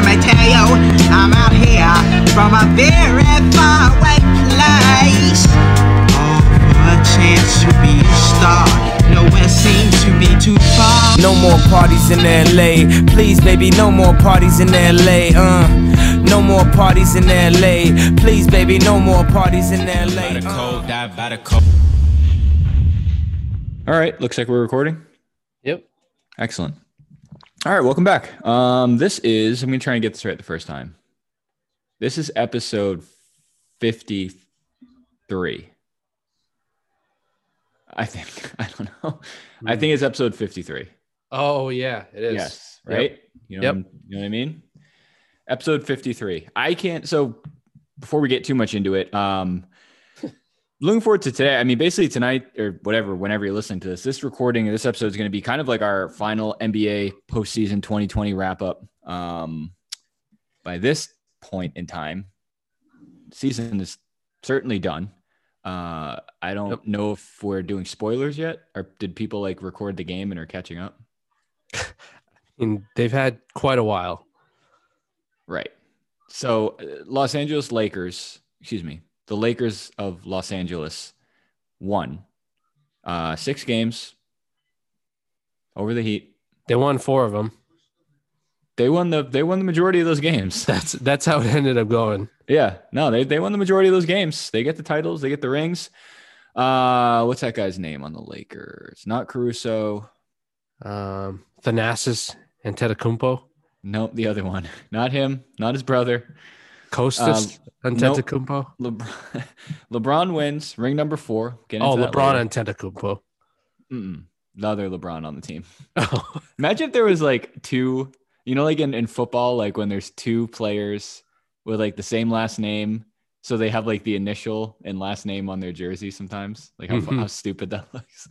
let me tell you, I'm out here from a very far away place. All for a chance to be a star. Nowhere seems to be too far. No more parties in LA. Please, baby, no more parties in LA. Uh, no more parties in LA. Please, baby, no more parties in LA. By the code, die by the code. All right, looks like we're recording. Yep. Excellent. All right, welcome back. Um, this is I'm gonna try and get this right the first time. This is episode 53. I think I don't know. I think it's episode 53. Oh yeah, it is. Yes, right? You know, Yep. you know what I mean? Episode 53. I can't so before we get too much into it, um looking forward to today. I mean, basically tonight or whatever, whenever you're listening to this, this recording this episode is going to be kind of like our final NBA postseason 2020 wrap up. Um by this point in time, season is certainly done. Uh I don't Yep. know if we're doing spoilers yet, or did people like record the game and are catching up? And they've had quite a while. Right. So, uh, Los Angeles Lakers, excuse me, the Lakers of Los Angeles won uh, six games over the Heat. They won four of them. They won the they won the majority of those games. That's that's how it ended up going. yeah, no, they they won the majority of those games. They get the titles, they get the rings. Uh, what's that guy's name on the Lakers? Not Caruso. Um, Thanasis Antetokounmpo, Nope, the other one. Not him. Not his brother. Kostas Um, Antetokounmpo. LeBron, LeBron wins ring number four. Get Oh, LeBron later. Antetokounmpo. Mm-mm. the other LeBron on the team. Oh, Imagine if there was like two, you know, like in, in football, like when there's two players with like the same last name. So they have like the initial and last name on their jersey sometimes. Like how, Mhm. how stupid that looks.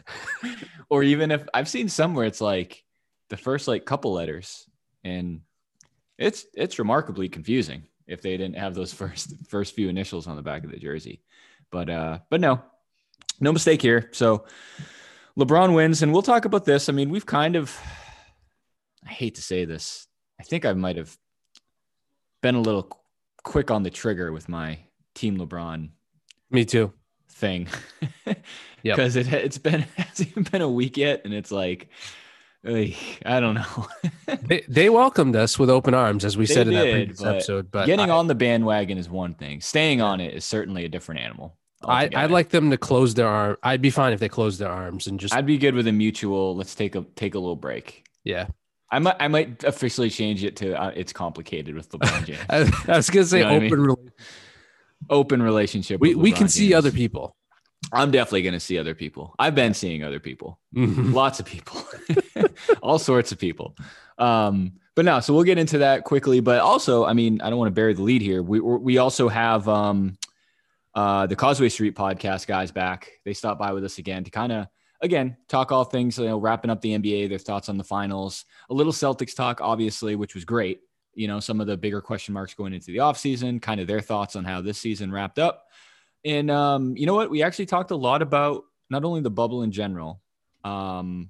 or even if I've seen some where it's like the first like couple letters and it's it's remarkably confusing if they didn't have those first first few initials on the back of the jersey. But uh but no. No mistake here. So LeBron wins, and we'll talk about this. I mean, we've kind of, I hate to say this, I think I might have been a little quick on the trigger with my Team LeBron me too. thing. Yep. Because it, it's been, it hasn't even been a week yet, and it's like, ugh, I don't know. They, they welcomed us with open arms, as we They said in that previous but episode. But Getting I, on the bandwagon is one thing, staying on it is certainly a different animal. I. I'd like them to close their arm. I'd be fine if they closed their arms and just I'd be good with a mutual. Let's take a take a little break. yeah. I might I might officially change it to uh, it's complicated with LeBron James. I, I was gonna say You know what I open. mean? rela- Open relationship. We we can see other people. I'm definitely going to see other people. I've been seeing other people, Mhm. lots of people, all sorts of people. Um, but no, so we'll get into that quickly. But also, I mean, I don't want to bury the lead here. We we also have um, uh, the Causeway Street podcast guys back. They stopped by with us again to kind of again talk all things. You know, wrapping up the NBA, their thoughts on the finals, a little Celtics talk, obviously, which was great. You know, some of the bigger question marks going into the offseason, kind of their thoughts on how this season wrapped up. And um, you know what? We actually talked a lot about not only the bubble in general, um,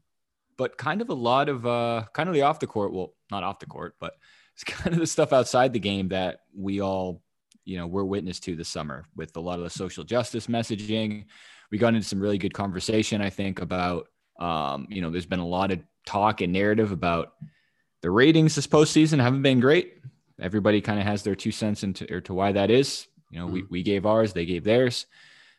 but kind of a lot of uh, kind of the off the court. Well, not off the court, but it's kind of the stuff outside the game that we all, you know, we're witness to this summer with a lot of the social justice messaging. We got into some really good conversation, I think, about um, you know, there's been a lot of talk and narrative about the ratings this postseason haven't been great. Everybody kind of has their two cents into or to why that is. You know, we, we gave ours, they gave theirs.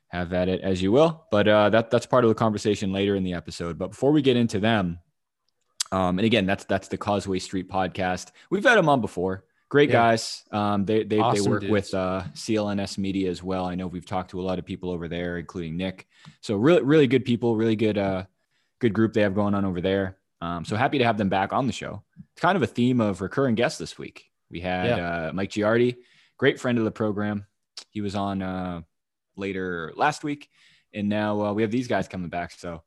Have at it as you will. But uh, that that's part of the conversation later in the episode. But before we get into them, um, and again, that's that's the Causeway Street podcast. We've had them on before. Great Yeah. guys. Um, they they, they work dudes. with uh, CLNS Media as well. I know we've talked to a lot of people over there, including Nick. So really really good people, really good uh, good group they have going on over there. Um, so happy to have them back on the show. It's kind of a theme of recurring guests this week. We had uh, Mike Giardi, great friend of the program. He was on uh, later last week, and now uh, we have these guys coming back. So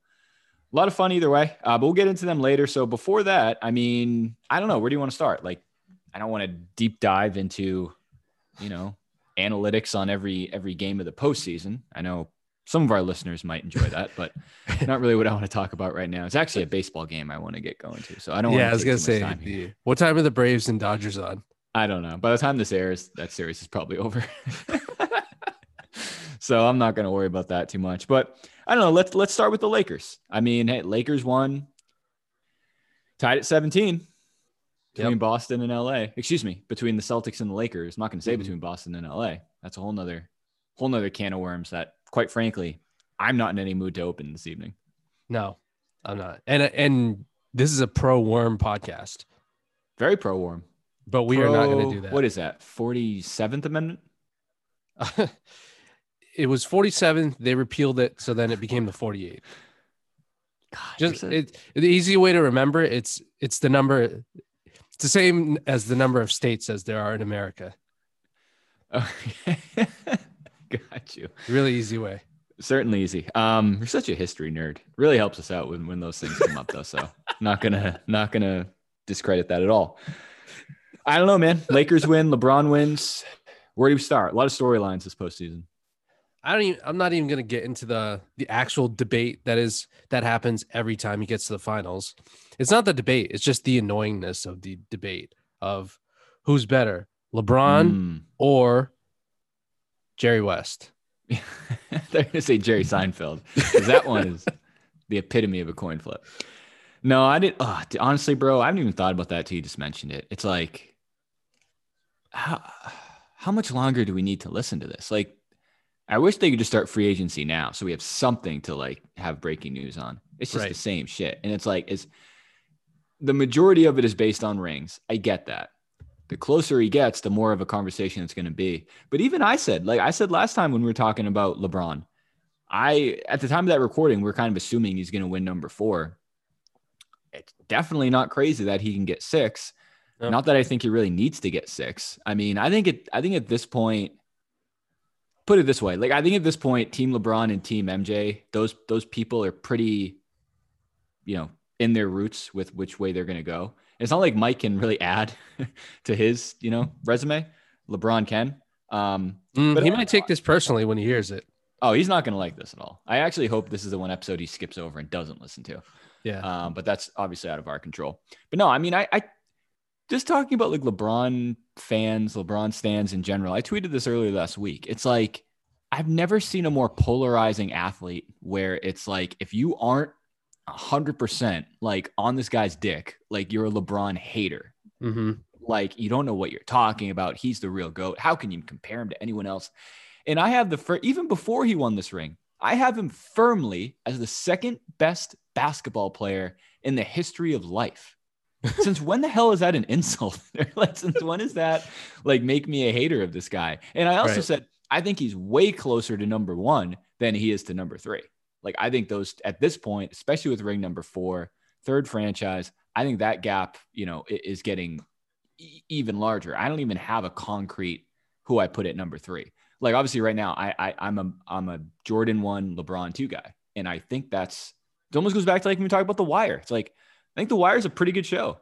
a lot of fun either way. Uh, but we'll get into them later. So before that, I mean, I don't know. Where do you want to start? Like, I don't want to deep dive into, you know, analytics on every every game of the postseason. I know some of our listeners might enjoy that, but not really what I want to talk about right now. It's actually a baseball game I want to get going to. So I don't. yeah, I was gonna take too much say, time what time are the Braves and Dodgers on? I don't know. By the time this airs, that series is probably over. so I'm not going to worry about that too much. But I don't know. Let's let's start with the Lakers. I mean, hey, Lakers won, tied at 17 between Yep. Boston and LA. Excuse me, between the Celtics and the Lakers. I'm not going to say Mhm. between Boston and LA. That's a whole nother whole nother can of worms that, quite frankly, I'm not in any mood to open this evening. No, I'm not. And and this is a pro worm podcast, Very pro worm. but we are not going to do that. What is that? 47th Amendment? it was 47. They repealed it, so then it became the 48. God, Just you're so- it, the easy way to remember it's it's the number. It's the same as the number of states as there are in America. Okay. Got you. Really easy way. Certainly easy. Um, you're such a history nerd. Really helps us out when, when those things come up though. So not gonna not gonna discredit that at all. I don't know, man. Lakers win, LeBron wins. Where do we start? A lot of storylines this postseason. I don't even I'm not even gonna get into the the actual debate that is that happens every time he gets to the finals. It's not the debate, it's just the annoyingness of the debate of who's better, LeBron Mm. or Jerry West. They're gonna say Jerry Seinfeld because that one is the epitome of a coin flip. No, I didn't. Oh, honestly, bro, I haven't even thought about that till you just mentioned it. It's like, how how much longer do we need to listen to this? Like, I wish they could just start free agency now, so we have something to like have breaking news on. It's just the same shit, and it's like, it's the majority of it is based on rings. I get that. The closer he gets, the more of a conversation it's going to be. But even I said, like I said last time when we were talking about LeBron, I at the time of that recording, we are kind of assuming he's going to win number four. It's definitely not crazy that he can get six. No. Not that I think he really needs to get six. I mean, I think it. I think at this point, put it this way, like I think at this point, Team LeBron and Team MJ, those those people are pretty, you know, in their roots with which way they're going to go. It's not like Mike can really add to his, you know, resume. LeBron can. Um, Mm, But he might take this personally when he hears it. Oh, he's not going to like this at all. I actually hope this is the one episode he skips over and doesn't listen to. Yeah. Um, but that's obviously out of our control. But no, I mean, I, I just talking about like LeBron fans, LeBron stands in general. I tweeted this earlier last week. It's like I've never seen a more polarizing athlete where it's like if you aren't hundred percent like on this guy's dick, like you're a LeBron hater hmm like you don't know what you're talking about. He's the real goat. How can you compare him to anyone else? And I have the fir- even before he won this ring, I have him firmly as the second best basketball player in the history of life. Since when the hell is that an insult? like since when is that like make me a hater of this guy? And I also Right. said I think he's way closer to number 1 than he is to number 3. Like I think those at this point, especially with ring number four, third franchise, I think that gap, you know, is getting e- even larger. I don't even have a concrete who I put at number three. Like obviously right now, I, I I'm a I'm a Jordan one, LeBron two guy, and I think that's it. Almost goes back to like when we talk about the Wire. It's like I think the Wire is a pretty good show,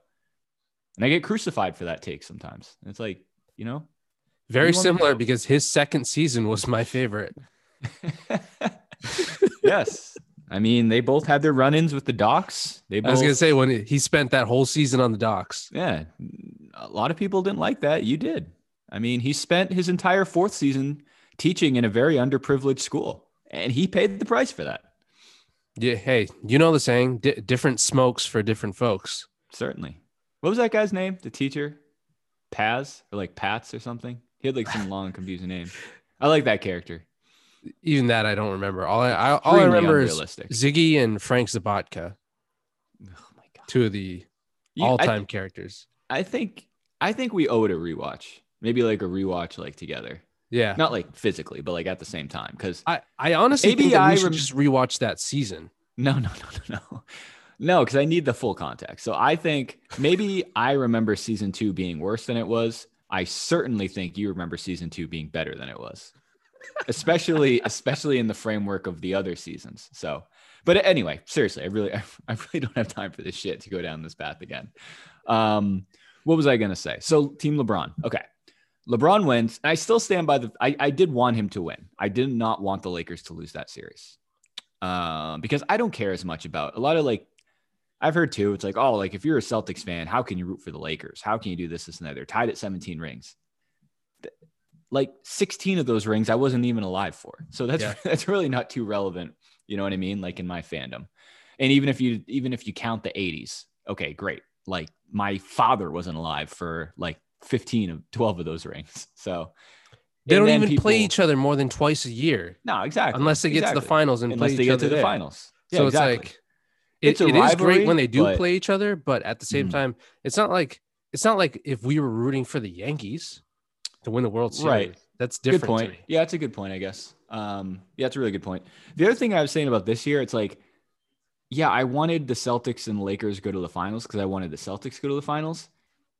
and I get crucified for that take sometimes. And it's like you know, Very You want me to similar because his second season was my favorite. yes. I mean, they both had their run-ins with the Docs. They both, I was gonna say when he- he spent that whole season on the docks. yeah, a lot of people didn't like that. You did. I mean, he spent his entire fourth season teaching in a very underprivileged school, and he paid the price for that. Yeah, hey, you know the saying, di different smokes for different folks. Certainly. What was that guy's name? The teacher, Paz or like Pats or something. He had like some long, confusing name. I like that character. Even that I don't remember. All I, I all I remember is. Ziggy and Frank Sobotka, Oh my god. two of the You- I- all-time characters. I think I think we owe it a rewatch. Maybe like a rewatch like together. Yeah. Not like physically, but like at the same time. Because I, I honestly Maybe think that we I should rem- just rewatch that season. no, no, no, no, no. No, because I need the full context. So I think maybe I remember season two being worse than it was. I certainly think you remember season two being better than it was. Especially, especially in the framework of the other seasons. So but anyway, seriously, I really I, I really don't have time for this shit to go down this path again. Um, what was I gonna say? So team LeBron. Okay. LeBron wins. And I still stand by the I, I did want him to win. I did not want the Lakers to lose that series. Um, because I don't care as much about a lot of like I've heard too. It's like, oh, like if you're a Celtics fan, how can you root for the Lakers? How can you do this, this, and that? They're tied at 17 rings. Like 16 of those rings, I wasn't even alive for. So that's Yeah. that's really not too relevant. You know what I mean? Like in my fandom. And even if you even if you count the 80s, okay, great. Like my father wasn't alive for like 15 of 12 of those rings. So They don't even play each other more than twice a year, No, exactly. unless they get to the finals and Unless play they each get other to the there. finals. So Yeah, it's like it, It's a it is rivalry, great when they do but- play each other, but at the same Mhm. time, it's not like it's not like if we were rooting for the Yankees to win the World Series. Right. That's good different point. to me. Yeah, that's a good point, I guess. Um, yeah, it's a really good point. The other thing I was saying about this year, it's like, yeah, I wanted the Celtics and Lakers go to the finals because I wanted the Celtics to go to the finals.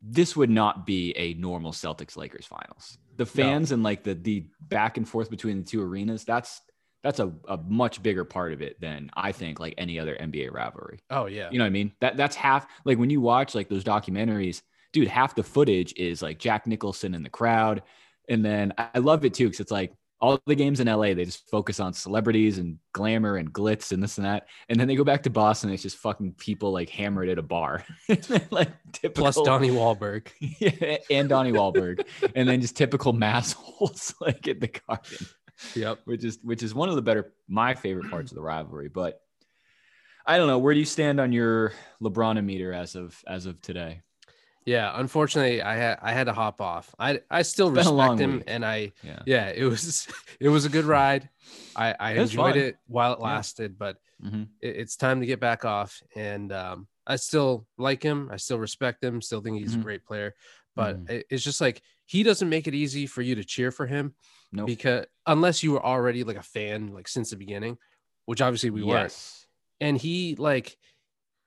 This would not be a normal Celtics Lakers finals. The fans and like the the back and forth between the two arenas, that's that's a, a much bigger part of it than I think like any other NBA rivalry. Oh yeah. You know what I mean? That that's half like when you watch like those documentaries, dude, half the footage is like Jack Nicholson in the crowd. And then I love it too, because it's like all the games in LA, they just focus on celebrities and glamour and glitz and this and that. And then they go back to Boston, it's just fucking people like hammered at a bar. like typical Plus Donnie Wahlberg. yeah, and Donnie Wahlberg. and then just typical mass holes like at the garden Yep. which is which is one of the better my favorite parts of the rivalry. But I don't know. Where do you stand on your LeBron meter as of as of today? Yeah. Unfortunately, I had I had to hop off. I I still It's been a long respect him, week. and I Yeah. yeah, it was it was a good ride. I I It enjoyed fun. it while it Yeah. lasted, but Mhm. it, it's time to get back off. And um, I still like him. I still respect him. Still think he's Mhm. a great player. But Mhm. it- it's just like he doesn't make it easy for you to cheer for him Nope. because unless you were already like a fan like since the beginning, which obviously we weren't. And he like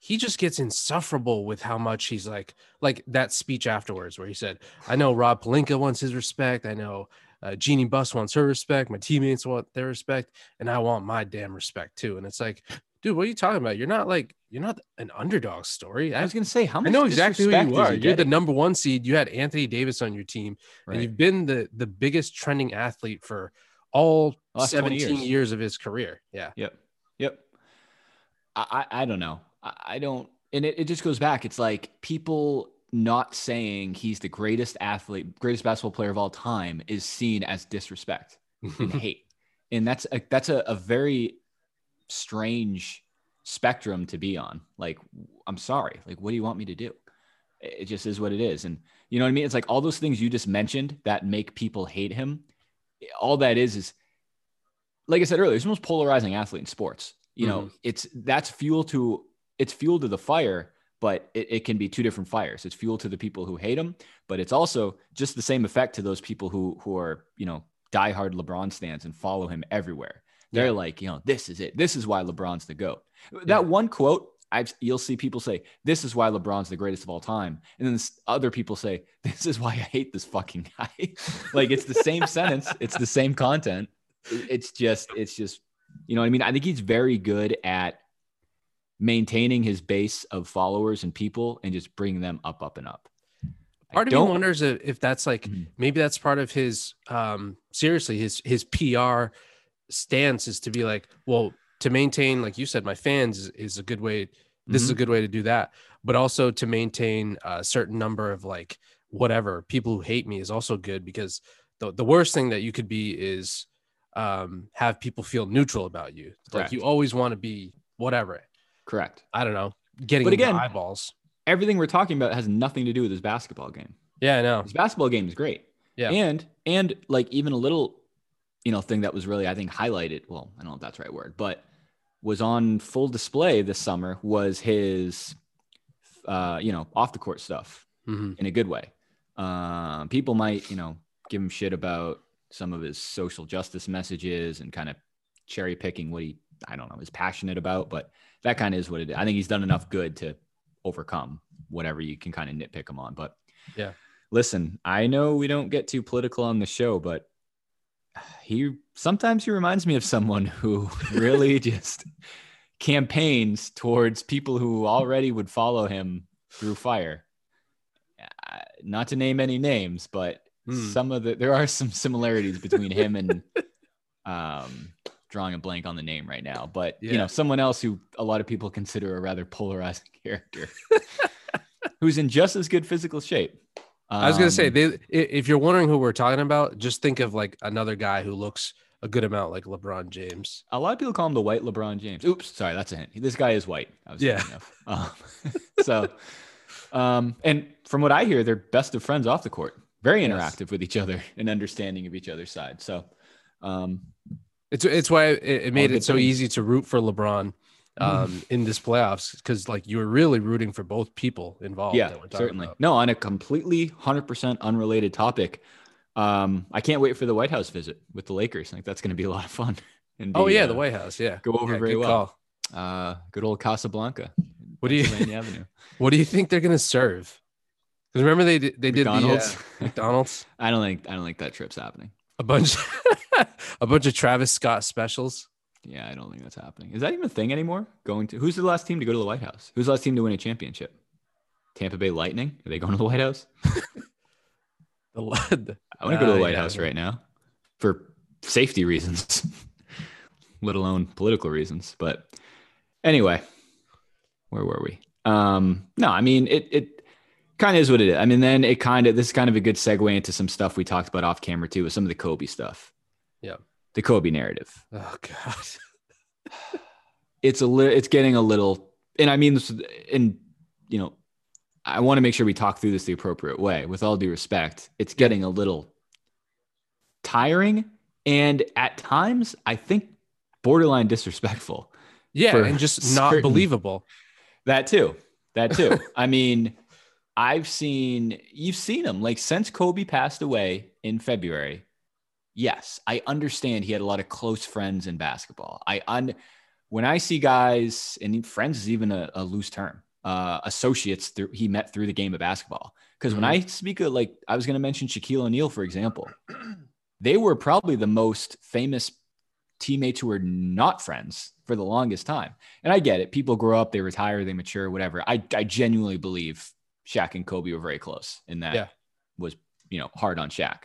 he just gets insufferable with how much he's like like that speech afterwards where he said, "I know Rob Pelinka wants his respect. I know." Uh, Jeanie Buss wants her respect. My teammates want their respect, and I want my damn respect too. And it's like, dude, what are you talking about? You're not like you're not an underdog story. I I, was gonna say how much I know exactly who you are You're the number one seed. You had Anthony Davis on your team, Right. and you've been the the biggest trending athlete for all Last 17 years. years. of his career. Yeah. Yep. Yep. I, I, I don't know. I, don't, and it, it just goes back. It's like people not saying he's the greatest athlete, greatest basketball player of all time is seen as disrespect and hate. And that's a, that's a, a very strange spectrum to be on. Like, I'm sorry. Like, what do you want me to do? It just is what it is. And you know what I mean? It's like all those things you just mentioned that make people hate him. All that is, is like I said earlier, he's the most polarizing athlete in sports. You know, mm-hmm. it's that's fuel to it's fuel to the fire, but it, it can be two different fires. It's fuel to the people who hate him, but it's also just the same effect to those people who who are, you know, diehard LeBron stands and follow him everywhere. They're Yeah. like, you know, this is it. This is why LeBron's the GOAT. Yeah. That one quote, I've you'll see people say, This is why LeBron's the greatest of all time. And then this, other people say, This is why I hate this fucking guy. like it's the same sentence, it's the same content. It's just, it's just, you know what I mean? I think he's very good at maintaining his base of followers and people and just bringing them up, up, and up. I Part of me wonders if, that's like Mhm. maybe that's part of his um seriously his his PR stance is to be like, well, to maintain, like you said, my fans is, is a good way. This is a good way to do that, but also to maintain a certain number of like whatever people who hate me is also good because the the worst thing that you could be is um have people feel neutral about you. Like you always want to be whatever. Correct. I don't know, getting But again- eyeballs. Everything we're talking about has nothing to do with his basketball game. Yeah, I know. His basketball game is great. Yeah. And and like even a little, you know, thing that was really I think highlighted. Well, I don't know if that's the right word, but was on full display this summer was his, uh, you know, off the court stuff Mhm. in a good way. Um, people might you know give him shit about some of his social justice messages and kind of cherry picking what he I don't know is passionate about, but that kind of is what it is. I think he's done enough good to overcome whatever you can kind of nitpick him on. But Yeah. listen, I know we don't get too political on the show, but he sometimes he reminds me of someone who really just campaigns towards people who already would follow him through fire. Uh, Not to name any names, but Hmm. some of the there are some similarities between him and um drawing a blank on the name right now, but you know, someone else who a lot of people consider a rather polarizing character, who's in just as good physical shape. I was gonna say Um, they, if you're wondering who we're talking about, just think of like another guy who looks a good amount like LeBron James. a lot of people call him the white LeBron James. Oops, sorry, that's a hint. This guy is white. I was Yeah. Um, so, um, and from what I hear, they're best of friends off the court. Very Yes. interactive with each other and understanding of each other's side. So, um, It's it's why it, it made it so things. easy to root for LeBron um, in this playoffs because like you were really rooting for both people involved. yeah, certainly. about. No, on a completely 100% unrelated topic. Um, I can't wait for the White House visit with the Lakers. I think that's going to be a lot of fun. And Oh yeah, uh, the White House. Yeah, go over Yeah, very well. call. Uh, good old Casablanca. What do you Avenue. What do you think they're gonna serve? Because remember they did they did McDonald's? the uh, McDonald's I don't think I don't think that trip's happening. A bunch a bunch of Travis Scott specials. Yeah, I don't think that's happening. Is that even a thing anymore? Going to who's the last team to go to the White House? Who's the last team to win a championship? Tampa Bay Lightning? Are they going to the White House? The, the I want to go to Uh, the White yeah, House right now for safety reasons, let alone political reasons. But anyway, where were we? Um, no, I mean it. It kind of is what it is. I mean, then it kind of this is kind of a good segue into some stuff we talked about off camera too, with some of the Kobe stuff. Yeah. the Kobe narrative. oh god. it's a li- it's getting a little and i mean this and you know i want to make sure we talk through this the appropriate way with all due respect it's getting a little tiring and at times i think borderline disrespectful Yeah, and just not believable. that too that too i mean i've seen you've seen him. Like since kobe passed away in february yes i understand he had a lot of close friends in basketball. I un when i see guys and friends is even a, a loose term uh associates through he met through the game of basketball. Because when i speak of like i was going to mention shaquille o'neal for example they were probably the most famous teammates who were not friends for the longest time. And I get it. People grow up, they retire, they mature, whatever. I, I genuinely believe Shaq and Kobe were very close and that Yeah. was, you know, hard on Shaq.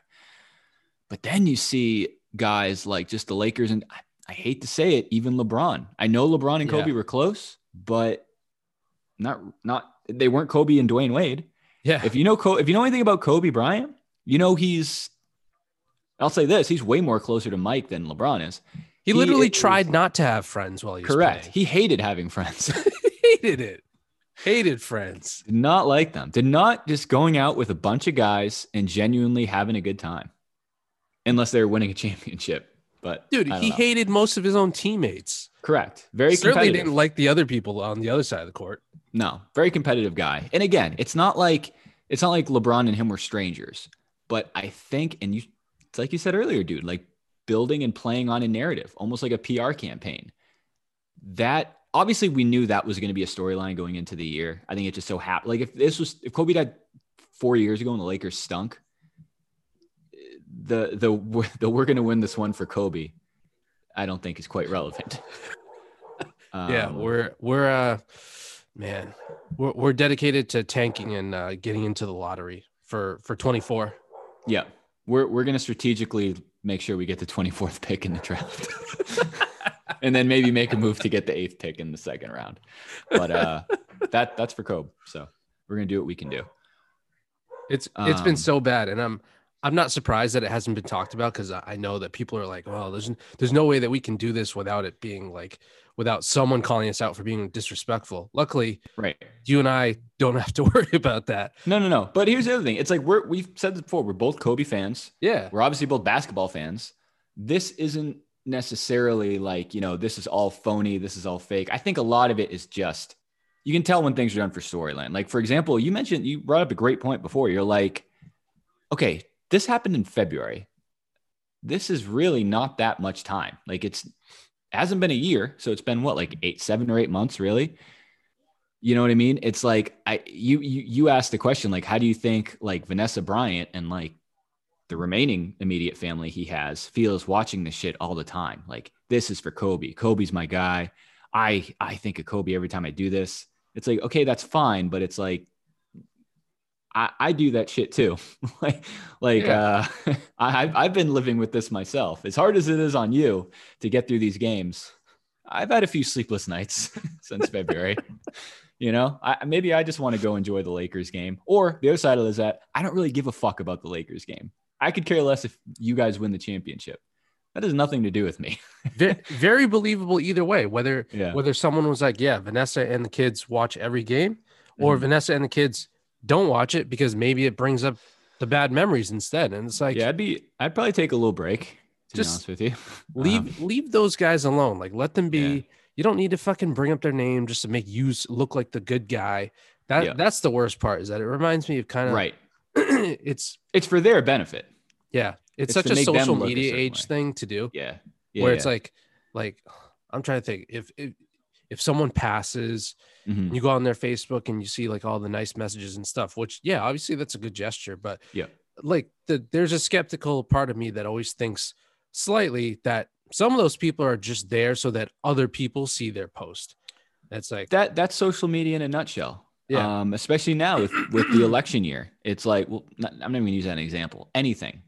But then you see guys like just the Lakers, and I, I hate to say it, even LeBron. I know LeBron and Yeah. Kobe were close, but not not they weren't Kobe and Dwyane Wade. Yeah. If you know if you know anything about Kobe Bryant, you know he's I'll say this, he's way more closer to Mike than LeBron is. he he literally tried not to have friends while he was Correct. playing. He hated having friends. hated it. Hated friends. Did not like them. Did not just going out with a bunch of guys and genuinely having a good time, unless they were winning a championship. But Dude, he know. hated most of his own teammates. correct. Very Certainly didn't like the other people on the other side of the court. no, very competitive guy. And again, it's not like it's not like LeBron and him were strangers. But I think, and you, it's like you said earlier, dude, like building and playing on a narrative, almost like a PR campaign. That obviously we knew that was going to be a storyline going into the year. I think it just so happened. Like if this was if Kobe died four years ago and the Lakers stunk, the the the we're going to win this one for Kobe, I don't think is quite relevant. yeah, Um, we're we're uh man, we're we're dedicated to tanking and uh, getting into the lottery for for 24. Yeah. We're we're gonna strategically make sure we get the 24th pick in the draft. and then maybe make a move to get the eighth pick in the second round. But uh that that's for Kobe. So we're gonna do what we can do. It's it's been Um, so bad, and I'm I'm not surprised that it hasn't been talked about because I I know that people are like, well, there's there's no way that we can do this without it being like without someone calling us out for being disrespectful. Luckily, Right. you and I don't have to worry about that. No, no, no. But here's the other thing. It's like we're we've said this before. We're both Kobe fans. Yeah, We're obviously both basketball fans. This isn't necessarily like, you know, this is all phony, this is all fake. I think a lot of it is just you can tell when things are done for storyline. Like, for example, you mentioned you brought up a great point before. You're like, okay, this happened in February. This is really not that much time. Like, it's hasn't been a year. So it's been what, like eight, seven or eight months, really? You know what I mean? It's like I you you you asked the question, like, how do you think like Vanessa Bryant and like the remaining immediate family he has feels watching this shit all the time. Like this is for Kobe. Kobe's my guy. I I think of Kobe every time I do this. It's like okay, that's fine, but it's like I, I do that shit too. like, like uh, I, I've- I've been living with this myself. As hard as it is on you to get through these games, I've had a few sleepless nights since February. You know, I, maybe I just want to go enjoy the Lakers game. Or the other side of it is that I don't really give a fuck about the Lakers game. I could care less if you guys win the championship. That has nothing to do with me. Very believable either way. Whether Yeah. whether someone was like, yeah, Vanessa and the kids watch every game, or Mhm. Vanessa and the kids don't watch it because maybe it brings up the bad memories instead. And it's like, yeah, I'd be. I'd probably take a little break. To Just be honest with you, leave Um, leave those guys alone. Like let them be. Yeah. You don't need to fucking bring up their name just to make you look like the good guy. That Yeah. that's the worst part. Is that it reminds me of kind of right. it's It's for their benefit. yeah. It's, It's such a social look a media age way. thing to do. Yeah. yeah where yeah. it's like like i'm trying to think if if, if someone passes Mhm. you go on their facebook and you see like all the nice messages and stuff which yeah obviously that's a good gesture but Yeah. like the, there's a skeptical part of me that always thinks slightly that some of those people are just there so that other people see their post That's like that that's social media in a nutshell. Yeah. Um, especially now with, with the election year, it's like, well, not, I'm not even gonna use that an example. Anything,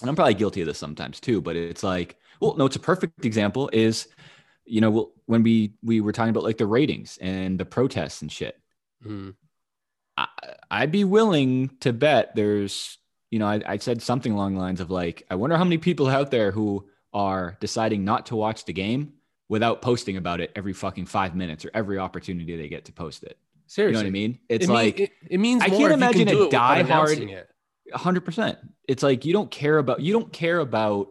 and I'm probably guilty of this sometimes too. But it's like, well, no, it's a perfect example. Is you know, when we we were talking about like the ratings and the protests and shit, mm, I, I'd be willing to bet there's, you know, I, I said something along the lines of like, I wonder how many people out there who are deciding not to watch the game without posting about it every fucking five minutes or every opportunity they get to post it. You know what I mean? It's it mean- like it, it means I can't you can imagine a do it without diehard- hundred percent. It's like you don't care about you don't care about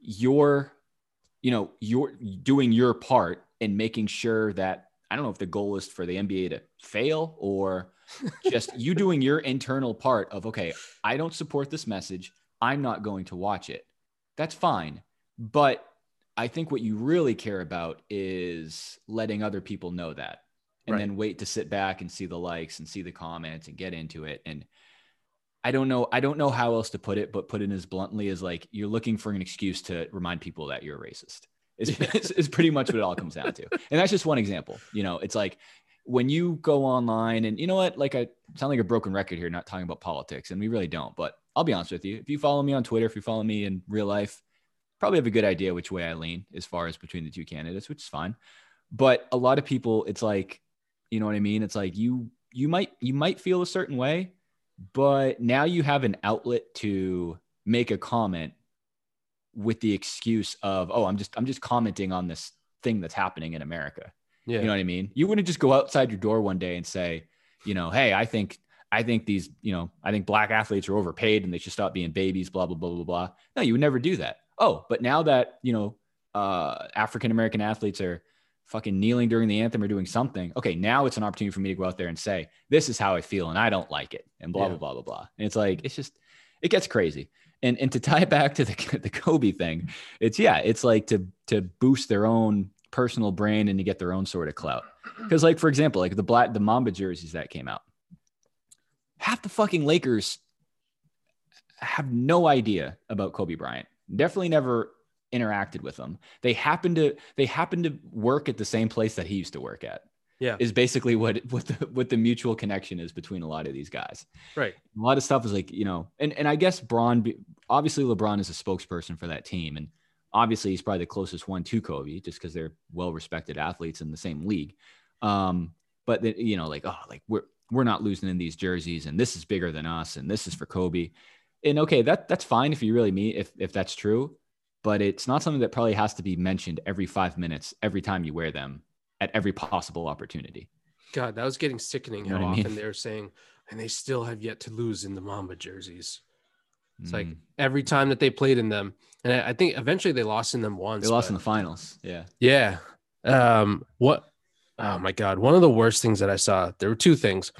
your, you know, your doing your part and making sure that I don't know if the goal is for the NBA to fail or just you doing your internal part of okay, I don't support this message. I'm not going to watch it. That's fine. But I think what you really care about is letting other people know that and Right. then wait to sit back and see the likes and see the comments and get into it. And I don't know, I don't know how else to put it, but put it as bluntly as like you're looking for an excuse to remind people that you're a racist. Is, is, is pretty much what it all comes down to. And that's just one example. You know, it's like when you go online and you know what, like I sound like a broken record here, not talking about politics, and we really don't. But I'll be honest with you. If you follow me on Twitter, if you follow me in real life, probably have a good idea which way I lean as far as between the two candidates, which is fine. But a lot of people, it's like, you know what I mean? It's like you you might you might feel a certain way, but now you have an outlet to make a comment with the excuse of, oh, I'm just I'm just commenting on this thing that's happening in America. Yeah. You know what I mean? You wouldn't just go outside your door one day and say, you know, hey, I think I think these, you know, I think black athletes are overpaid and they should stop being babies, blah, blah, blah, blah, blah. No, you would never do that. Oh, but now that, you know, uh, African American athletes are fucking kneeling during the anthem or doing something. Okay, now it's an opportunity for me to go out there and say, this is how I feel and I don't like it and blah, Yeah. blah, blah, blah, blah. And it's like, it's just, it gets crazy. And, and to tie it back to the, the Kobe thing, it's, yeah, it's like to, to boost their own personal brand and to get their own sort of clout. Because, like, for example, like the black, the Mamba jerseys that came out, half the fucking Lakers have no idea about Kobe Bryant. Definitely never interacted with him. They happen to they happen to work at the same place that he used to work at. Yeah. Is basically what what the what the mutual connection is between a lot of these guys. Right. A lot of stuff is like, you know, and and I guess Bron obviously LeBron is a spokesperson for that team and obviously he's probably the closest one to Kobe just because they're well-respected athletes in the same league. Um, but the, you know, like, oh, like we're we're not losing in these jerseys, and this is bigger than us, and this is for Kobe. And okay, that that's fine if you really mean if if that's true, but it's not something that probably has to be mentioned every five minutes every time you wear them at every possible opportunity. God, that was getting sickening You know how what I mean? often they were saying, and they still have yet to lose in the Mamba jerseys. It's like Mm. every time that they played in them, and I, I think eventually they lost in them once. they lost but- in the finals. Yeah. Yeah. Um, what? Oh my God. One of the worst things that I saw, there were two things.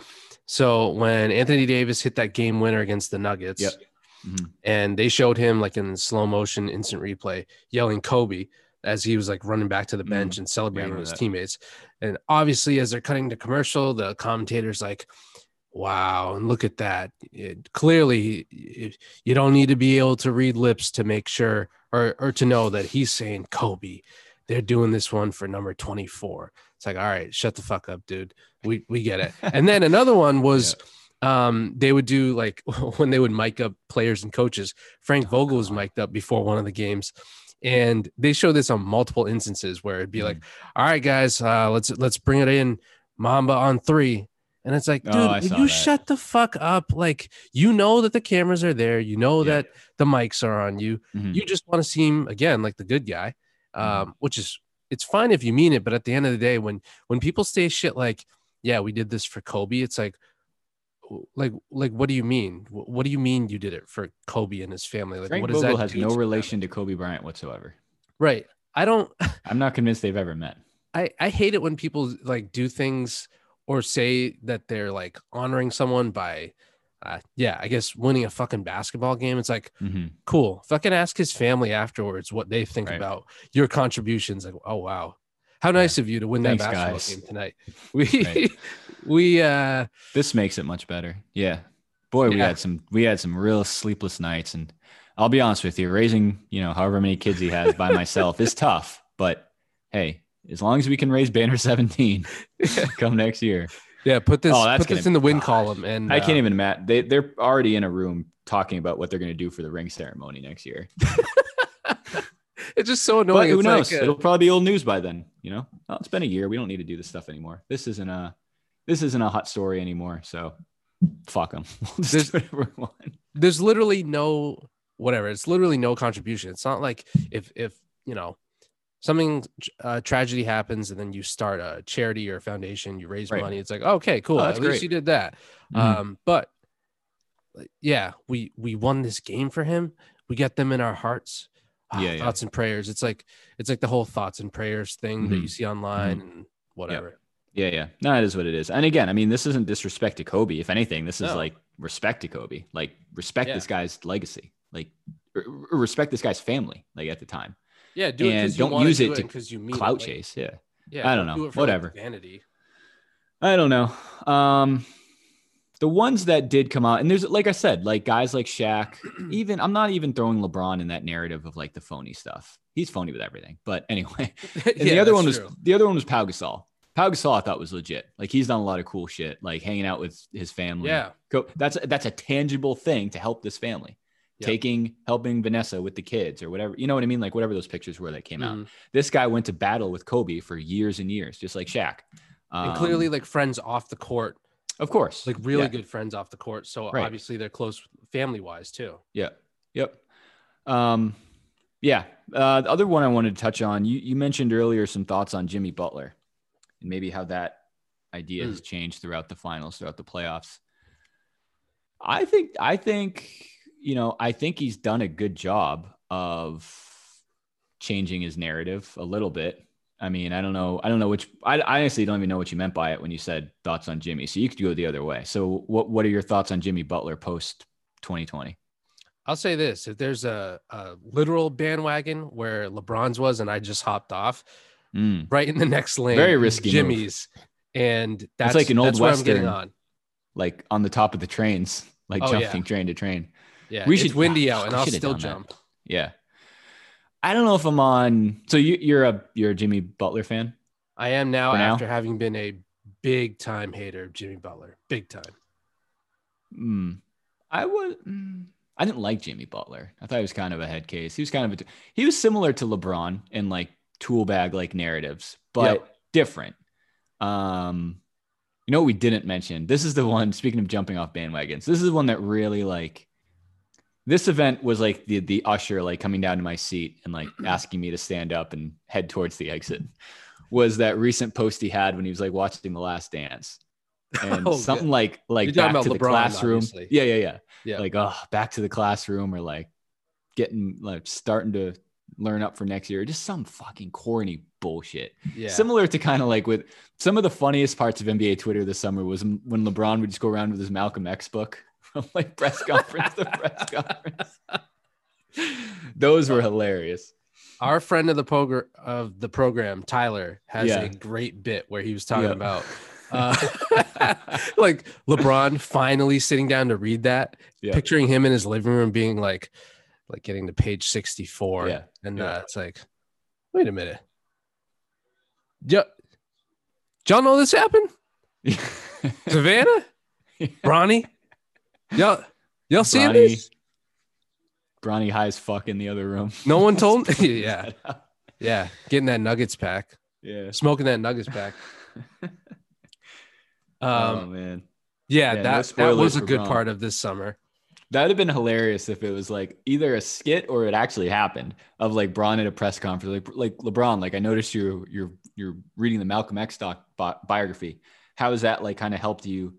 So when Anthony Davis hit that game winner against the Nuggets, Yep. Mhm. and they showed him like in slow motion instant replay yelling Kobe as he was like running back to the Mm. bench and celebrating with his that. teammates. And obviously, as they're cutting the commercial, the commentator's like, wow, and look at that. It, clearly, it, you don't need to be able to read lips to make sure or, or to know that he's saying Kobe. They're doing this one for number 24. It's like, all right, shut the fuck up, dude. We we get it. And then another one was um, they would do like when they would mic up players and coaches. Frank Oh, Vogel was mic'd up before one of the games, and they show this on multiple instances where it'd be like, Mm. "All right, guys, uh, let's let's bring it in, Mamba on three. And it's like, dude, Oh, you that. shut the fuck up? Like, you know that the cameras are there, you know Yeah. that the mics are on you. Mhm. You just want to seem again like the good guy, um, Mm-hmm. which is it's fine if you mean it, but at the end of the day, when when people say shit like, "Yeah, we did this for Kobe," it's like, like, like, what do you mean? Wh- What do you mean you did it for Kobe and his family? Like, Frank what does Vogel that has no relation to Kobe Bryant whatsoever. Right. I don't. I'm not convinced they've ever met. I I hate it when people like do things or say that they're like honoring someone by, uh, yeah, I guess winning a fucking basketball game. It's like hmm cool. Fucking ask his family afterwards what they think Right. about your contributions. Like, oh wow, how nice of you to win Thanks, that basketball guys. game tonight. We Right. we uh This makes it much better. Yeah. Boy, we had some we had some real sleepless nights and I'll be honest with you, raising, you know, however many kids he has by myself is tough, but hey, as long as we can raise banner 17 come next year. yeah put this Oh, put this in the win God. column and I uh, can't even Matt. They they're already in a room talking about what they're going to do for the ring ceremony next year. it's just so annoying. But who It's knows? like, uh, It'll probably be old news by then. You know, well, it's been a year. We don't need to do this stuff anymore. This isn't a this isn't a hot story anymore. So fuck them. We'll There's- do whatever we want. there's literally no whatever it's literally no contribution it's not like if if you know something uh, tragedy happens and then you start a charity or a foundation you raise Right. money it's like okay cool Oh, at that's least you did that Mhm. um but yeah we we won this game for him we get them in our hearts Ah, Yeah, yeah. thoughts and prayers it's like it's like the whole thoughts and prayers thing that Mhm. you see online and whatever Yeah, yeah. No, it is what it is. And again, I mean, this isn't disrespect to Kobe. If anything, this is No. like respect to Kobe. Like respect Yeah. this guy's legacy. Like or respect this guy's family. Like at the time, yeah do it And don't use do it to because you mean clout it. Like, chase. Yeah, yeah I don't do know. it for, like, Whatever. vanity I don't know. Um, the ones that did come out, and there's like I said, like guys like Shaq. even I'm not even throwing LeBron in that narrative of like the phony stuff. He's phony with everything. But anyway, and the other one was true. the other one was Pau Gasol. Pau Gasol I thought was legit. Like he's done a lot of cool shit, like hanging out with his family. yeah that's that's a tangible thing to help this family. Yep. Taking helping Vanessa with the kids or whatever. You know what I mean? Like whatever those pictures were that came out. Mhm. This guy went to battle with Kobe for years and years, just like Shaq. and Um, clearly like friends off the court of course, like really Yeah. good friends off the court so Right. obviously they're close family wise too Yeah. Yep. Um, yeah. Uh, the other one I wanted to touch on, you, you mentioned earlier some thoughts on Jimmy Butler and maybe how that idea Mm. has changed throughout the finals, throughout the playoffs. I think, I think, you know, I think he's done a good job of changing his narrative a little bit. I mean, I don't know. I don't know which. I, I honestly don't even know what you meant by it when you said thoughts on Jimmy. So you could go the other way. So what what are your thoughts on Jimmy Butler post 2020? i'll say this if there's a, a literal bandwagon where lebron's was and i just hopped off Mm. right in the next lane Very is risky move. jimmy's and that's like an old that's i'm getting Western. on Like on the top of the trains, like Oh, yeah. jumping train to train. yeah We it's should- windy out and i'll still done that. jump Yeah. I don't know if I'm on. So you, you're a you're a Jimmy Butler fan. i am now now? after having been a big time hater of jimmy butler big time Hmm. I was. mm, I didn't like Jimmy Butler. I thought he was kind of a head case. He was kind of a. He was similar to LeBron in like tool bag like narratives, but Yep. different. Um, you know what we didn't mention? This is the one. Speaking of jumping off bandwagons, this is the one that really like. This event was like the the usher like coming down to my seat and like asking me to stand up and head towards the exit. Was that recent post he had when he was like watching The Last Dance, and Oh, something like like You're back to about the classroom. obviously. Yeah, yeah, yeah. Yeah. Like oh back to the classroom or like getting like starting to learn up for next year. Just some fucking corny bullshit. Yeah. Similar to kind of like with some of the funniest parts of nba twitter this summer was when lebron would just go around with his malcolm x book from like press conference to press conference those were hilarious our friend of the program of the program tyler has Yeah. a great bit where he was talking Yeah. about uh, like lebron finally sitting down to read that Yeah. picturing him in his living room being like like getting to page 64 Yeah. and Yeah. uh, it's like wait a minute yeah y'all know this happened savannah Bronny, y'all, y'all seeing Bronny, this? Bronny high as fuck in the other room. No one told me. yeah, yeah, getting that Nuggets pack, yeah. smoking that Nuggets pack. oh Um, man, yeah, yeah, no that that was a good Bron. part of this summer. that would have been hilarious if it was like either a skit or it actually happened of like Bron at a press conference, like like LeBron. Like I noticed you you're you're reading the Malcolm X doc bi- biography. How has that like kind of helped you?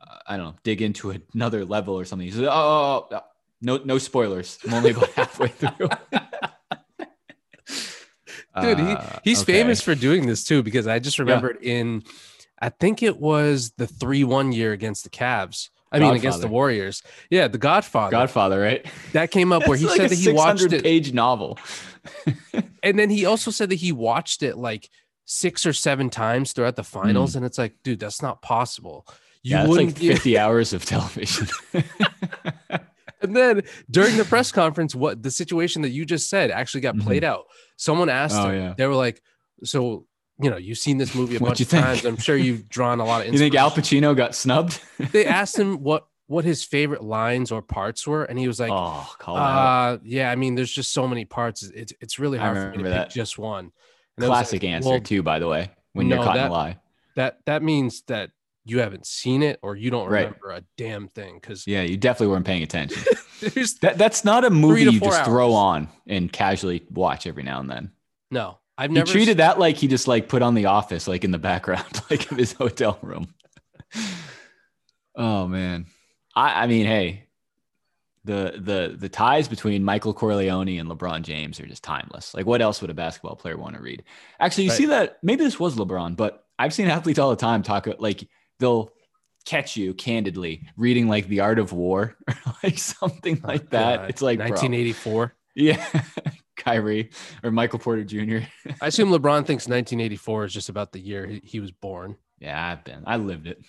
Uh, I don't know, dig into another level or something. He says, "Oh, oh, oh, no, no spoilers. I'm only about halfway through." Dude, he, Uh, he's okay. famous for doing this too because I just remembered in, I think it was the three one year against the Cavs. I mean, against the Warriors. Yeah, The Godfather. Godfather, right? that came up where he like said that he watched 600 it, page novel. and then he also said that he watched it like six or seven times throughout the finals, and it's like, dude, that's not possible. You yeah, wouldn't. like give- 50 hours of television. and then during the press conference, what the situation that you just said actually got played out. Someone asked Oh, him. yeah. They were like, "So, you know, you've seen this movie a What'd bunch of think? times. I'm sure you've drawn a lot of." you think Al. Pacino got snubbed? they asked him what what his favorite lines or parts were, and he was like, oh, call it out. "Uh, yeah, I mean, there's just so many parts. It's it's really hard for me to remember pick just one." And Classic like, answer "Well, too, by the way. When no, you're caught in a lie. That that means that you haven't seen it or you don't Right. remember a damn thing because Yeah, you definitely weren't paying attention. that that's not a movie you just throw on and casually watch every now and then. no. I've never He treated that like he just like put on the office like in the background, like of his hotel room. oh man. I, I mean, hey, the the the ties between Michael Corleone and LeBron James are just timeless. Like, what else would a basketball player want to read? Actually, you Right. see that maybe this was LeBron, but I've seen athletes all the time talk like they'll catch you candidly reading like The Art of War or like something like that. Oh, God. it's like, bro, 1984. yeah, Kyrie or Michael Porter Jr. I assume LeBron thinks 1984 is just about the year he, he was born. Yeah, I've been. I lived it.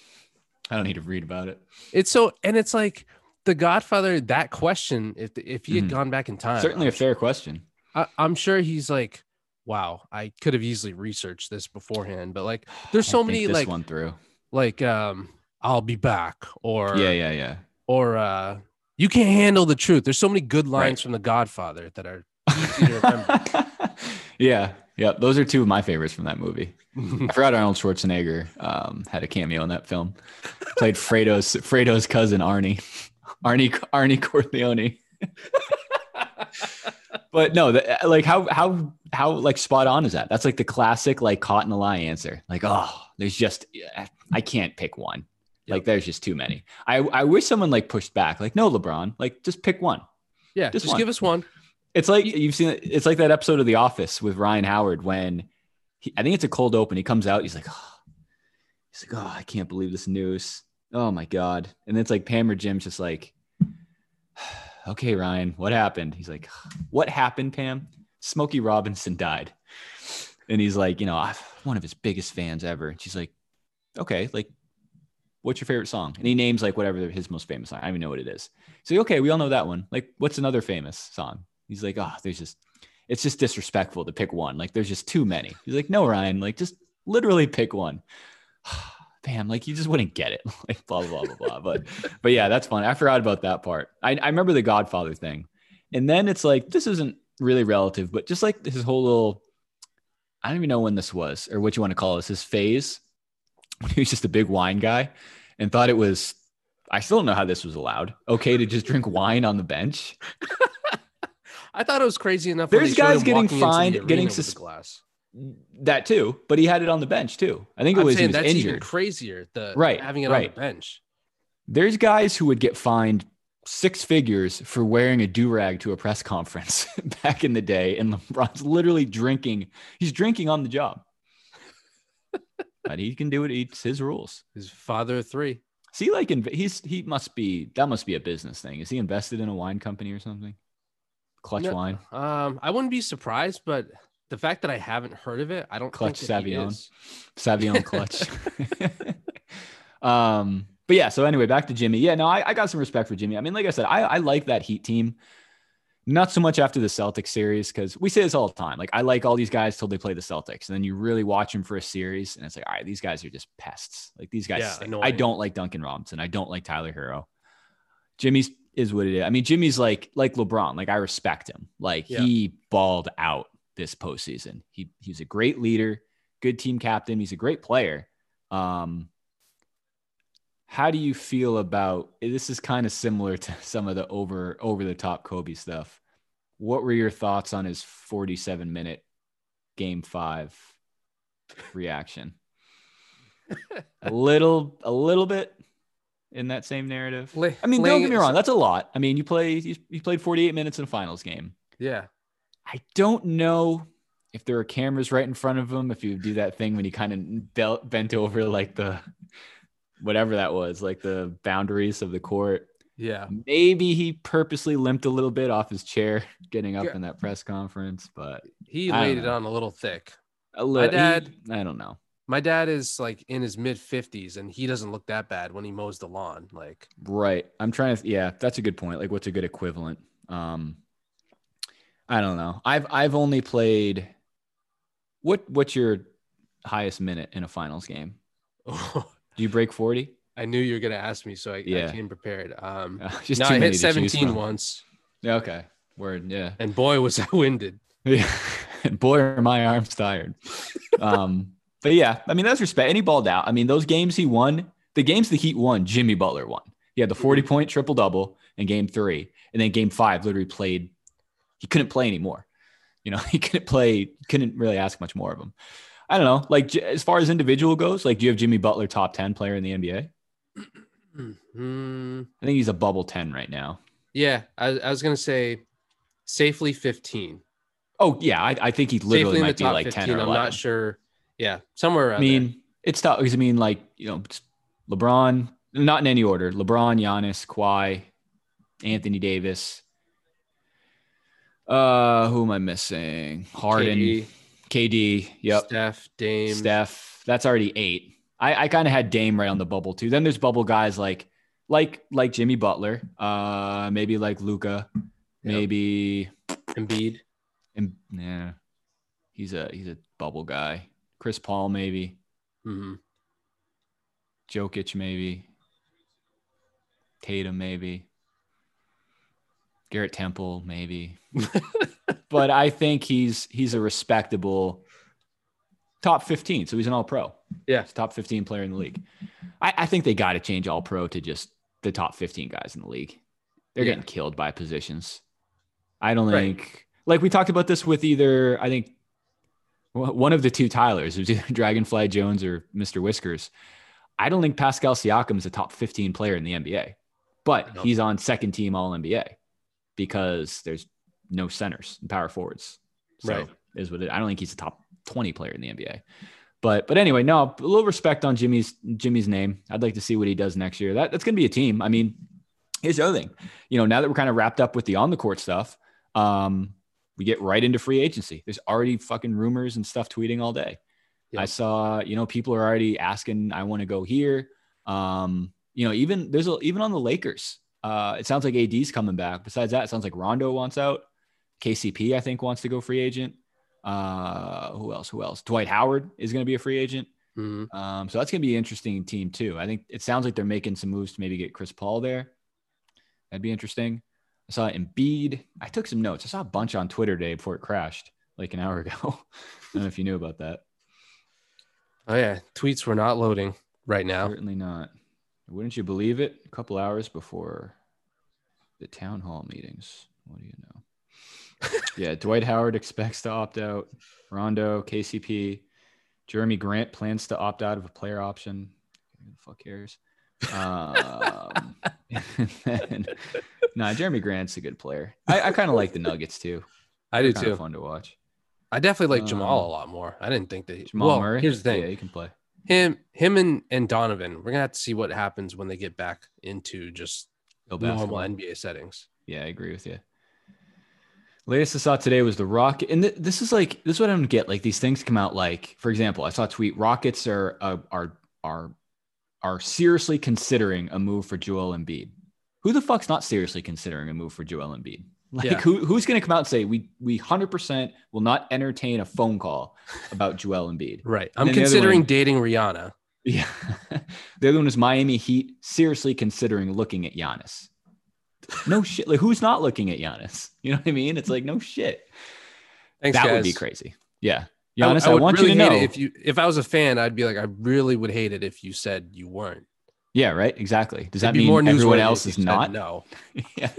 I don't need to read about it. It's so, and it's like the Godfather. That question, if if he had Mhm. gone back in time, Certainly I'm a fair question. I, I'm sure he's like, wow, I could have easily researched this beforehand, but like, there's so many like, one through. Like, um, I'll be back, or Yeah, yeah, yeah. or uh, you can't handle the truth. There's so many good lines Right. from The Godfather that are easy to remember. yeah, yeah. Those are two of my favorites from that movie. I forgot Arnold Schwarzenegger um, had a cameo in that film. Played Fredo's Fredo's cousin Arnie, Arnie Arnie Corleone. But no, the, uh, like how how how like spot on is that? That's like the classic like caught in a lie answer. Like oh, there's just I can't pick one. Like there's just too many. I I wish someone like pushed back. Like no, LeBron, like just pick one. yeah, Just just, one. give us one. It's like you've seen. It's like that episode of The Office with Ryan Howard when he, I think it's a cold open. He comes out. He's like, oh, he's like, oh, I can't believe this news. Oh my god. And then it's like Pam or Jim's just like, okay, Ryan, what happened? He's like, what happened, Pam? Smokey Robinson died. And he's like, you know, I'm one of his biggest fans ever. And she's like, okay, like, what's your favorite song? And he names like whatever his most famous song. I don't even know what it is. So okay, we all know that one. Like, what's another famous song? He's like, oh, there's just, it's just disrespectful to pick one. Like, there's just too many. He's like, no, Ryan, like, just literally pick one. Bam, like you just wouldn't get it. like blah blah blah blah blah. But but yeah, that's fun. I forgot about that part. I, I remember the Godfather thing, and then it's like this isn't really relative, but just like his whole little, I don't even know when this was or what you want to call this. His phase when he was just a big wine guy, and thought it was. I still don't know how this was allowed. Okay to just drink wine on the bench. I thought it was crazy enough. There's guys getting walking into the fined, getting the sus- glass. That too, but he had it on the bench too. I think it I'm was saying was that's even crazier. The Right, having it right. on the bench. There's guys who would get fined six figures for wearing a do rag to a press conference back in the day, and LeBron's literally drinking. He's drinking on the job, but he can do it. It's his rules. His father of three. See, like inv- he's he must be that must be a business thing. Is he invested in a wine company or something? Clutch No, wine. Um, I wouldn't be surprised, but the fact that I haven't heard of it, I don't Clutch Savion. Savion clutch. um, but yeah, so anyway, back to Jimmy. Yeah, no, I, I got some respect for Jimmy. I mean, like I said, I, I like that Heat team. Not so much after the Celtics series because we say this all the time. Like I like all these guys till they play the Celtics, and then you really watch them for a series, and it's like, all right, these guys are just pests. Like these guys, Yeah, I don't like Duncan Robinson. I don't like Tyler Herro. Jimmy's is what it is. I mean, Jimmy's like like LeBron. Like I respect him. Like Yeah. he balled out this postseason. He he's a great leader, good team captain. He's a great player. Um, how do you feel about this? Is kind of similar to some of the over over the top Kobe stuff. What were your thoughts on his 47 minute game five reaction? a little, a little bit in that same narrative. I mean, don't get me wrong, that's a lot. I mean, you play you, you played 48 minutes in a finals game. Yeah. I don't know if there are cameras right in front of him. If you do that thing when he kind of bel- bent over like the whatever that was, like the boundaries of the court. Yeah. Maybe he purposely limped a little bit off his chair getting up Yeah. in that press conference, but He I laid it on a little thick. a little. dad- I don't know. My dad is like in his mid 50s and he doesn't look that bad when he mows the lawn. Like, Right. I'm trying to. Yeah, that's a good point. Like, what's a good equivalent? Um, I don't know. I've I've only played. What What's your highest minute in a finals game? Do you break 40? I knew you were going to ask me, so I, Yeah. I came prepared. Um, Just no, I hit 17 once Yeah, okay. Word. Yeah. and boy, was I winded. Yeah. and boy, are my arms tired. Um, but yeah, I mean, that's respect. And he balled out. I mean, those games he won, the games the Heat won, Jimmy Butler won. He had the 40 point triple double in game three. And then game five literally played, he couldn't play anymore. You know, he couldn't play, couldn't really ask much more of him. I don't know. Like, as far as individual goes, like, do you have Jimmy Butler top 10 player in the NBA? Hmm. I think he's a bubble 10 right now. yeah. I, I was going to say safely 15. Oh, yeah. I, I think he literally safely might be like 15. 10 or I'm 11. not sure. Yeah. Somewhere around I mean, it's tough because I mean, like you know, LeBron, not in any order. LeBron, Giannis, Kawhi, Anthony Davis. Uh, who am I missing? Harden, KD, KD. Yep, Steph, Dame. Steph. That's already eight. I, I kind of had Dame right on the bubble too. Then there's bubble guys like like like Jimmy Butler. Uh, maybe like Luka. Maybe Embiid. and yeah, he's a he's a bubble guy. Chris Paul maybe. Mm-hmm. Jokic, maybe. Tatum, maybe. Garrett Temple, maybe. but I think he's he's a respectable top 15. So he's an all pro. Yeah. He's top 15 player in the league. I, I think they got to change all pro to just the top 15 guys in the league. They're Yeah. getting killed by positions. I don't Right. think, like we talked about this with either, I think one of the two Tylers, it was either Dragonfly Jones or Mr. Whiskers. I don't think Pascal Siakam is a top 15 player in the NBA, but he's on second team All NBA because there's no centers and power forwards. So Right. is what it, I don't think he's a top 20 player in the NBA. But but anyway, no, a little respect on Jimmy's Jimmy's name. I'd like to see what he does next year. That that's gonna be a team. I mean, here's the other thing. You know, now that we're kind of wrapped up with the on the court stuff, um, we get right into free agency. There's already fucking rumors and stuff tweeting all day. Yep. I saw, you know, people are already asking, I want to go here. Um, you know, even there's a, even on the Lakers, uh, it sounds like AD's coming back. Besides that, it sounds like Rondo wants out. KCP, I think, wants to go free agent. Uh, who else? Who else? Dwight Howard is going to be a free agent. hmm Um, so that's going to be an interesting team too. I think it sounds like they're making some moves to maybe get Chris Paul there. That'd be interesting. I saw Embiid. I took some notes. I saw a bunch on Twitter today before it crashed, like an hour ago. I don't know if you knew about that. Oh yeah, tweets were not loading right now. Certainly not. Wouldn't you believe it? A couple hours before the town hall meetings. What do you know? yeah, Dwight Howard expects to opt out. Rondo, KCP, Jerami Grant plans to opt out of a player option. Who the fuck cares? Um, then, nah, Jerami Grant's a good player. I, I kind of like the Nuggets too. I do too. fun to watch. I definitely like Jamal Um, a lot more. I didn't think that. He, Jamal well, Murray. Here's the thing: Yeah, he can play. Him, him, and and Donovan. We're gonna have to see what happens when they get back into just Go normal. NBA settings. Yeah, I agree with you. Latest I saw today was the Rocket, and th- this is like this is what I don't get. Like these things come out like, for example, I saw a tweet: Rockets are uh, are are are seriously considering a move for Joel Embiid. Who the fuck's not seriously considering a move for Joel Embiid? Like Yeah. who who's going to come out and say we we 100% will not entertain a phone call about Joel Embiid? Right. I'm then the other considering one- dating Rihanna. Yeah. the other one is Miami Heat seriously considering looking at Giannis. No shit. Like who's not looking at Giannis? You know what I mean? It's like no shit. Thanks, that guys. would be crazy. Yeah. I- Giannis, I, I, would want really you to know. if you if I was a fan, I'd be like, I really would hate it if you said you weren't. yeah, right. Exactly. Does that It'd be mean more everyone else is not? No. yeah.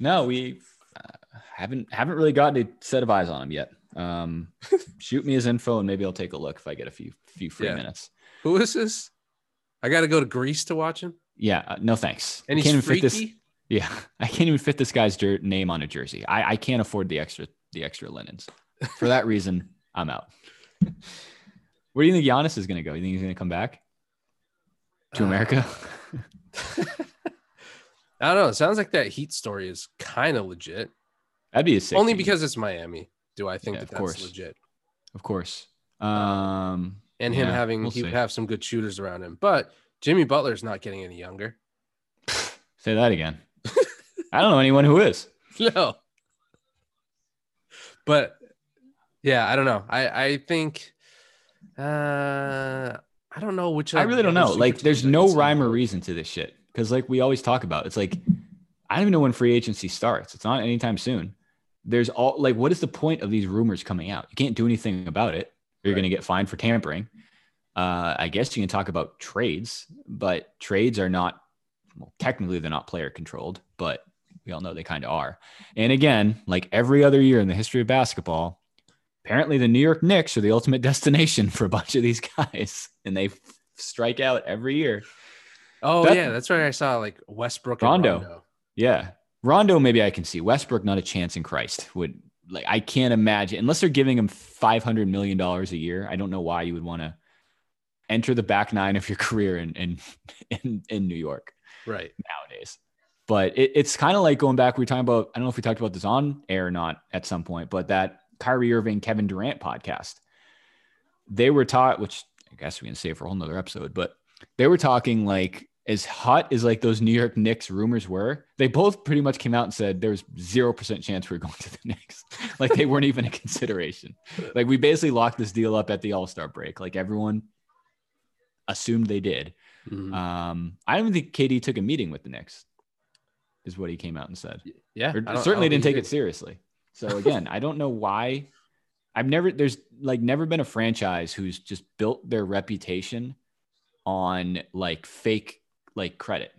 No, we uh, haven't haven't really gotten a set of eyes on him yet. Um, shoot me his info and maybe I'll take a look if I get a few few free Yeah. minutes. Who is this? I got to go to Greece to watch him. Yeah, uh, no thanks. And I he's can't even fit freaky. this. Yeah, I can't even fit this guy's jer- name on a jersey. I, I can't afford the extra the extra linens. For that reason, I'm out. Where do you think Giannis is going to go? You think he's going to come back to Uh, America? I don't know. It sounds like that Heat story is kind of legit. That'd be a sick. Only because it's Miami. Do I think Yeah, that of that's course. legit? of course. Um, And him Yeah, having we'll he would have some good shooters around him. But Jimmy Butler's not getting any younger. say that again. I don't know anyone who is. No. But yeah, I don't know. I I think uh I don't know which I really don't know. Like, there's no rhyme or reason to this shit. Because, like, we always talk about, it's like I don't even know when free agency starts. It's not anytime soon. There's all like, what is the point of these rumors coming out? You can't do anything about it. You're Right. going to get fined for tampering. Uh, I guess you can talk about trades, but trades are not. Well, technically, they're not player controlled, but we all know they kind of are. And again, like every other year in the history of basketball, apparently the New York Knicks are the ultimate destination for a bunch of these guys, and they f- strike out every year. Oh That- yeah, that's right. I saw like Westbrook and Rondo. Rondo. Yeah. Rondo, maybe I can see. Westbrook, not a chance in Christ. Would like I can't imagine unless they're giving him five hundred million dollars a year. I don't know why you would want to enter the back nine of your career in in in, in New York Right. nowadays. But it, it's kind of like going back. We were talking about. I don't know if we talked about this on air or not at some point, but that Kyrie Irving, Kevin Durant podcast. They were taught, which I guess we can save for a whole nother episode, but they were talking like as hot as like those New York Knicks rumors were. They both pretty much came out and said there was zero percent chance we are going to the Knicks. like they weren't even a consideration. Like we basically locked this deal up at the All Star break. Like everyone assumed they did. Mhm. Um, I don't even think KD took a meeting with the Knicks, is what he came out and said. yeah. Or certainly didn't take it seriously. So again, I don't know why. I've never there's like never been a franchise who's just built their reputation on like fake like credit.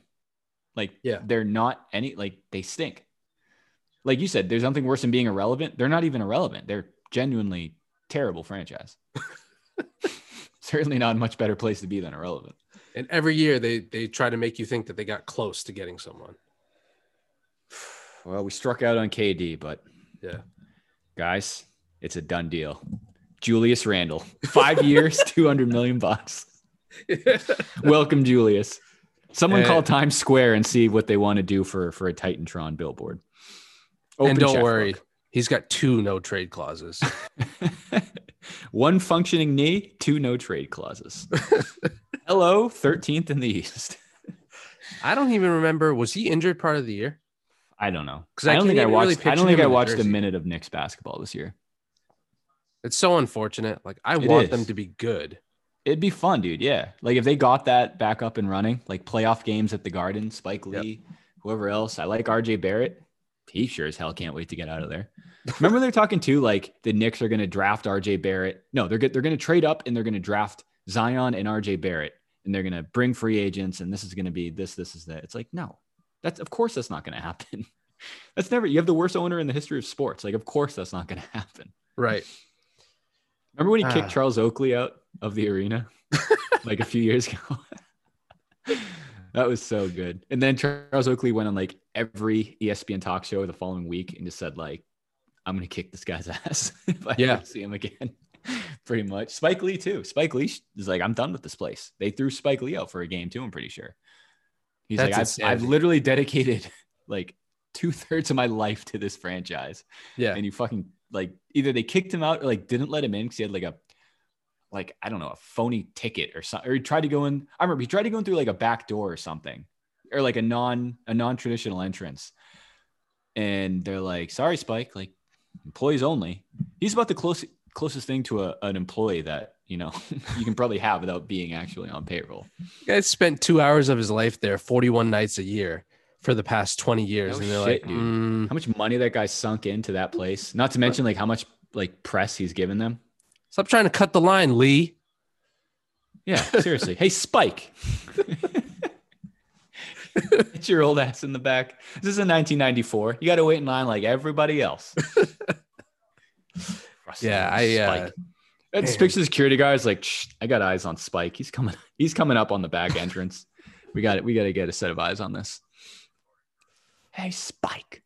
Like Yeah. they're not any like they stink. Like you said, there's nothing worse than being irrelevant. They're not even irrelevant. They're genuinely terrible franchise. Certainly not a much better place to be than irrelevant. And every year they they try to make you think that they got close to getting someone. Well, we struck out on KD, but Yeah. guys, it's a done deal. Julius Randle, five years, 200 million bucks. Welcome, Julius. Someone Uh, call Times Square and see what they want to do for, for a Titantron billboard. and don't checkbook. worry, he's got two no trade clauses. One functioning knee, two no trade clauses. Hello, 13th in the East. I don't even remember. Was he injured part of the year? I don't know. 'Cause I I don't think I even really watched. I don't think I watched a minute of Knicks basketball this year. It's so unfortunate. Like I It want them to be good. It'd be fun, dude. Yeah. Like if they got that back up and running, like playoff games at the Garden, Spike Yep. Lee, whoever else. I like RJ Barrett. He sure as hell can't wait to get out of there. Remember they're talking too, like the Knicks are going to draft RJ Barrett. No, they're. They're going to trade up and they're going to draft Zion and RJ Barrett, and they're going to bring free agents, and this is going to be this, this is that. It's like no, that's of course that's not going to happen. That's never. You have the worst owner in the history of sports. Like of course that's not going to happen. Right. Remember when he Ah. kicked Charles Oakley out of the arena like a few years ago? that was so good. And then Charles Oakley went on like every ESPN talk show the following week and just said like, "I'm gonna kick this guy's ass if I Yeah. see him again." pretty much. Spike Lee too. Spike Lee is like, "I'm done with this place." They threw Spike Lee out for a game too. I'm pretty sure. He's That's like, I've, I've literally dedicated like two thirds of my life to this franchise Yeah. and you fucking like either they kicked him out or like didn't let him in because he had like a like I don't know a phony ticket or something or he tried to go in I remember he tried to go in through like a back door or something or like a non a non traditional entrance and they're like, "Sorry, Spike, like employees only." He's about the closest closest thing to a, an employee that you know you can probably have without being actually on payroll. The guy spent two hours of his life there, 41 nights a year for the past 20 years. No and they're shit, like, dude. mm, How much money that guy sunk into that place? Not to mention like how much like press he's given them. Stop trying to cut the line, Lee. Yeah, seriously. hey, Spike. Get your old ass in the back. This is in 1994. You got to wait in line like everybody else. Yeah, I, uh, Spike. And just picture the security guys like, "Shh, I got eyes on Spike. He's coming. He's coming up on the back entrance. We got it. We got to get a set of eyes on this. Hey, Spike.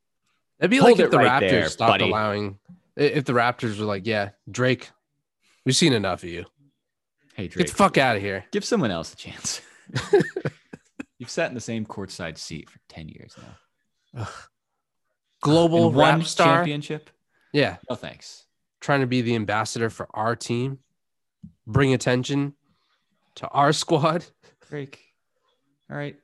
That'd be Hold like if the right Raptors there, stopped buddy. allowing, if the Raptors were like, yeah, Drake, we've seen enough of you. Hey, Get the fuck out of here. Give someone else a chance. You've sat in the same courtside seat for 10 years now. Global And one rap star. championship? Yeah. No thanks. Trying to be the ambassador for our team, bring attention to our squad. Drake. All right.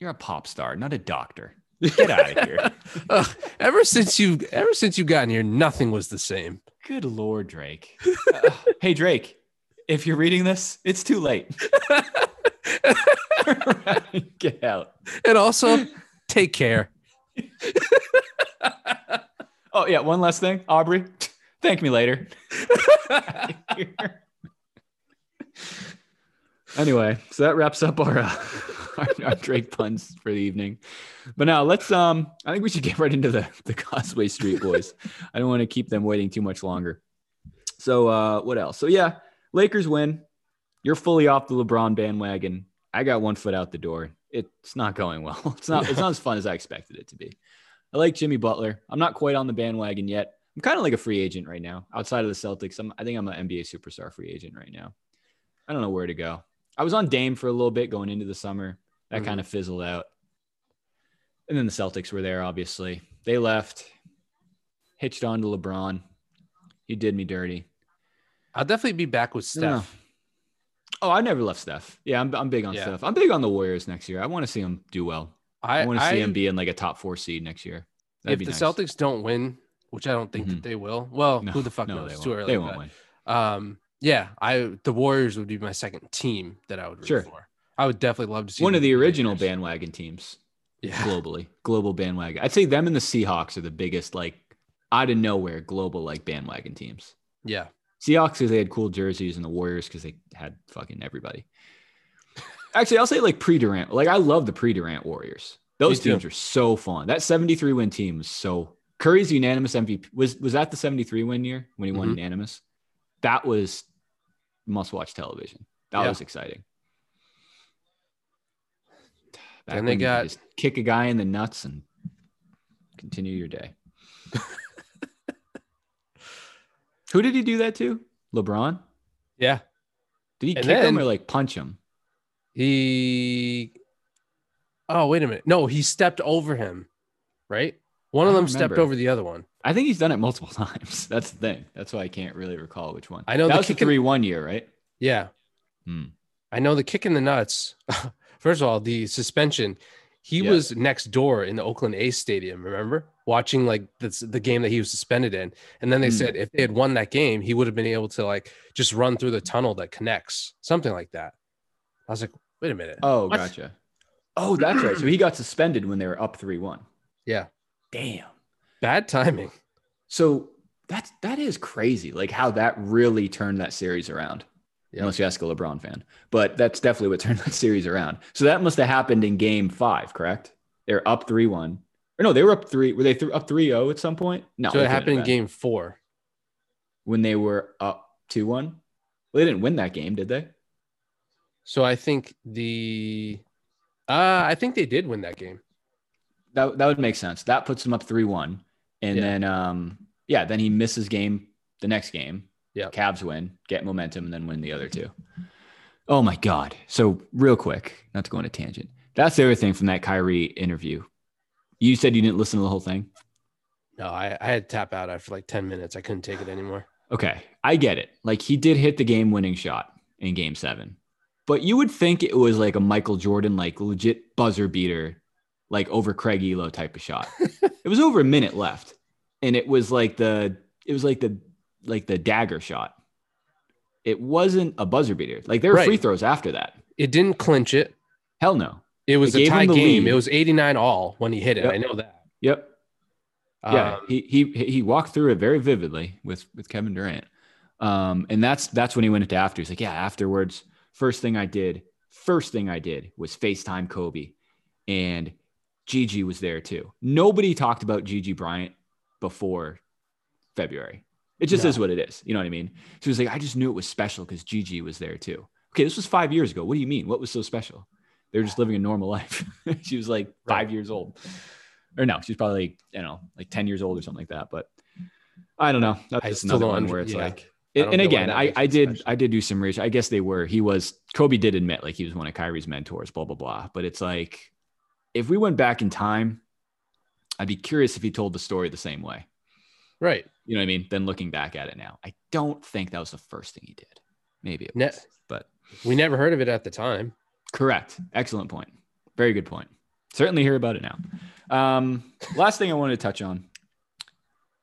You're a pop star, not a doctor. Get out of here. Ugh, ever since you ever since you got in here, nothing was the same. Good Lord, Drake. Uh, hey, Drake, if you're reading this, it's too late. Get out. And also, take care. Oh, yeah. One last thing. Aubrey, thank me later. Anyway, so that wraps up our, uh, our, our Drake puns for the evening. But now let's, um, I think we should get right into the, the Causeway Street boys. I don't want to keep them waiting too much longer. So, uh, what else? So, yeah, Lakers win. You're fully off the LeBron bandwagon. I got one foot out the door. It's not going well. It's not. It's not as fun as I expected it to be. I like Jimmy Butler. I'm not quite on the bandwagon yet. I'm kind of like a free agent right now. Outside of the Celtics, I'm, I think I'm an NBA superstar free agent right now. I don't know where to go. I was on Dame for a little bit going into the summer. That Mhm. kind of fizzled out. And then the Celtics were there, obviously. They left, hitched on to LeBron. He did me dirty. I'll definitely be back with Steph. No. Oh, I never left Steph. Yeah, I'm, I'm big on Yeah. Steph. I'm big on the Warriors next year. I want to see him do well. I, I, want to see him be in like a top four seed next year. That'd if the nice. Celtics don't win, which I don't think Mhm. that they will. Well, No, who the fuck no, knows? they won't. Too early. They won't but, win. Um, yeah, I the Warriors would be my second team that I would root Sure. for. I would definitely love to see One of the original bandwagon teams Yeah, globally, global bandwagon. I'd say them and the Seahawks are the biggest, like out of nowhere, global like bandwagon teams. yeah. Seahawks because they had cool jerseys, and the Warriors because they had fucking everybody. Actually, I'll say like pre Durant. Like I love the pre Durant Warriors. Those Me too. teams are so fun. That 73 win team was so Curry's unanimous MVP. Was was that the 73 win year when he won Mhm. unanimous? That was must watch television. That Yeah. was exciting. Back Then they when you could got- just kick a guy in the nuts and continue your day. Who did he do that to? LeBron? Yeah. Did he And kick him or like punch him? He. Oh wait a minute! No, he stepped over him. Right. One of them stepped over the other one. I think he's done it multiple times. That's the thing. That's why I can't really recall which one. I know that was the kick in- three one year, right? Yeah. Hmm. I know the kick in the nuts. First of all, the suspension. He Yeah. was next door in the Oakland A's stadium. Remember watching like the the game that he was suspended in, and then they Hmm. said if they had won that game, he would have been able to like just run through the tunnel that connects, something like that. I was like, wait a minute. Oh, What? gotcha. Oh, that's right. So he got suspended when they were up three one. Yeah, Damn. bad timing. So that's that is crazy. Like how that really turned that series around. Yep. Unless you ask a LeBron fan, but that's definitely what turned that series around. So that must have happened in Game Five, correct? They're up three one. Or no, they were up three. Were they th- up 3-0 at some point? No. so it happened in game four. when they were up two one. Well, they didn't win that game, did they? So I think the, uh, I think they did win that game. That that would make sense. That puts them up three one, and Yeah. then um yeah, then he misses game the next game. Yeah. Cavs win, get momentum, and then win the other two. Oh my god! So real quick, not to go on a tangent. That's the other thing from that Kyrie interview. You said you didn't listen to the whole thing. No, I, I had to tap out after like 10 minutes. I couldn't take it anymore. Okay, I get it. Like he did hit the game-winning shot in Game Seven, but you would think it was like a Michael Jordan, like legit buzzer beater like over Craig Ehlo type of shot. it was over a minute left, and it was like the it was like the like the dagger shot. It wasn't a buzzer beater. Like there were Right. free throws after that. It didn't clinch it. Hell no. It was It a tie game. lead. It was 89 all when he hit it. Yep. I know that. Yep. Yeah, Um, he he he walked through it very vividly with with Kevin Durant. Um, and that's that's when he went into after. He's like, yeah, afterwards, first thing I did, first thing I did was FaceTime Kobe, and Gigi was there too. Nobody talked about Gigi Bryant before February. It just No. is what it is. You know what I mean? So he was like, I just knew it was special because Gigi was there too. Okay, this was five years ago. What do you mean? What was so special? They were just living a normal life. she was like five Right. years old or no, she's probably like, you know, like 10 years old or something like that. But I don't know. That's I just another one where it's yeah. like, I don't and again, I, I did, special. I did do some research. I guess they were, he was, Kobe did admit like he was one of Kyrie's mentors, blah, blah, blah. But it's like, if we went back in time, I'd be curious if he told the story the same way. right. You know what I mean? Then looking back at it now, I don't think that was the first thing he did. Maybe it Ne- was, but We never heard of it at the time. Correct. Excellent point. Very good point. Certainly hear about it now. Um, last thing I wanted to touch on.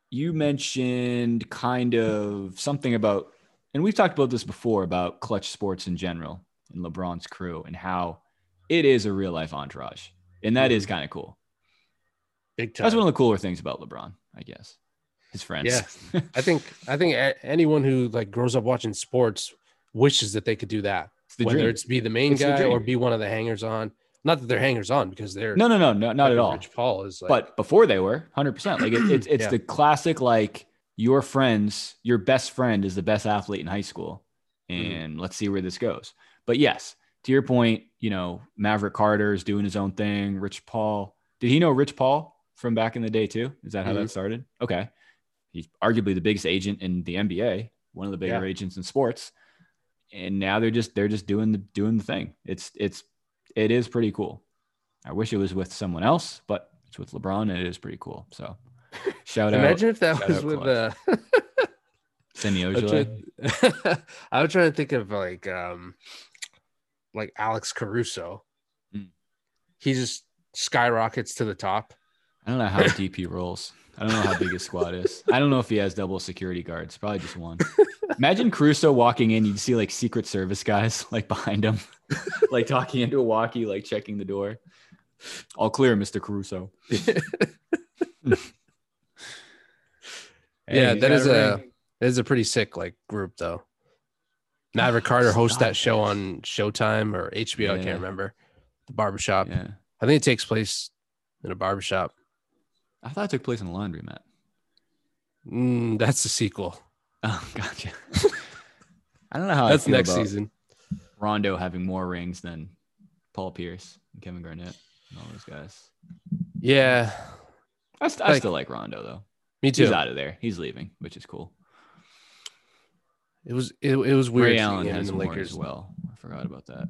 You mentioned kind of something about, and we've talked about this before about clutch sports in general and LeBron's crew and how it is a real life entourage. And that is kind of cool. Big time. That's one of the cooler things about LeBron, I guess. His friends. Yeah. I think I think anyone who like grows up watching sports wishes that they could do that. It's the Whether dream. it's be the main It's the guy or be one of the hangers on. Not that they're hangers on because they're No, no, no, no, not at all. Rich Paul is like but before they were 100% like it, it's it's Yeah. the classic like your friends your best friend is the best athlete in high school Mm-hmm. and let's see where this goes but yes to your point you know maverick carter is doing his own thing rich paul did he know rich paul from back in the day too is that how Mhm. that started okay he's arguably the biggest agent in the nba one of the bigger Yeah. agents in sports and now they're just they're just doing the doing the thing it's it's it is pretty cool I wish it was with someone else, but it's with LeBron and it is pretty cool. So shout Imagine out Imagine if that was with uh Cindy I'm Ojeleye. trying- I was trying to think of like um like Alex Caruso. Mm. He just skyrockets to the top. I don't know how deep he rolls. I don't know how big his squad is. I don't know if he has double security guards. Probably just one. Imagine Caruso walking in. You'd see like Secret Service guys like behind him, like talking into a walkie, like checking the door. All clear, Mr. Caruso. Hey, yeah, that is a that is a pretty sick like group though. Maverick Carter hosts that show on Showtime or HBO. I can't remember. The barbershop. Yeah. I think it takes place in a barbershop. I thought it took place in a laundromat. Mm, that's the sequel. Oh, gotcha. I don't know how that's I feel next season. Rondo having more rings than Paul Pierce and Kevin Garnett and all those guys. Yeah, I, st- I Like- still like Rondo though. me too. He's out of there. He's leaving, which is cool. It was it, it was weird. Ray Allen has the Lakers. as well. I forgot about that.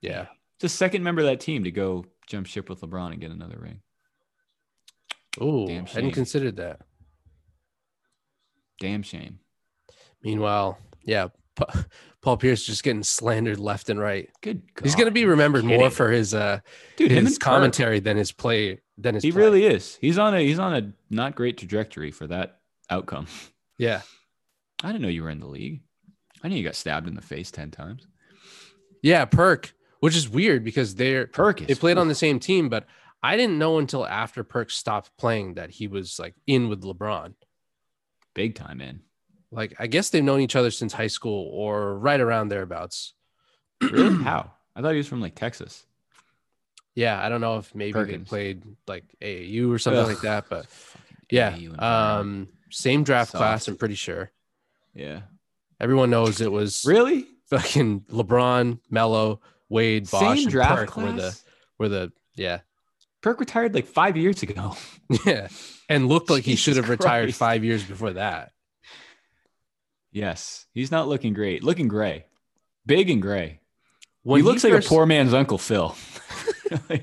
Yeah, the second member of that team to go jump ship with LeBron and get another ring. Oh, Damn hadn't considered that. Damn shame. Meanwhile, yeah, Pa- Paul Pierce just getting slandered left and right. Good. He's going to be remembered more for his uh dude. His and Kirk. commentary than his play than his. He play. really is. He's on a he's on a not great trajectory for that outcome. yeah I didn't know you were in the league. I knew you got stabbed in the face ten times. yeah Perk, which is weird because they're Perk they played on the same team, but I didn't know until after Perk stopped playing that he was like in with LeBron. big time in. Like I guess they've known each other since high school or right around thereabouts. Really? How? I thought he was from like Texas. Yeah, I don't know if maybe Perkins. they played like AAU or something like that, but yeah, um, same draft Soft. class. I'm pretty sure yeah. everyone knows it was Really? fucking LeBron, Melo, Wade, Bosh, Same and draft Perk class. were the were the yeah Perk retired like five years ago. yeah, and looked like he should Jesus have retired five years before that. Yes, he's not looking great. Looking gray, big and gray. When he looks like first- a poor man's Uncle Phil,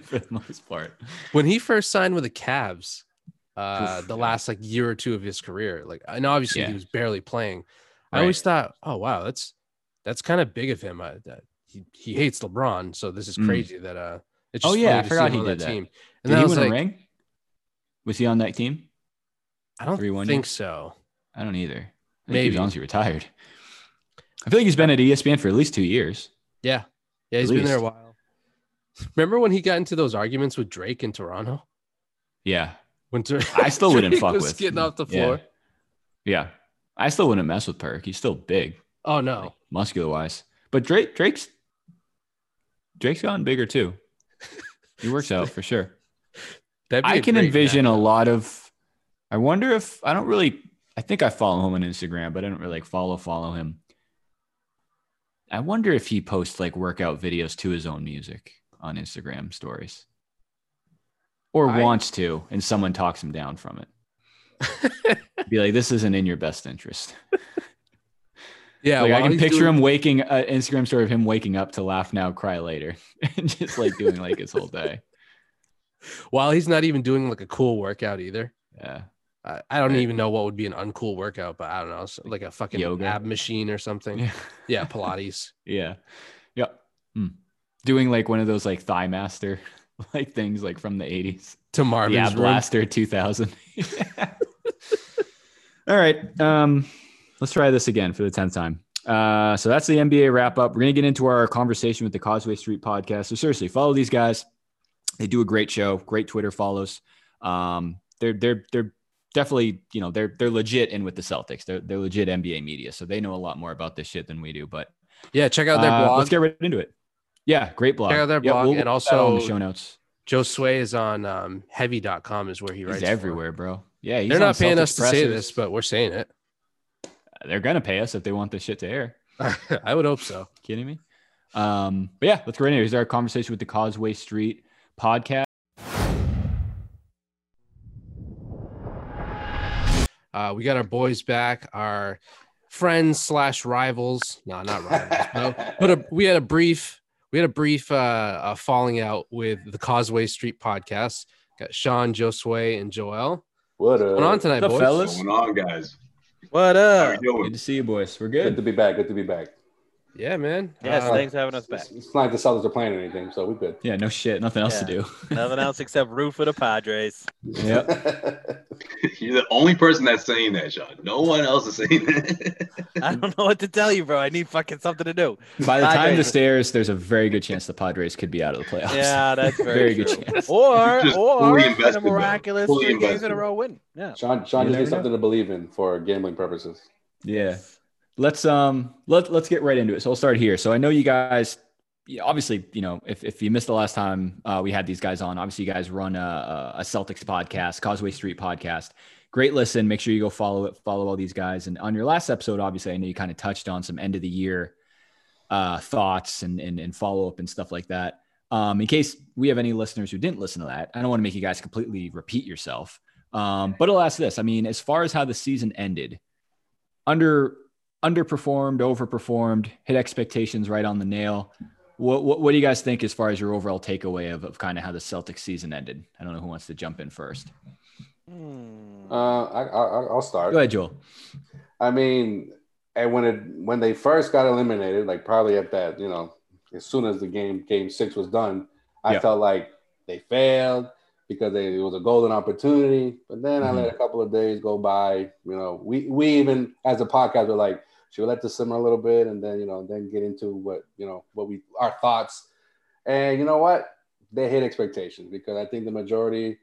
for the most part. when he first signed with the Cavs, uh, Oof, the yeah. last like year or two of his career, like and obviously Yeah. he was barely playing. I always thought, oh wow, that's that's kind of big of him. I, that he he hates LeBron, so this is Mm. crazy that uh It's Oh, yeah, I forgot he did that. team. And Did he was win like, a ring? Was he on that team? I don't think year? so. I don't either. I think he Maybe. was honestly retired. I feel like he's been at ESPN for at least two years. Yeah, yeah, At he's been there a while. Remember when he got into those arguments with Drake in Toronto? Yeah. When Dra- I still wouldn't fuck was with getting off the floor. Yeah. I still wouldn't mess with Perk. He's still big, Oh no, muscular wise. But Drake Drake's Drake's gotten bigger too. He works out for sure. I can envision a lot of. I wonder if I don't really. I think I follow him on Instagram, but I don't really like follow follow him. I wonder if he posts like workout videos to his own music on Instagram stories, or I- wants to, and someone talks him down from it. Be like, this isn't in your best interest. Yeah, like I can picture doing- him waking uh, Instagram story of him waking up to laugh now, cry later, and just like doing like his whole day. while he's not even doing like a cool workout either. Yeah, I, I don't Right. even know what would be an uncool workout, but I don't know, so- like a fucking Yoga. ab machine or something. yeah. Yeah, Pilates. Yeah. Yeah. Hmm. Doing like one of those like thigh master like things like from the 80s. to The Marvin's Ab room. Blaster 2000. All right. Um, let's try this again for the 10th time. Uh, so that's the NBA wrap up. We're going to get into our conversation with the Causeway Street podcast. So seriously, follow these guys. They do a great show, great Twitter follows. Um, they're, they're, they're definitely, you know, they're, they're legit in with the Celtics. They're, they're legit NBA media. So they know a lot more about this shit than we do, but Yeah, check out their uh, blog. Let's get right into it. Yeah, great blog. Check out their Yep, blog, we'll and on the also show notes. Joe Sway is on um, heavy.com is where he writes. He's for. everywhere, bro. Yeah, he's They're not paying us to say this, but we're saying it. they're gonna pay us if they want this shit to air. I would hope so. Kidding me? Um, but yeah, let's go right in. Here's our conversation with the Causeway Street podcast. Uh, we got our boys back, our friends slash rivals. No, not rivals. but, but a, we had a brief, we had a brief uh, uh, falling out with the Causeway Street podcast. Got Sean, Josue, and Joel. What up? What's going on tonight, What's up, boys? fellas? What's going on, guys? What How up? are you doing? Good to see you, boys. We're Good good. to be back. Good to be back. Yeah, man. Yes, Uh, thanks for having us back. It's, it's not like the Celtics are playing anything, so we're good. Yeah, no shit. Nothing else to do. Nothing else except root for the Padres. yep. You're the only person that's saying that, Sean. No one else is saying that. I don't know what to tell you, bro. I need fucking something to do. By the time the stairs, there's a very good chance the Padres could be out of the playoffs. Yeah, that's very, Very good chance. Or Just or fully in a miraculous three games in a row win. Yeah. Sean, Sean You just needs never know. something to believe in for gambling purposes. Yeah. Let's um let let's get right into it. So we'll start here. So I know you guys obviously, you know, if, if you missed the last time uh, we had these guys on, obviously you guys run a, a Celtics podcast, Causeway Street podcast. Great listen. Make sure you go follow it, follow all these guys. And on your last episode, obviously, I know you kind of touched on some end of the year uh, thoughts and, and, and follow up and stuff like that. Um, in case we have any listeners who didn't listen to that, I don't want to make you guys completely repeat yourself. Um, but I'll ask this. I mean, as far as how the season ended, under underperformed, overperformed, hit expectations right on the nail. What, what, what do you guys think as far as your overall takeaway of, of kind of how the Celtics season ended? I don't know who wants to jump in first. Hmm. Uh, I, I, I'll start. Go ahead, Joel. I mean, and when it when they first got eliminated, like probably at that, you know, as soon as the game game six was done, I Yeah. felt like they failed because they, it was a golden opportunity. But then I Mhm. let a couple of days go by. You know, we we even as a podcast were like, should we let this simmer a little bit and then you know then get into what you know what we our thoughts. And you know what? They hit expectations because I think the majority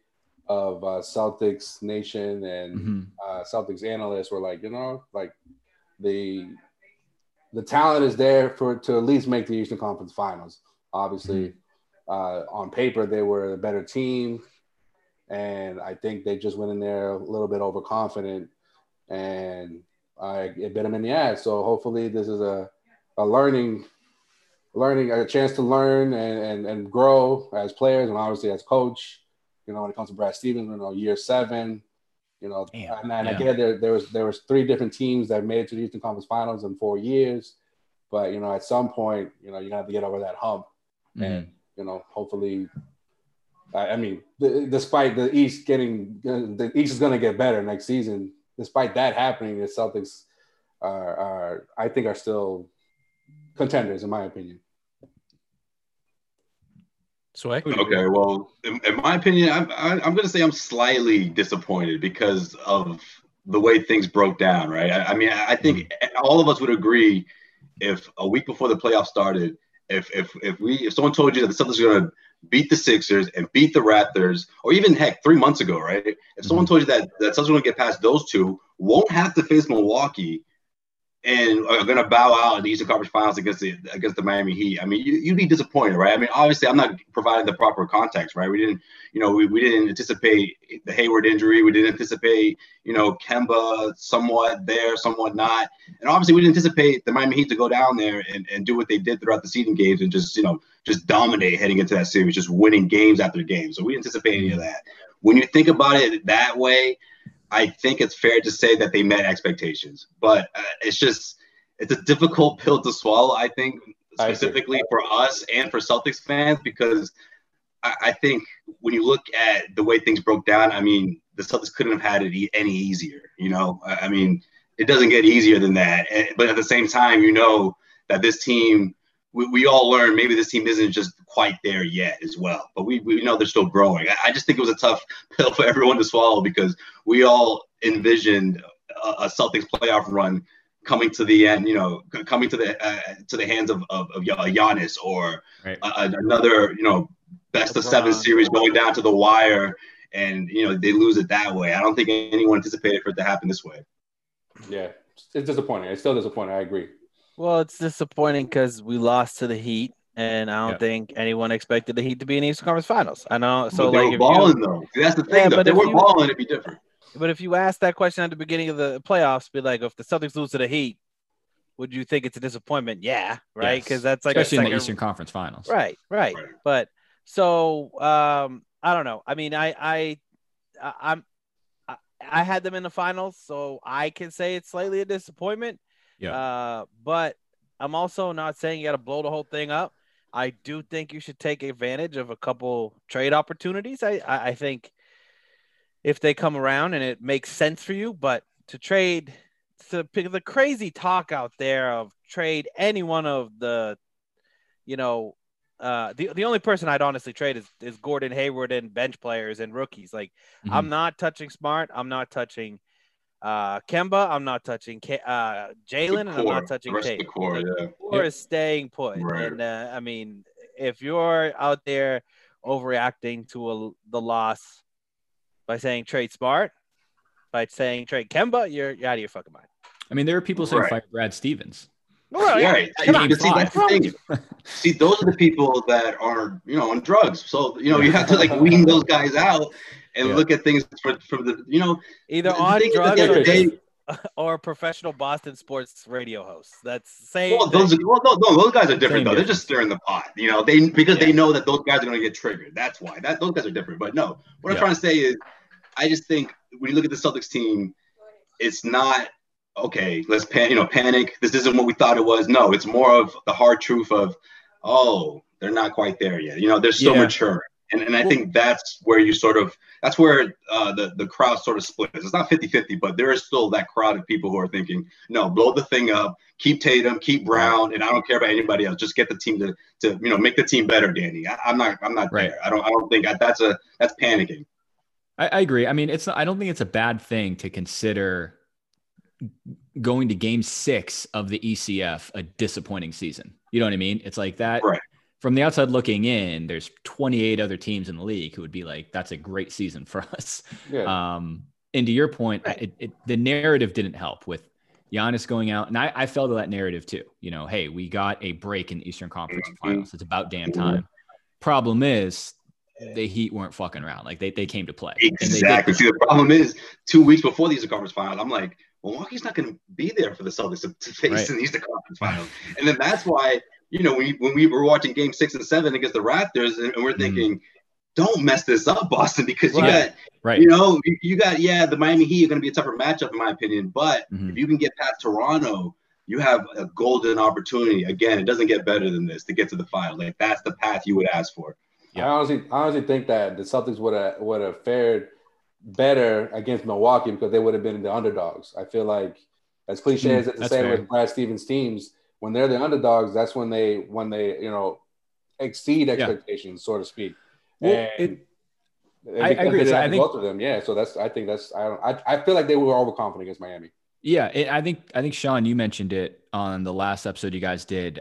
of uh, Celtics Nation and Mhm. uh, Celtics analysts were like, you know, like the the talent is there for to at least make the Eastern Conference Finals. Obviously, uh, on paper they were a better team, and I think they just went in there a little bit overconfident, and I it bit them in the ass. So hopefully, this is a a learning learning a chance to learn and, and, and grow as players and obviously as coach. You know, when it comes to Brad Stevens, you know, year seven, you know, Damn. and, and Yeah. again, there, there was there was three different teams that made it to the Eastern Conference Finals in four years. But you know, at some point, you know, you're gonna have to get over that hump, mm-hmm. and you know, hopefully, I, I mean, the, despite the East getting, the East is gonna get better next season. Despite that happening, the Celtics are, are I think, are still contenders in my opinion. Sway. Okay, well, in, in my opinion, I'm I- I'm gonna say I'm slightly disappointed because of the way things broke down. Right? I, I mean, I I think all of us would agree if a week before the playoffs started, if if if we if someone told you that the Celtics are gonna beat the Sixers and beat the Raptors, or even heck, three months ago, right? If someone mm-hmm. told you that that Celtics are gonna get past those two, won't have to face Milwaukee. And are going to bow out in the Eastern Conference Finals against the against the Miami Heat. I mean, you, you'd be disappointed, right? I mean, obviously, I'm not providing the proper context, right? We didn't, you know, we, we didn't anticipate the Hayward injury. We didn't anticipate, you know, Kemba somewhat there, somewhat not. And obviously, we didn't anticipate the Miami Heat to go down there and, and do what they did throughout the season games and just, you know, just dominate heading into that series, just winning games after game. So we anticipate any of that. When you think about it that way, I think it's fair to say that they met expectations, but uh, it's just it's a difficult pill to swallow. I think I specifically for us and for Celtics fans because I, I think when you look at the way things broke down, I mean the Celtics couldn't have had it e- any easier. You know, I, I mean it doesn't get easier than that. Eh, But at the same time, you know that this team. We, we all learned maybe this team isn't just quite there yet as well, but we, we know they're still growing. I, I just think it was a tough pill for everyone to swallow because we all envisioned a, a Celtics playoff run coming to the end, you know, coming to the uh, to the hands of of, of Giannis or Right. a, a- another, you know, best of seven series going down to the wire, and you know they lose it that way. I don't think anyone anticipated for it to happen this way. Yeah, it's disappointing. It's still disappointing. I agree. Well, it's disappointing because we lost to the Heat, and I don't Yep. think anyone expected the Heat to be in the Eastern Conference Finals. I know. So So they like, were if balling you, though. That's the Yeah, thing though. but If they were you- balling, it'd be different. but if you ask that question at the beginning of the playoffs, be like, if the Celtics lose to the Heat, would you think it's a disappointment? Yeah, right. Yes. Because that's like a especially in the Eastern Conference Finals. Right, right. Right. But so um I don't know. I mean, I I, I I'm I, I had them in the finals, so I can say it's slightly a disappointment. Yeah. Uh, but I'm also not saying you got to blow the whole thing up. I do think you should take advantage of a couple trade opportunities. I, I I think if they come around and it makes sense for you, but to trade to pick the crazy talk out there of trade any one of the, you know, uh, the the only person I'd honestly trade is is Gordon Hayward and bench players and rookies. Like Mhm. I'm not touching Smart. I'm not touching uh Kemba. I'm not touching K- uh Jaylen, and I'm not touching the rest of the core, yeah. core is staying put. Right. And uh, I mean, if you're out there overreacting to a, the loss by saying trade Smart, by saying trade Kemba, you're, you're out of your fucking mind. I mean, there are people saying Right. fire Brad Stevens. Well, Yeah, right. Come on, see, that's the thing. See, those are the people that are, you know, on drugs. So, you know, you have to like wean those guys out and Yeah. look at things from, from the, you know, Either the on thing is at drugs or, day- or professional Boston sports radio hosts. That's same. well, those, well, no, no, those guys are different Same though. They're just stirring the pot, you know. They because they know that those guys are going to get triggered. That's why that those guys are different. But no, what I'm trying to say is, I just think when you look at the Celtics team, it's not okay. Let's pan, you know, panic. This isn't what we thought it was. No, it's more of the hard truth of, oh, they're not quite there yet. You know, they're still Yeah. maturing. And, and I think that's where you sort of that's where uh, the the crowd sort of splits. It's not 50-50, but there is still that crowd of people who are thinking, no, blow the thing up, keep Tatum, keep Brown, and I don't care about anybody else. Just get the team to to you know make the team better, Danny. I, I'm not I'm not Right. there. I don't I don't think I, that's a that's panicking. I, I agree. I mean, it's I don't think it's a bad thing to consider going to game six of the ECF a disappointing season. You know what I mean? It's like that Right. From the outside looking in, there's 28 other teams in the league who would be like, that's a great season for us. Yeah. Um, and to your point, Right. it, it, the narrative didn't help with Giannis going out. And I, I fell to that narrative too. You know, hey, we got a break in the Eastern Conference Mhm. finals. It's about damn time. Problem is, the Heat weren't fucking around. Like they, they came to play. And they. Exactly. See, the problem is two weeks before the Eastern Conference Finals, I'm like, Milwaukee's not going to be there for the Celtics to, to face Right. in the Eastern Conference Finals, and then that's why you know when, we- when we were watching Game Six and Seven against the Raptors, and, and we're Mhm. thinking, don't mess this up, Boston, because you Right. got Right. you know you, you got yeah the Miami Heat are going to be a tougher matchup in my opinion, but Mhm. if you can get past Toronto. You have a golden opportunity. Again, it doesn't get better than this to get to the final. Like that's the path you would ask for. Yeah. I honestly, I honestly think that the Celtics would have would have fared better against Milwaukee because they would have been the underdogs. I feel like, as cliche Mm, as it to that's say fair. with Brad Stevens teams, when they're the underdogs, that's when they when they you know exceed expectations, so to speak. Well, And- it- and I- I agree. they So I have think- both of them. Yeah, so that's I think that's I don't I, I feel like they were overconfident against Miami. Yeah, it, I think I think Sean, you mentioned it on the last episode you guys did.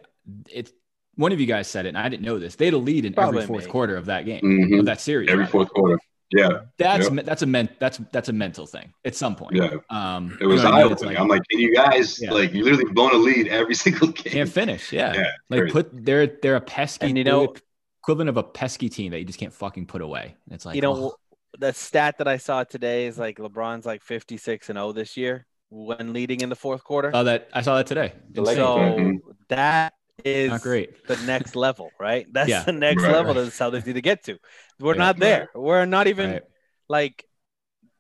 It's one of you guys said it, and I didn't know this. They had a lead in Probably every fourth me. quarter of that game, Mhm. of that series. Every rather. fourth quarter. Yeah, That's Yep. that's a men, that's that's a mental thing at some point. yeah. Um, It was you know eye opening. Like, I'm like, can you guys Yeah. like you literally blown a lead every single game? can't finish. Yeah, Yeah, like crazy. put they're they're a pesky. And you know- equivalent of a pesky team that you just can't fucking put away. It's like you know, oh, the stat that I saw today is like LeBron's like 56 and 0 this year when leading in the fourth quarter. Oh, that I saw that today. The Insane. Lakers- so Mhm. that is Not great. the next level, right? That's Yeah. the next Right, level right. that the Celtics need to get to. We're Yeah. not there. We're not even Right. like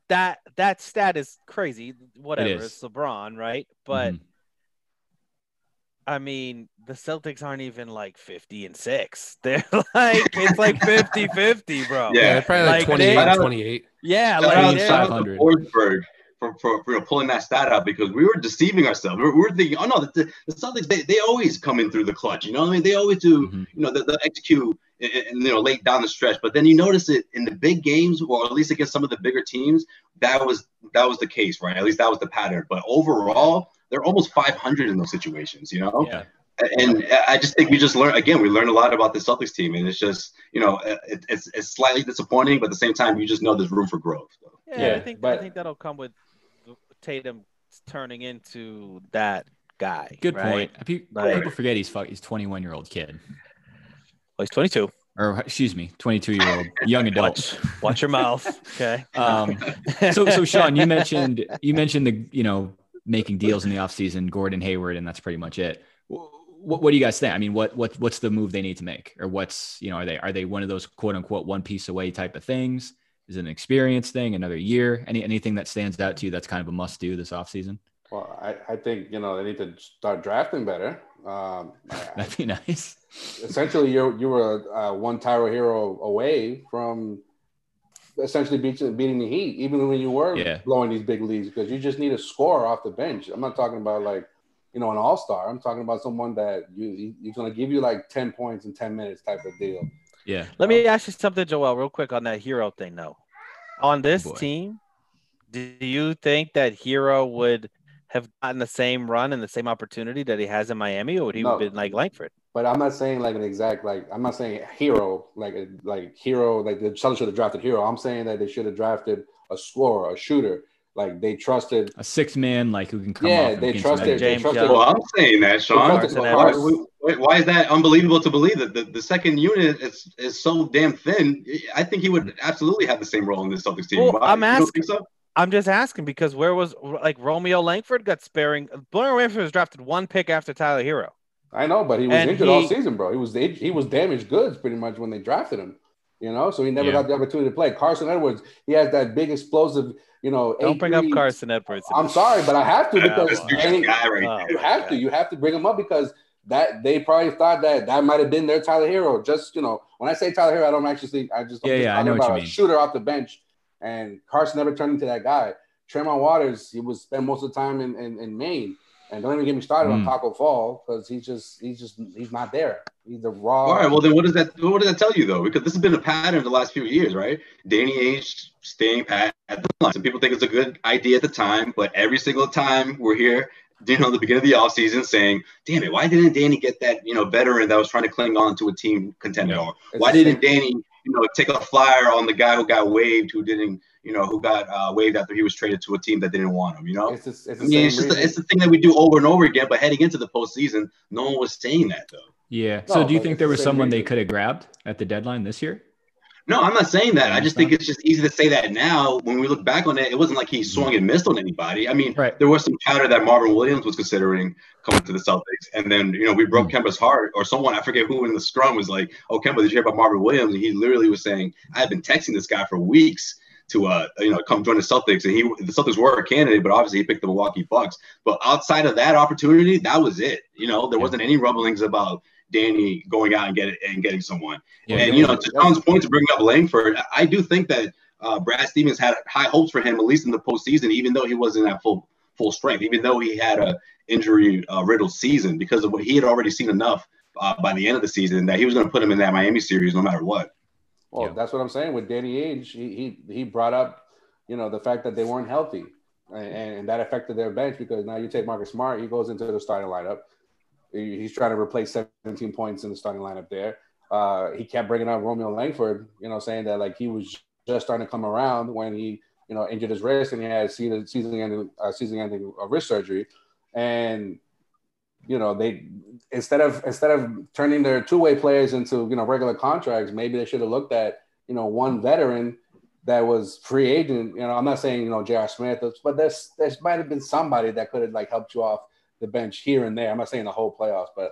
that. That stat is crazy. Whatever. is. It's LeBron, right? But Mhm. I mean, the Celtics aren't even like 50 and 6. They're like it's like 50-50, bro. Yeah. Yeah, they're probably like, Like, 28 they- and 28. Yeah, Shout like out, they're- shout out 500. Forsberg for, for, for you know, pulling that stat out because we were deceiving ourselves. We were, we were thinking, oh no, the, the Celtics they, they always come in through the clutch. You know what I mean? They always do. Mhm. You know, they, they execute and, and, you know late down the stretch. But then you notice it in the big games, or at least against some of the bigger teams. That was that was the case, right? At least that was the pattern. But overall, they're almost 500 in those situations. You know. Yeah. And I just think we just learned again. We learned a lot about the Celtics team, and it's just you know it, it's it's slightly disappointing, but at the same time, you just know there's room for growth. So. Yeah, I Yeah, think I think that'll come with Tatum turning into that guy. Good right? point. People, Like- people forget he's fuck, he's 21 year old kid, Well, he's 22. or excuse me, 22 year old young adult. Watch, watch your mouth. Okay. Um, so so Sean, you mentioned you mentioned the you know making deals in the offseason, Gordon Hayward, and that's pretty much it. What, what do you guys think? I mean, what what what's the move they need to make, or what's you know are they are they one of those quote unquote one piece away type of things? Is it an experience thing, another year? Any anything that stands out to you that's kind of a must do this offseason? Well, I, I think you know they need to start drafting better. Um, That'd be nice. essentially, you you were uh, one Tyler Herro away from essentially beating beating the Heat, even when you were Yeah. blowing these big leads, because you just need a score off the bench. I'm not talking about like you know an All Star. I'm talking about someone that you he- he's going to give you like ten points in ten minutes type of deal. Yeah. Let me ask you something, Joel, real quick on that Herro thing, though. On oh, this Boy. team, do you think that Herro would have gotten the same run and the same opportunity that he has in Miami, or would he No. have been like Langford? But I'm not saying like an exact like I'm not saying Herro like like Herro like the Celtics should have drafted Herro. I'm saying that they should have drafted a scorer, a shooter. Like they trusted. A six man like who can come Yeah, off. and they trusted. energy. They trusted. Well, I'm saying that, Sean. Carsen Why, why- why is that unbelievable to believe that the, the second unit is, is so damn thin? I think he would absolutely have the same role in this Celtics team. Well, Why? I'm asking- so? I'm just asking because where was like Romeo Langford got sparing? Romeo Langford was drafted one pick after Tyler Herro. I know, but he was And injured all season, bro. He was he was damaged goods pretty much when they drafted him. You know, so he never Yeah. got the opportunity to play. Carsen Edwards, he has that big explosive. You know, Don't eight bring up. Carsen Edwards. I'm sorry, but I have to because this dude's and the guy right Oh, you have to. You have to bring him up because that they probably thought that that might have been their Tyler Herro. Just you know, when I say Tyler Herro, I don't actually think I just I'm Yeah, just yeah, I talking know what about you a mean. shooter off the bench. And Carsen never turned into that guy. Tremont Waters, he was spent most of the time in, in, in Maine. And don't even get me started Mm. on Tacko Fall because he's just he's just he's not there. He's a raw. All right. Well, then what does that what does that tell you though? Because this has been a pattern the last few years, right? Danny Ainge staying pat at the line. Some people think it's a good idea at the time, but every single time we're here, you know, the beginning of the offseason saying, "Damn it, why didn't Danny get that you know veteran that was trying to cling on to a team contender? It's why didn't Danny, you know, take a flyer on the guy who got waived, who didn't, you know, who got uh, waived after he was traded to a team that didn't want him? You know, It's, just, it's I the mean, it's just reason. it's the thing that we do over and over again. But heading into the postseason, no one was saying that though. Yeah. No, So do you think there was same someone they could have grabbed at the deadline this year? No, I'm not saying that. I just think it's just easy to say that now. When we look back on it, it wasn't like he swung and missed on anybody. I mean, Right. there was some chatter that Marvin Williams was considering coming to the Celtics, and then you know we broke Kemba's heart, or someone I forget who in the scrum was like, "Oh, Kemba, did you hear about Marvin Williams?" And he literally was saying, "I've been texting this guy for weeks." To uh, you know, come join the Celtics, and he the Celtics were a candidate, but obviously he picked the Milwaukee Bucks. But outside of that opportunity, that was it. You know, there wasn't any rumblings about Danny going out and get and getting someone. Yeah. and you know, to Tom's point to bring up Langford, I do think that uh, Brad Stevens had high hopes for him, at least in the postseason, even though he wasn't at full full strength, even though he had a injury uh, riddled season because of what he had already seen enough uh, by the end of the season that he was going to put him in that Miami series no matter what. Well, Yeah. that's what I'm saying with Danny Ainge. He, he he brought up, you know, the fact that they weren't healthy, and, and that affected their bench because now you take Marcus Smart, he goes into the starting lineup. He- He's trying to replace 17 points in the starting lineup there. Uh, he kept bringing up Romeo Langford, you know, saying that like he was just starting to come around when he, you know, injured his wrist and he had season season ending uh, season ending uh, wrist surgery, and you know they instead of instead of turning their two way players into you know regular contracts, maybe they should have looked at you know one veteran that was free agent. You know, I'm not saying you know J.R. Smith, but there's there might have been somebody that could have like helped you off the bench here and there. I'm not saying the whole playoffs, but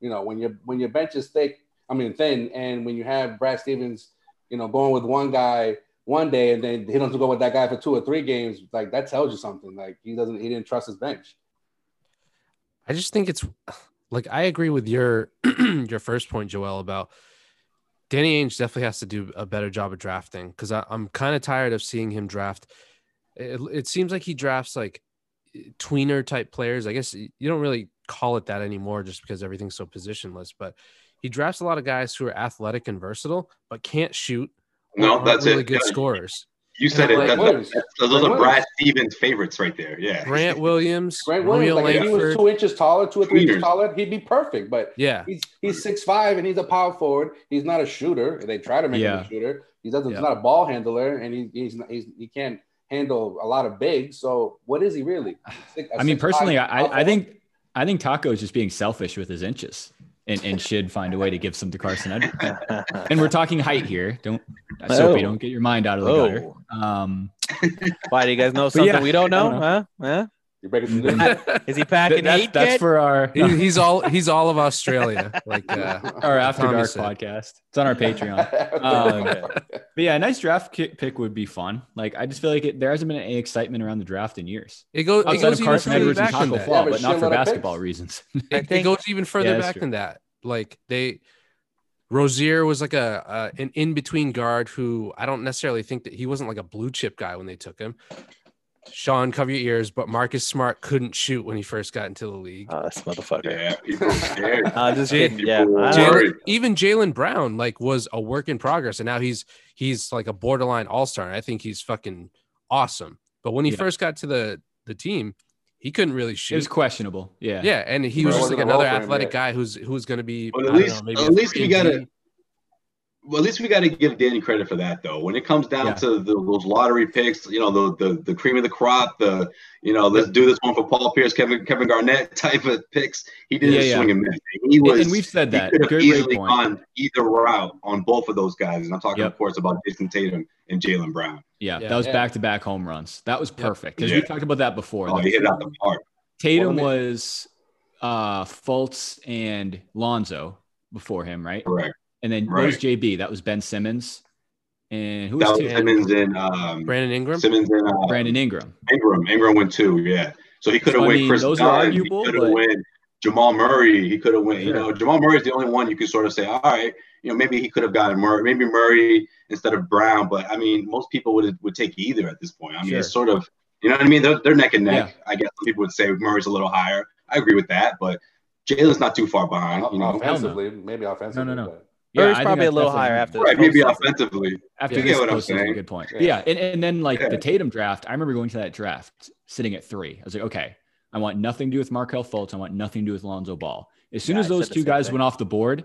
you know when your when your bench is thick, I mean thin, and when you have Brad Stevens, you know going with one guy one day and then he doesn't go with that guy for two or three games, like that tells you something. Like he doesn't he didn't trust his bench. I just think it's like I agree with your your first point, Joel, about Danny Ainge definitely has to do a better job of drafting because I'm kind of tired of seeing him draft. It, it seems like he drafts like tweener type players. I guess you don't really call it that anymore just because everything's so positionless, but he drafts a lot of guys who are athletic and versatile but can't shoot. No, that's really it. good Yeah. scorers. You said And it. Grant That, Williams. that- those are Grant Brad Stevens favorites right there. Yeah. Grant Williams, Grant Williams, like if he was two inches taller, two or three inches taller, he'd be perfect. But Yeah, he's he's six five and he's a power forward. He's not a shooter. They try to make him a shooter. He doesn't. Yeah. He's not a ball handler, and he, he's not, he's he can't handle a lot of bigs. So what is he really? Six- a I mean, personally, I, I think I think Tacko is just being selfish with his inches, and, and should find a way to give some to Carsen and we're talking height here. Don't Sopee, Oh. don't get your mind out of the Oh. gutter. Um, Why do you guys know something yeah, we don't know? don't Huh? Huh? You're breaking some news. Is he packing that's, heat? that's kid? for our He- he's all he's all of Australia. Like uh, our After Dark said. podcast. It's on our Patreon. Um, But yeah, a nice draft pick would be fun. Like I just feel like it, there hasn't been any excitement around the draft in years. it goes it Outside goes of even Carsen further Edwards and back than Tacko that. Fall, Yeah, but but not for shitload of picks. basketball reasons. It, I it goes even further Yeah, back true. than that. Like they, Rozier was like a, a an in between guard who I don't necessarily think that he wasn't like a blue chip guy when they took him. Sean, cover your ears, but Marcus Smart couldn't shoot when he first got into the league. Oh, this motherfucker. Yeah, people scared. I'm just Jay- Yeah. people I are don't know. worried. Jaylen, even Jaylen Brown like was a work in progress, and now he's he's like a borderline all star. I think he's fucking awesome. But when he Yeah. first got to the the team, he couldn't really shoot. It was questionable. Yeah. yeah, and he was Right. just like another role for him athletic guy who's who's going to be. But at I don't least- know, maybe at a least we 3 and gotta- D. Well, at least we got to give Danny credit for that, though. When it comes down Yeah. to the, those lottery picks, you know, the, the the cream of the crop, the you know, let's do this one for Paul Pierce, Kevin Kevin Garnett type of picks. He didn't Yeah, yeah. swing and miss. He was. and we've said he that. could have Good great easily point. gone either route on both of those guys, and I'm talking, Yep. of course, about Jayson Tatum and Jaylen Brown. Yeah, Yeah. that was back to back home runs. That was perfect because Yeah. we talked about that before. Oh, The- he hit out the park. Tatum Well, was uh Fultz and Lonzo before him, right? Correct. And then Right. what was JB? That was Ben Simmons. And who was, That was two? Simmons and um, Brandon Ingram. Simmons and uh, Brandon Ingram. Ingram. Ingram went two, yeah. So he could have So, I went mean, Kris those are Dunn. arguable, he could have but- went Jamal Murray. He could have went. You know, Jamal Murray is the only one you could sort of say, all right, you know, maybe he could have gotten Murray, maybe Murray instead of Brown. But I mean, most people would would take either at this point. I mean, Sure. it's sort of, you know what I mean? They're, they're neck and neck. Yeah. I guess some people would say Murray's a little higher. I agree with that, but Jaylen's not too far behind. You know, offensively, maybe offensively. No, no, no. but- Yeah, Murray's I think probably a little higher after right? Maybe offensively. After You this get what I'm postseason, saying? good point. Yeah. Yeah, and, and then like Yeah. the Tatum draft, I remember going to that draft sitting at three. I was like, okay, I want nothing to do with Markelle Fultz. I want nothing to do with Lonzo Ball. As soon Yeah, as those two guys thing. went off the board,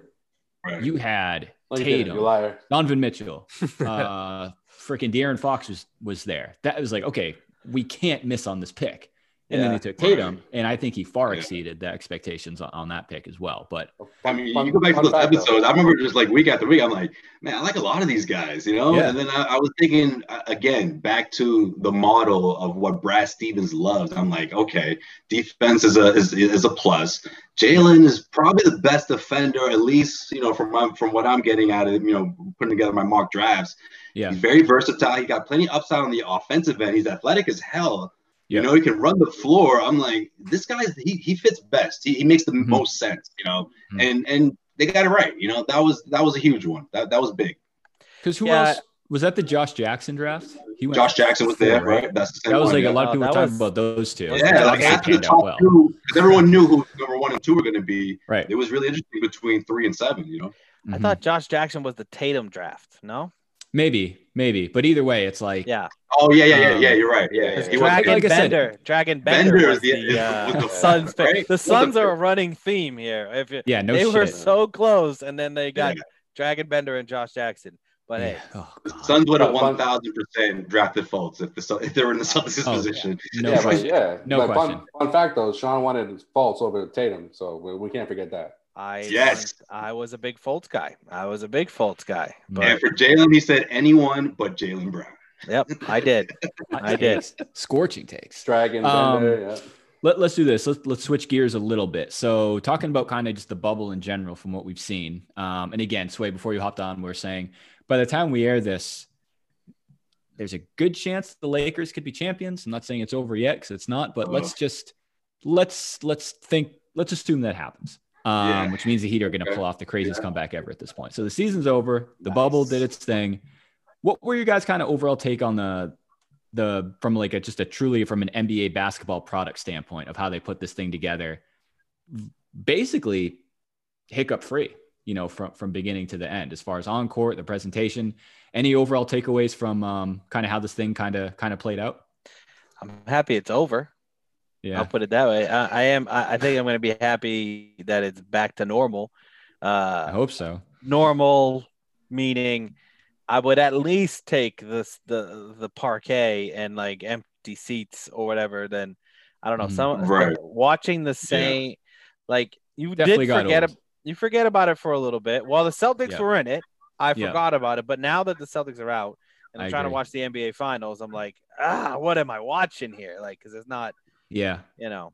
Right. you had No, you Tatum, You liar. Donovan Mitchell, uh, freaking De'Aaron Fox was was there. That was like, okay, we can't miss on this pick. And then Yeah. they took Tatum, Right. and I think he far Yeah. exceeded the expectations on, on that pick as well. But I mean, Fun- you go back to those fact, though. episodes. I remember just like week after week, I'm like, man, I like a lot of these guys, you know. Yeah. And then I, I was thinking uh, again back to the model of what Brad Stevens loves. I'm like, okay, defense is a is, is a plus. Jaylen is probably the best defender, at least you know from my, from what I'm getting out of you know putting together my mock drafts. yeah, He's very versatile. He got plenty of upside on the offensive end. He's athletic as hell. Yeah. You know, he can run the floor. I'm like, this guy, he, he fits best. He, he makes the Mhm. most sense, you know, Mhm. and and they got it right. You know, that was that was a huge one. That that was big. because who Yeah. else? Was that the Josh Jackson draft? He went Josh Jackson was there, four, right? That's the same That was one, like yeah. a lot of Oh, people were that talking was- about those two. Yeah, like after the top well. two, because everyone knew who number one and two were going to be. Right. It was really interesting between three and seven. You know, I Mhm. thought Josh Jackson was the Tatum draft. No. Maybe, maybe, but either way, it's like Yeah. oh yeah, yeah, yeah, Um, yeah. You're right. Yeah, yeah. Because Dragan like I said, Bender, Dragan Bender, Bender was is the- the, uh, the- Suns pick. right? The Suns are a running theme here. If you, yeah, no they shit. were so close, and then they got Yeah. Dragan Bender and Josh Jackson. But hey, Yeah. Oh, The God. Suns would have But one thousand percent drafted Fultz if the if they were in the Suns' Oh, position. no yeah, but yeah. No but question. Fun, fun fact though, Sean wanted Fultz over Tatum, so we, we can't forget that. I Yes. I was a big Fultz guy. I was a big Fultz guy. But And for Jaylen, he said anyone but Jaylen Brown. yep, I did. I did. Scorching takes. Dragan Um, yeah. Let, let's do this. Let's let's switch gears a little bit. So talking about kind of just the bubble in general from what we've seen. Um, and again, Sway, before you hopped on, we are saying by the time we air this, there's a good chance the Lakers could be champions. I'm not saying it's over yet because it's not, but let's just let's let's think let's assume that happens. Um, Yeah. which means the Heat are going to pull off the craziest comeback ever at this point. So the season's over. The bubble did its thing. What were your guys' kind of overall take on the the from like a just a truly from an NBA basketball product standpoint of how they put this thing together? Basically, hiccup free. You know, from from beginning to the end, as far as on court, the presentation. Any overall takeaways from um, kind of how this thing kind of kind of played out? I'm happy it's over. Yeah, I'll put it that way. I, I am. I, I think I'm going to be happy that it's back to normal. Uh, I hope so. normal meaning I would at least take this the the parquet and like empty seats or whatever. Then I don't know. Mhm. Some Right. watching the same like you Definitely did forget old. ab- you forget about it for a little bit. While the Celtics Yeah. were in it, I Yeah. forgot about it. But now that the Celtics are out and I'm I trying to watch the NBA finals, I'm like, ah, what am I watching here? Like, because it's not Yeah, you know,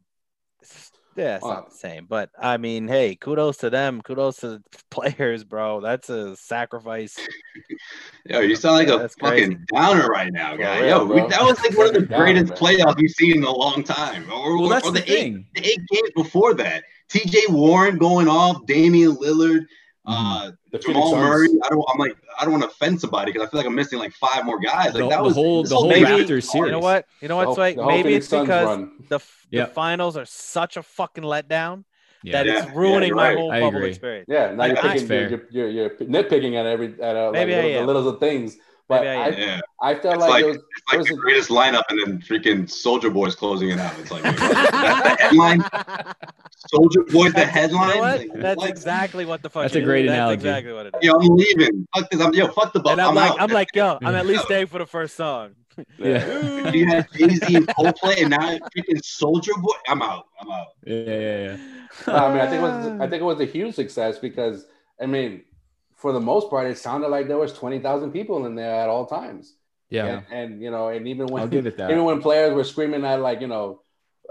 it's, yeah, it's Wow. not the same. But I mean, hey, kudos to them. Kudos to the players, bro. That's a sacrifice. Yo, you sound like a fucking crazy. downer right now, guy. real, Yo, we, that was like one of the greatest man. playoffs we've seen in a long time. Or, well, or- that's or the, the, eight, the eight games before that. TJ Warren going off, Damian Lillard, uh, The Jamal Murray. I don't. I'm like, I don't want to offend somebody because I feel like I'm missing like five more guys. Like The- that the was whole- the whole Maybe- Raptors series. You know what? You know The what, whole- Sway? Maybe it's Suns because run. the f- Yeah. the finals are such a fucking letdown Yeah, that it's Yeah, yeah, ruining you're my right. whole I bubble agree. experience. Yeah, now you're That's picking, fair. you're, you're, you're nitpicking at every at uh, like Maybe I little, the little things. But I I. Yeah, I, felt It's like, like- it was, it's like was the a- greatest lineup, and then freaking Soulja Boy's closing it out. It's like wait, what? that's the headline. Soulja Boy's the headline. You know what? Like, That's what? exactly what the fuck. That's it a is. great That's analogy. exactly what it is. Yo, I'm leaving. Fuck this. I'm yo. Fuck the bubble. and I'm, I'm, like, out. I'm like, yo, I'm at least staying for the first song. yeah, you had Jay Z and Coldplay, and now freaking Soulja Boy. I'm out. I'm out. yeah, yeah, yeah. I mean, I think it was I think it was a huge success because I mean, for the most part, it sounded like there was twenty thousand people in there at all times. Yeah. And, and you know, and even when I'll give it that. even when players were screaming at like you know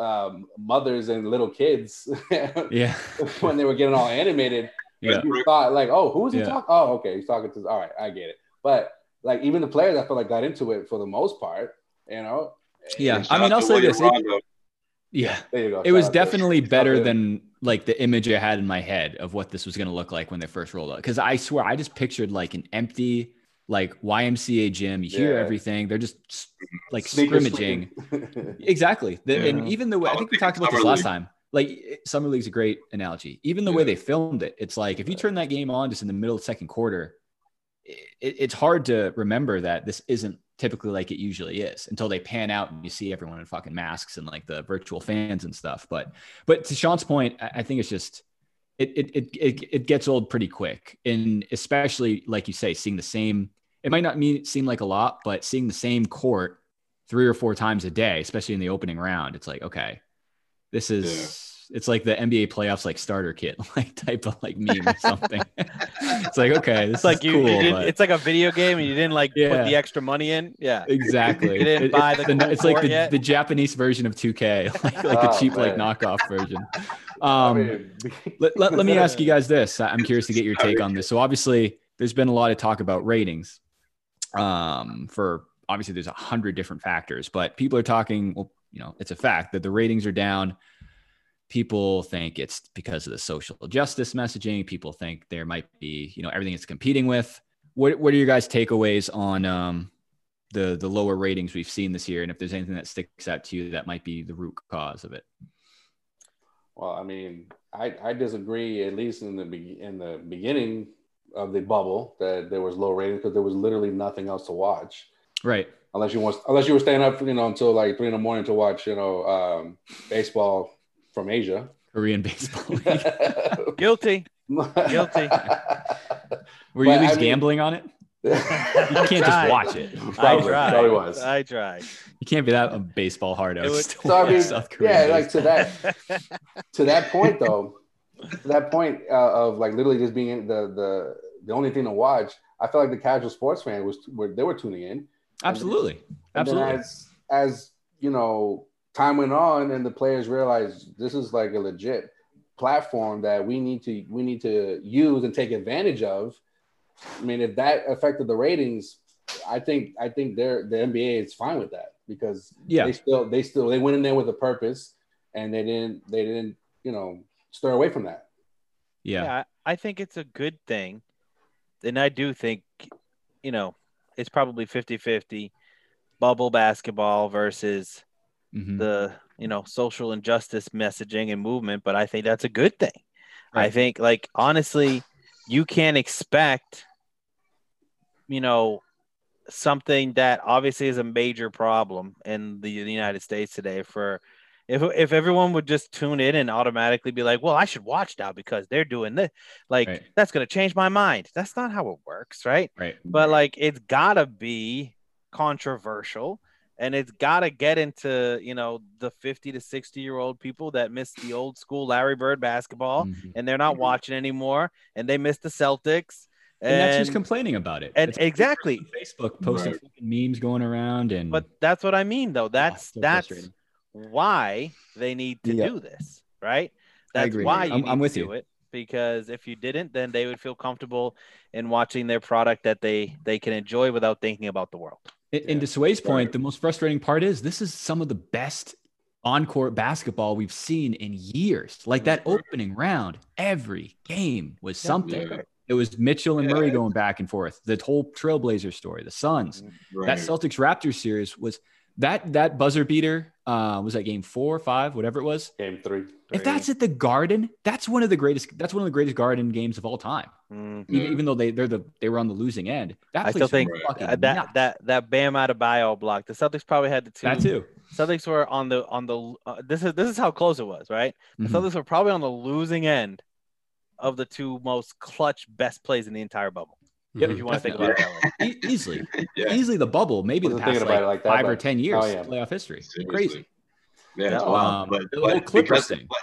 um, mothers and little kids Yeah, when they were getting all animated, yeah, you thought like, oh, who's he Yeah. talking? Oh, okay, he's talking to. All right, I get it. But like even the players, I feel like got into it for the most part. You know. yeah. I mean, I'll say this. It- yeah, There you go. it was Shout out to- definitely shout better than like the image I had in my head of what this was going to look like when they first rolled out. Because I swear, I just pictured like an empty like YMCA gym. You hear Yeah. everything. They're just like Sneaker scrimmaging. Exactly. The, And even the way I I think we talked about this last time. Like it- summer league's a great analogy. Even the way they filmed it, it's like if you turn that game on just in the middle of the second quarter, it, it's hard to remember that this isn't typically like it usually is until they pan out and you see everyone in fucking masks and like the virtual fans and stuff. But but to Sean's point, I, I think it's just it it, it it it gets old pretty quick, and especially like you say, seeing the same. It might not mean seem like a lot, but seeing the same court three or four times a day, especially in the opening round, it's like okay, this is. It's like the NBA playoffs, like starter kit, like type of like meme or something. it's like okay, this It's like is you, cool. you but- it's like a video game and you didn't like Yeah. put the extra money in. Yeah. Exactly. You didn't It- buy it's the cool it's like the, the Japanese version of 2K, like, like Oh, a cheap like knockoff version. I Um, mean, let, let, let me ask you guys this. I'm curious to get your take on this. So obviously, there's been a lot of talk about ratings. Um, for obviously, there's a hundred different factors, but people are talking. Well, you know, it's a fact that the ratings are down. People think it's because of the social justice messaging. People think there might be, you know, everything it's competing with. what what are your guys' takeaways on um, the the lower ratings we've seen this year, and if there's anything that sticks out to you that might be the root cause of it? Well, I mean, I, I disagree. At least in the be- in the beginning of the bubble, that there was low ratings because there was literally nothing else to watch. Right. Unless you want, unless you were staying up, you know, until like three in the morning to watch, you know, um, baseball from Asia. Korean baseball. Guilty. Guilty. Were you But, at least I mean- gambling on it? You you can't just watch it. I Probably, tried. probably was. I tried. You can't be that a baseball hard out. It would- just So I mean, South Korean yeah, like to that to that point though, to that point uh, of like literally just being the the the only thing to watch. I felt like the casual sports fan was were they were tuning in. Absolutely. And then Absolutely. as as you know, time went on and the players realized this is like a legit platform that we need to we need to use and take advantage of. I mean, if that affected the ratings, I think I think they're the NBA is fine with that because Yeah. they still they still they went in there with a purpose and they didn't they didn't you know stir away from that. Yeah. Yeah, I I think it's a good thing. And I do think, you know, it's probably 50 50 bubble basketball versus Mhm. the, you know, social injustice messaging and movement. But I think that's a good thing. I think, like, honestly, you can't expect, you know, something that obviously is a major problem in the, the United States today for if if everyone would just tune in and automatically be like, well, I should watch now because they're doing this, like Right. that's gonna change my mind. That's not how it works, right? Right. But like it's gotta be controversial and it's gotta get into you know the 50 to 60 year old people that miss the old school Larry Bird basketball Mhm. and they're not watching anymore and they miss the Celtics. And, that's who's complaining about it. and It's exactly. Facebook posting Right. memes going around and But that's what I mean, though. That's so that's frustrating. Why they need to Yeah. do this, right? That's why you I'm- need I'm with to you. do it because if you didn't, then they would feel comfortable in watching their product that they they can enjoy without thinking about the world. And, and to Sway's point, the most frustrating part is this is some of the best on-court basketball we've seen in years. Like that opening round, every game was something. Yeah. It was Mitchell and Yeah. Murray going back and forth. The whole Trailblazer story, the Suns. Mm, right. That Celtics Raptors series was that that buzzer beater. Uh, was that game four, five, whatever it was? Game three. If that's at the Garden, that's one of the greatest. That's one of the greatest Garden games of all time. Mm. Even, even though they they're the they were on the losing end. That I still place think fucking Uh, that that that Bam Adebayo block. The Celtics probably had the two. that too. Celtics were on the on the. Uh, this is this is how close it was, right? The Mhm. Celtics were probably on the losing end of the two most clutch best plays in the entire bubble. Yep, If you want to think about it that way. E- easily, yeah. easily the bubble, maybe the Wasn't past like, like that, five or ten years oh, yeah. playoff history. Seriously. Crazy. Yeah, it's Yeah. wild. Um, but, the whole but Clippers because- thing. but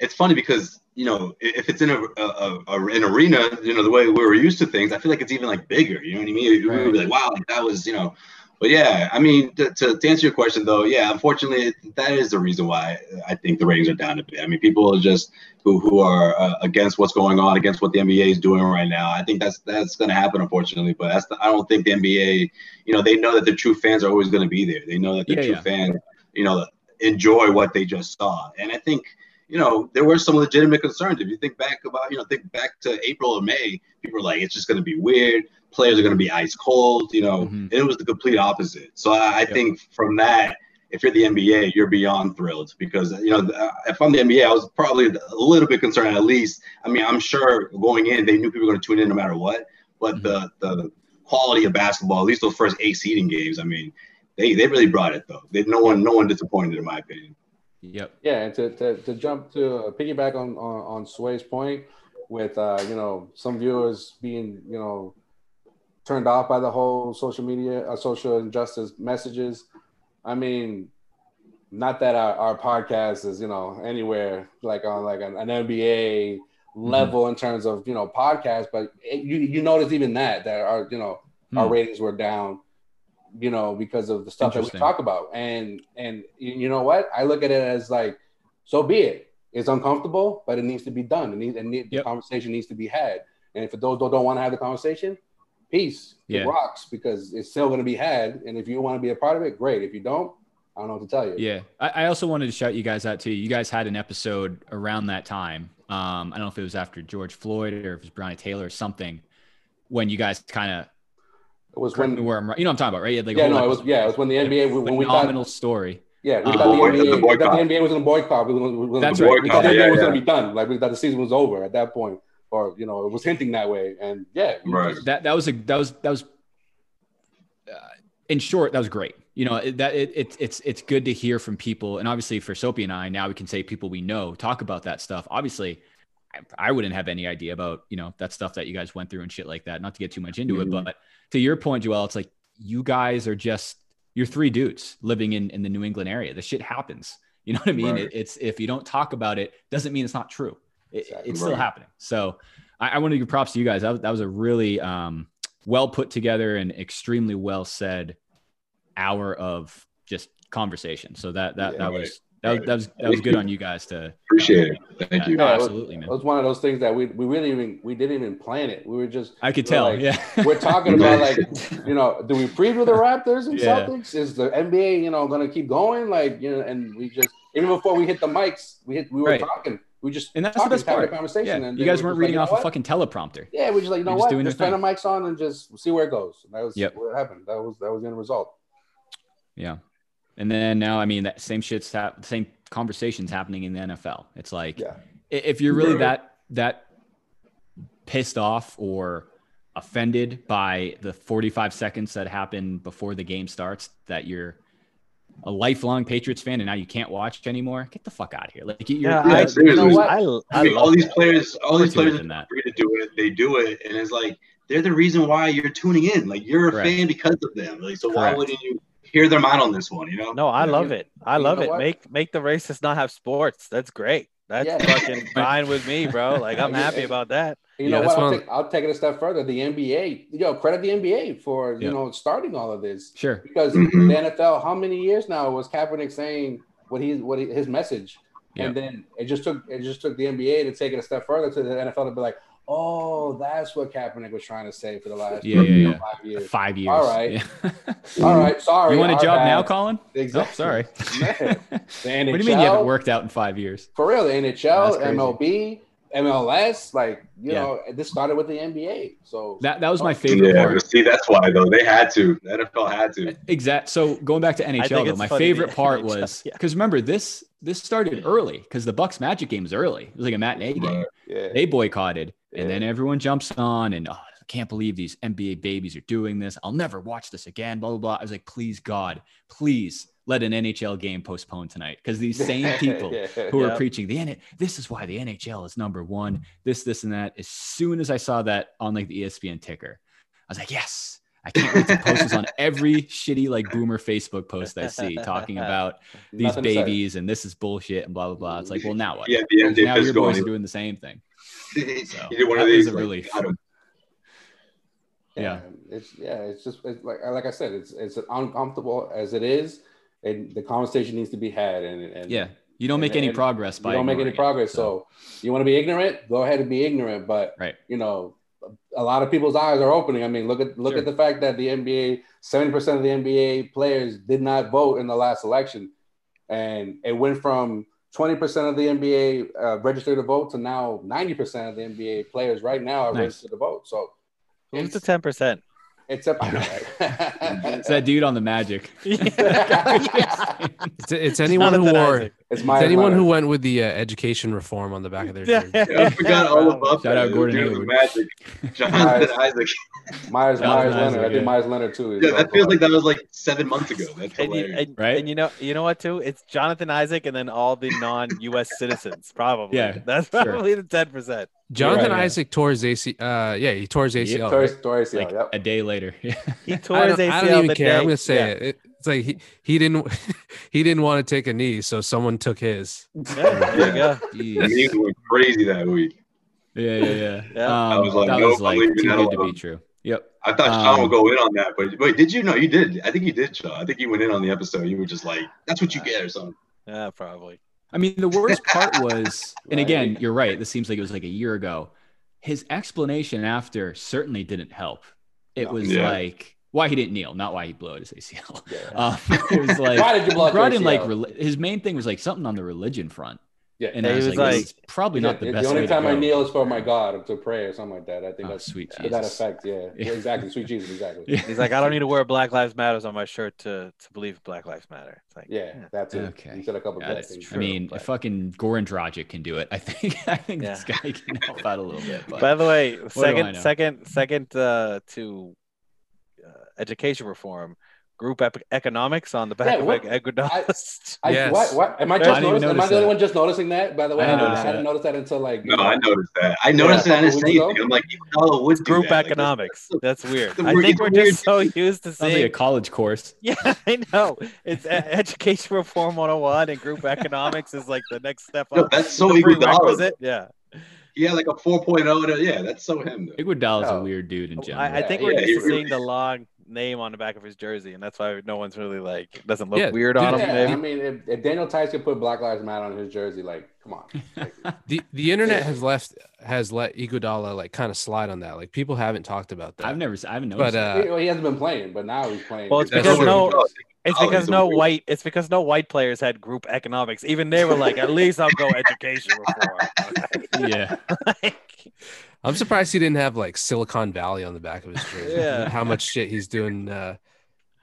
it's funny because you know if it's in a, a, a an arena, you know the way we were used to things, I feel like it's even like bigger. You know what I mean? We would be like, wow, like, that was you know. But yeah, I mean, to, to, to answer your question though, yeah, unfortunately, that is the reason why I think the ratings are down a bit. I mean, people are just who who are uh, against what's going on, against what the NBA is doing right now. I think that's that's going to happen, unfortunately. But that's the, I don't think the NBA, you know, they know that the true fans are always going to be there. They know that the Yeah, true yeah. fans, you know, enjoy what they just saw. And I think, you know, there were some legitimate concerns. If you think back about, you know, think back to April or May, people were like, it's just going to be weird. Players are going to be ice cold, you know, Mhm. and it was the complete opposite. So I, I Yeah. think from that, if you're the NBA, you're beyond thrilled because, you know, uh, if I'm the NBA, I was probably a little bit concerned at least. I mean, I'm sure going in, they knew people were going to tune in no matter what, but the, the quality of basketball, at least those first eight seeding games, I mean, they, they really brought it though. They, no one, no one disappointed in my opinion. Yep. Yeah, and to, to, to jump to uh, piggyback on, on on Sway's point with uh, you know some viewers being you know turned off by the whole social media uh, social injustice messages. I mean, not that our, our podcast is you know anywhere like on like an, an NBA level in terms of you know podcast, but it, you you notice even that that our you know our Hmm. ratings were down you know because of the stuff that we talk about. And and you know what? I look at it as like so be it. It's uncomfortable but it needs to be done. It needs, it need, the conversation needs to be had. And if those don't want to have the conversation peace Yeah. it rocks because it's still going to be had and if you want to be a part of it great if you don't i don't know what to tell you Yeah. I, I also wanted to shout you guys out too. You guys had an episode around that time. Um, I don't know if it was after George Floyd or if it was Breonna Taylor or something, when you guys kind of It was when where I'm right. You know what I'm talking about, right? You had, Like yeah, whole no, it was yeah, it was when the NBA when we thought phenomenal story. yeah, we Uh, thought the boy- the NBA, we thought the NBA was gonna boycott. We, was- we, was- That's we, right. we thought the Yeah, NBA was yeah. gonna be done. Like we thought the season was over at that point, or you know, it was hinting that way. And yeah, Right. That that was a that was that was. Uh, in short, that was great. You know it, that it, it it's it's good to hear from people, and obviously for Sopee and I, now we can say people we know talk about that stuff. Obviously, I, I wouldn't have any idea about you know that stuff that you guys went through and shit like that. Not to get too much into Mhm. it, but to your point, Joel, it's like you guys are just you're three dudes living in in the New England area. The shit happens. You know what I mean? Right. It, it's if you don't talk about it, doesn't mean it's not true. It, Exactly. it's still Right. happening. So I, I want to give props to you guys. That was, that was a really um, well put together and extremely well said hour of just conversation. So that that Yeah, that right, was that was right. that was that was good on you guys to Appreciate it. Thank you. No, Yeah, it was- absolutely, It was one of those things that we we really even we didn't even plan it. We were just I could tell. like- yeah, we're talking about like you know, do we preview the Raptors and Yeah. Celtics? Is the NBA you know gonna keep going? Like you know, and we just even before we hit the mics, we hit we were Right. talking. We just and that's the best part. a conversation. Yeah. You guys we're weren't reading like, off you a know what? fucking teleprompter. Yeah, we're just like you know You're just what? doing Just turn the mics on and just see where it goes. And that was Yep. what happened. That was that was the end result. Yeah. And then now, I mean, that same shit's hap- same conversations happening in the NFL. It's like, Yeah. if you're really that that pissed off or offended by the 45 seconds that happen before the game starts, that you're a lifelong Patriots fan and now you can't watch anymore, get the fuck out of here. Like, you're, Yeah, Yeah, I, seriously. you know what? I- I, I I mean, all these players, all these course you would players than are that. free to do it. They do it, and it's like they're the reason why you're tuning in. Like you're a Correct. fan because of them. Like so, why wouldn't you hear them out on this one? You know? No, I love you- it. I you love know it. what? Make make the racists not have sports. That's great. That's Yeah. fucking fine with me, bro. Like I'm happy about that. You Yeah, know that's what? I'll one- take, I'll take it a step further. The NBA, yo, credit the NBA for you Yeah. know starting all of this sure. because Mhm. the NFL, how many years now was Kaepernick saying what he what he, his message, Yeah. and then it just took it just took the NBA to take it a step further to the NFL to be like, oh, that's what Kaepernick was trying to say for the last Yeah, yeah, you know, yeah. five years. Five years. All right. Yeah. All right, sorry. you want a job bad. now, Colin? Exactly. Oh, sorry. Man, the what do you mean you haven't worked out in five years? For real, the NHL, That's. MLB, MLS, like you Yeah. know, this started with the NBA. So That that was my favorite Yeah, part. see, that's why though they had to. The NFL had to. Exact. So going back to NHL, though, my favorite part NHL was yeah. because remember this this started early because the Bucks Magic game was early. It was like a matinee game. Yeah, They boycotted, and then everyone jumps on and oh, I can't believe these NBA babies are doing this. I'll never watch this again. Blah blah blah. I was like, please God, please let an NHL game postpone tonight because these same people Yeah. who are preaching the N- this is why the NHL is number one. This, this, and that. As soon as I saw that on like the ESPN ticker, I was like, yes. I can't wait to post this on every shitty like boomer Facebook post I see talking about these Nothing to say. babies and this is bullshit and blah blah blah. It's like, well, now what? Yeah, the end now is your going. boys are doing the same thing. He So, did one of these. a like, relief. got him. Yeah. it's yeah, it's just it's like like I said, it's it's uncomfortable as it is, and the conversation needs to be had. And, and Yeah, you don't make And- any and progress by you don't make any ignoring it. progress. So, you want to be ignorant, go ahead and be ignorant. But Right. you know, a lot of people's eyes are opening. I mean, look at look Sure. at the fact that the NBA, seventy percent of the NBA players did not vote in the last election, and it went from. 20% of the NBA uh, registered to vote to now 90% of the NBA players right now are Nice. registered to vote. So Who's the ten percent? It's a, It's that dude on the Magic. It's, it's anyone who Jonathan wore. Isaac. it's It's my anyone who went with the uh, education reform on the back of their Yeah. jersey. Yeah, I forgot all about Shout out Gordon Hayward. Magic. Jonathan Isaac. Meyers, Jonathan Meyers Isaac, Leonard. I yeah. think Meyers Leonard too. Yeah, that feels like that was like seven months ago. That's And you, and, Right? and you know, you know what too? It's Jonathan Isaac and then all the non-U.S. citizens. Probably. Yeah, that's sure. probably the ten percent. Jonathan right, yeah. Isaac tore his AC. Uh, yeah, he tore his ACL. Torres, right? Torres, like yep. a day later. Yeah. He tore I his don't, ACL I don't even the care. day- I'm gonna say yeah. it. it. It's like he, he didn't he didn't want to take a knee, so someone took his. Yeah, there you go. The Jeez. memes went crazy that week. Yeah, yeah, yeah. Yeah. Um, I was like, that nope, was I'm like too that good to be true. Yep. I thought Um, Sean would go in on that, but wait, did you? No, you did. I think you did, Sean. I think you went in on the episode. You were just like, "That's what you get," or something. Yeah, probably. I mean, the worst part was, and again, you're right. This seems like it was like a year ago. His explanation after certainly didn't help. It was Yeah. like why he didn't kneel, not why he blew out his ACL. Yeah. Um, it was like Why did you blow out brought your in like ACL? reli- his main thing was like something on the religion front. Yeah. And Yeah, I was he like, was like- is probably not the Yeah, best only way time to I kneel is for my God to pray or something like that. I think Oh, that's sweet to that effect. Yeah. Yeah. exactly. Sweet Jesus, exactly. Yeah. He's like, I don't need to wear Black Lives Matters on my shirt to to believe Black Lives Matter. It's like, Yeah, that's it. Okay. He said a couple Yeah, of that's things. I mean, but- if fucking Goran Dragic can do it, I think I think Yeah. this guy can help out a little bit. But By the way, second, second, second uh, to education reform, group ep- economics on the back Yeah, of what- Ecuador. I, Yes. what, what, am I I just didn't noticing, am I the only that. one just noticing that? By the way, I didn't I, notice hadn't that. noticed that until like No, I noticed that. I noticed Yeah, that. I didn't say anything. I'm like, Iguodala would do group that. Like, economics. That's weird. I think we're weird. just so used to seeing like a college course. Yeah, I know. It's education reform 101 and group economics is like the next step No, up. that's so the Iguodala. prerequisite. Yeah. He had like a 4.0. to- Yeah, that's so him. Though. Iguodala's a oh. weird dude in general. I, I Yeah, think we're yeah, used he to really seeing the long name on the back of his jersey, and that's why no one's really like doesn't look Yeah, weird dude, on him. Yeah, maybe. I mean, if, if Daniel Theis could put Black Lives Matter on his jersey, like, come on. Like, The the internet has left has let Iguodala like kind of slide on that. Like people haven't talked about that. I've never, I haven't noticed. But that. uh, he, well, he hasn't been playing, but now he's playing. Well, it's because no, it's because no white. It's because no white players had group economics. Even they were like, at least I'll go education reform. yeah, Like, I'm surprised he didn't have like Silicon Valley on the back of his jersey. Yeah. How much shit he's doing uh,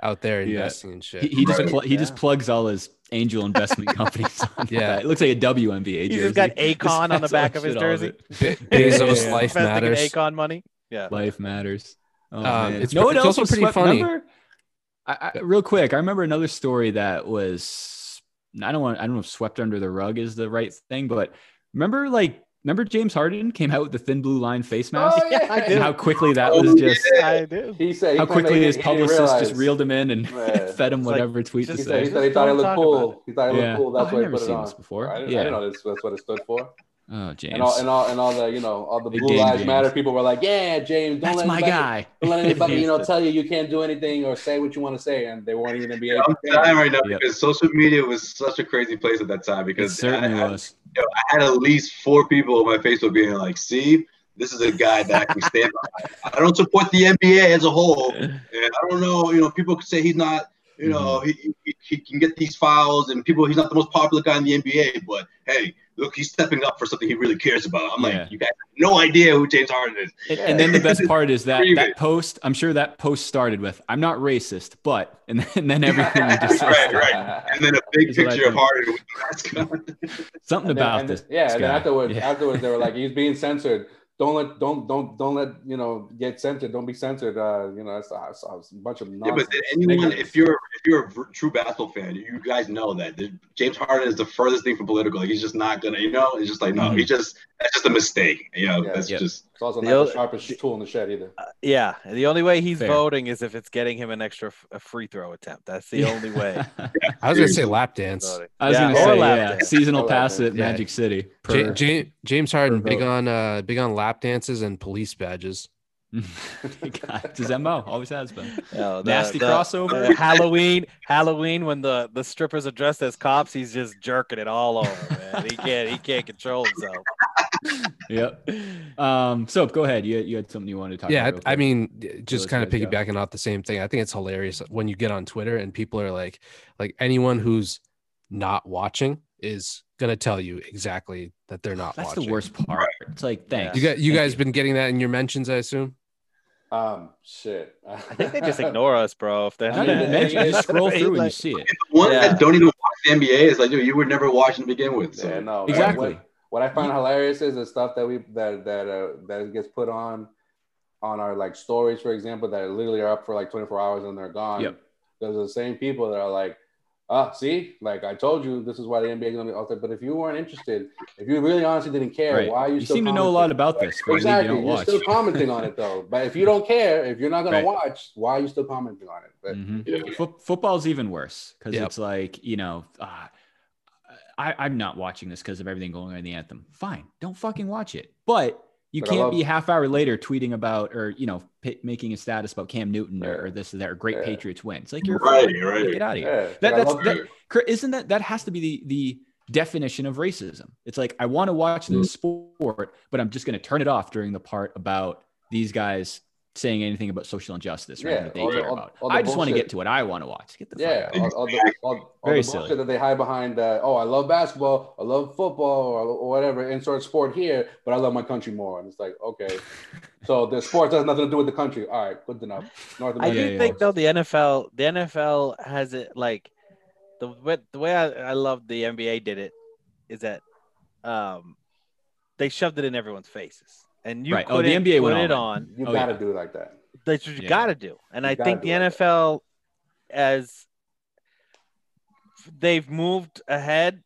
out there Yeah. investing in shit. he, he just Right. pl- he just plugs all his angel investment companies. On Yeah. it looks like a WNBA jersey. he jersey. just got Akon on the back of his jersey. it. Be- Bezos' Yeah. life Investing in matters. Akon money. Yeah. Life matters. Oh, Um, man. it's no pre- one it's else also was pretty swept. funny. Remember, I, I, real quick, I remember another story that was I don't want I don't know if swept under the rug is the right thing, but remember like remember James Harden came out with the thin blue line face oh, mask Oh, yeah, I and do. how quickly that Oh, was just yeah. I do. He said he how quickly he his didn't- he publicist just reeled him in and Yeah. fed him It's like, whatever tweet to just He said, he say. he thought it looked cool. He thought it looked Yeah. cool. That's Oh, why he never put it seen on. this before. I didn't, Yeah. I didn't know this, that's what it stood for. Oh, James. And all, and all, and all the, you know, all the Big Blue game, Lives James. Matter people were like, "Yeah, James, don't That's let my anybody, guy. don't let anybody, you know, tell you you can't do anything or say what you want to say," and they weren't even NBA. I'm dying right now Yep. because social media was such a crazy place at that time It because certainly I, I- was. yo, I had at least four people on my Facebook being like, "See, this is a guy that I can stand behind. I don't support the NBA as a whole, and I don't know. You know, people could say he's not. You know, Mm-hmm. he, he, he can get these fouls, and people. He's not the most popular guy in the NBA, but hey, look, he's stepping up for something he really cares about. I'm Yeah. like, you guys have no idea who James Harden is. And, and then the best part is that that post. I'm sure that post started with "I'm not racist, but," and then, and then everything you just said. Right, right. And then a big Is what I picture of. Harden with the mask on. Something And about and this. yeah, this and then afterwards, Yeah. afterwards they were like, "He's being censored. Don't let, don't, don't, don't let you know get censored. Don't be censored." Uh, you know, that's, it's, it's a bunch of nonsense. Yeah, nonsense. but anyone, if you're if you're a v- true basketball fan, you guys know that James Harden is the furthest thing from political. He's just not gonna, you know, it's just like no, Mhm. he's just that's just a mistake. You know, Yeah. that's Yep. just it's also The not other- the sharpest tool in the shed either. Yeah, the only way he's Fair. voting is if it's getting him an extra f- a free throw attempt. That's the only way. I was gonna say lap dance. I was Yeah, gonna say, lap yeah, dance. seasonal pass dance, at yeah. Magic City. Ja- Per- Ja- James Harden big vote. on uh big on lap dances and police badges. God, it's his mo. Always has been. No, the- Nasty the- crossover. the Halloween, Halloween when the the strippers are dressed as cops, he's just jerking it all over, man. He can't he can't control himself. Yep. Um. So go ahead. You you had something you wanted to talk yeah, about. I, I mean, just kind of guys go. piggybacking off the same thing. I think it's hilarious when you get on Twitter and people are like, like anyone who's not watching is gonna tell you exactly that they're not that's watching. the worst part. It's like thanks. You got you Thank guys been getting that in your mentions, I assume. Um, shit. I think they just ignore us, bro. If they're Not even mention, just scroll through and you see it. the one Yeah. that don't even watch the NBA is like, dude, you were never watching to begin with. So. Yeah, no, Exactly. What, what I find hilarious is the stuff that we that that uh, that gets put on on our like stories, for example, that literally are up for like 24 hours and they're gone. Yep. Those are the same people that are like, ah, see, like I told you, this is why the NBA is gonna be out there. But if you weren't interested, if you really honestly didn't care, Right. why are you, You still seem to know a lot about this. but Exactly. You don't You're still commenting on it though. But if you don't care, if you're not gonna watch, why are you still commenting on it? But Mhm. Yeah. Fo- football's even worse because Yep. it's like you know uh, I, i'm not watching this because of everything going on in the anthem fine don't fucking watch it but you But I can't love- be a half hour later tweeting about or you know p- making a status about cam newton or, Yeah. or this or that or great Yeah. patriots win it's like you're Right, right. get out of here yeah, that, I that's love that, it. Cur- isn't that that has to be the the definition of racism it's like i want to watch the mm-hmm. sport but i'm just going to turn it off during the part about these guys saying anything about social injustice right? Yeah, that they all the- care all- about. all the I just want to get to what I want to watch. Get the fuck Yeah, out. all, all the, all, all Very the silly. bullshit that they hide behind. Uh, oh, I love basketball, I love football, or, or whatever insert sport here, but I love my country more. And it's like, okay, so the sport has nothing to do with the country. All right, good enough. North I do yeah, think sports. though the NFL, the NFL has it like the way, the way I, I love the NBA did it is that um they shoved it in everyone's faces, and you Right. Oh, the couldn't NBA put went it all on. you Oh, gotta yeah. do it like that. That's what you Yeah. got to do, and You I think the it like NFL as they've moved ahead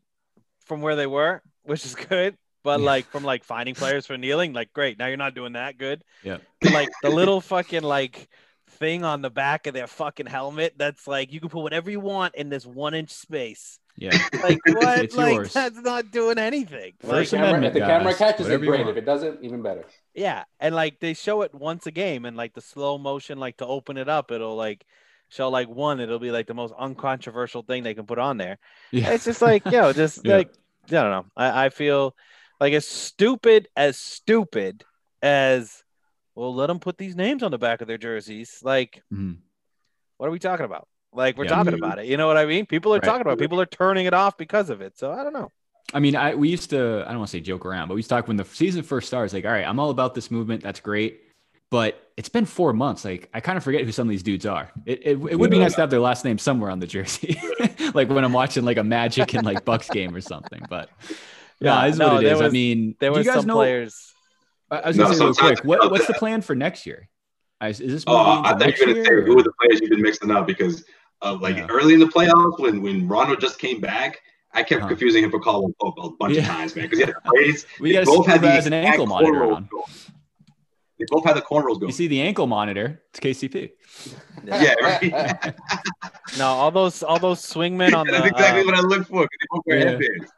from where they were, which is good. But Yeah. like from like finding players for kneeling, like great. Now you're not doing that good. Yeah. Like the little fucking like thing on the back of their fucking helmet that's like you can put whatever you want in this one inch space. Yeah. Like what? It's like yours. that's not doing anything. If Like, First the camera, Amendment, if the camera catches it, Whatever great. If it doesn't, even better. Yeah, and like they show it once a game, and like the slow motion, like to open it up, it'll like show like one. It'll be like the most uncontroversial thing they can put on there. Yeah. It's just like you know, just Yeah. like I don't know. I, I feel like as stupid as stupid as well. Let them put these names on the back of their jerseys. Like, Mhm. what are we talking about? Like we're Yeah. talking about it. You know what I mean? People are Right. talking about. it. People are turning it off because of it. So I don't know. I mean, I we used to I don't want to say joke around, but we used to talk when the season first starts. Like, all right, I'm all about this movement. That's great, but it's been four months. Like, I kind of forget who some of these dudes are. It it, it would be nice to have their last name somewhere on the jersey, like when I'm watching like a Magic and like Bucks game or something. But yeah, Yeah, is no, what it there is. I mean, There do were you guys some know? players. I I was No, gonna say real quick. What what's the plan for next year? Is, is this Oh, moving I into thought next you were gonna say who are the players you've been mixing up because uh, like Yeah. early in the playoffs when when Rondo just came back, I kept Huh. confusing him for Caldwell Pope a bunch of times, man, because he had the braids. We They got both had the an ankle monitor on. going. They both had the cornrows going. You see the ankle monitor? It's KCP. yeah, right. No, all those all those swingmen on the That's exactly um, what I look for. They both wear Yeah. headbands.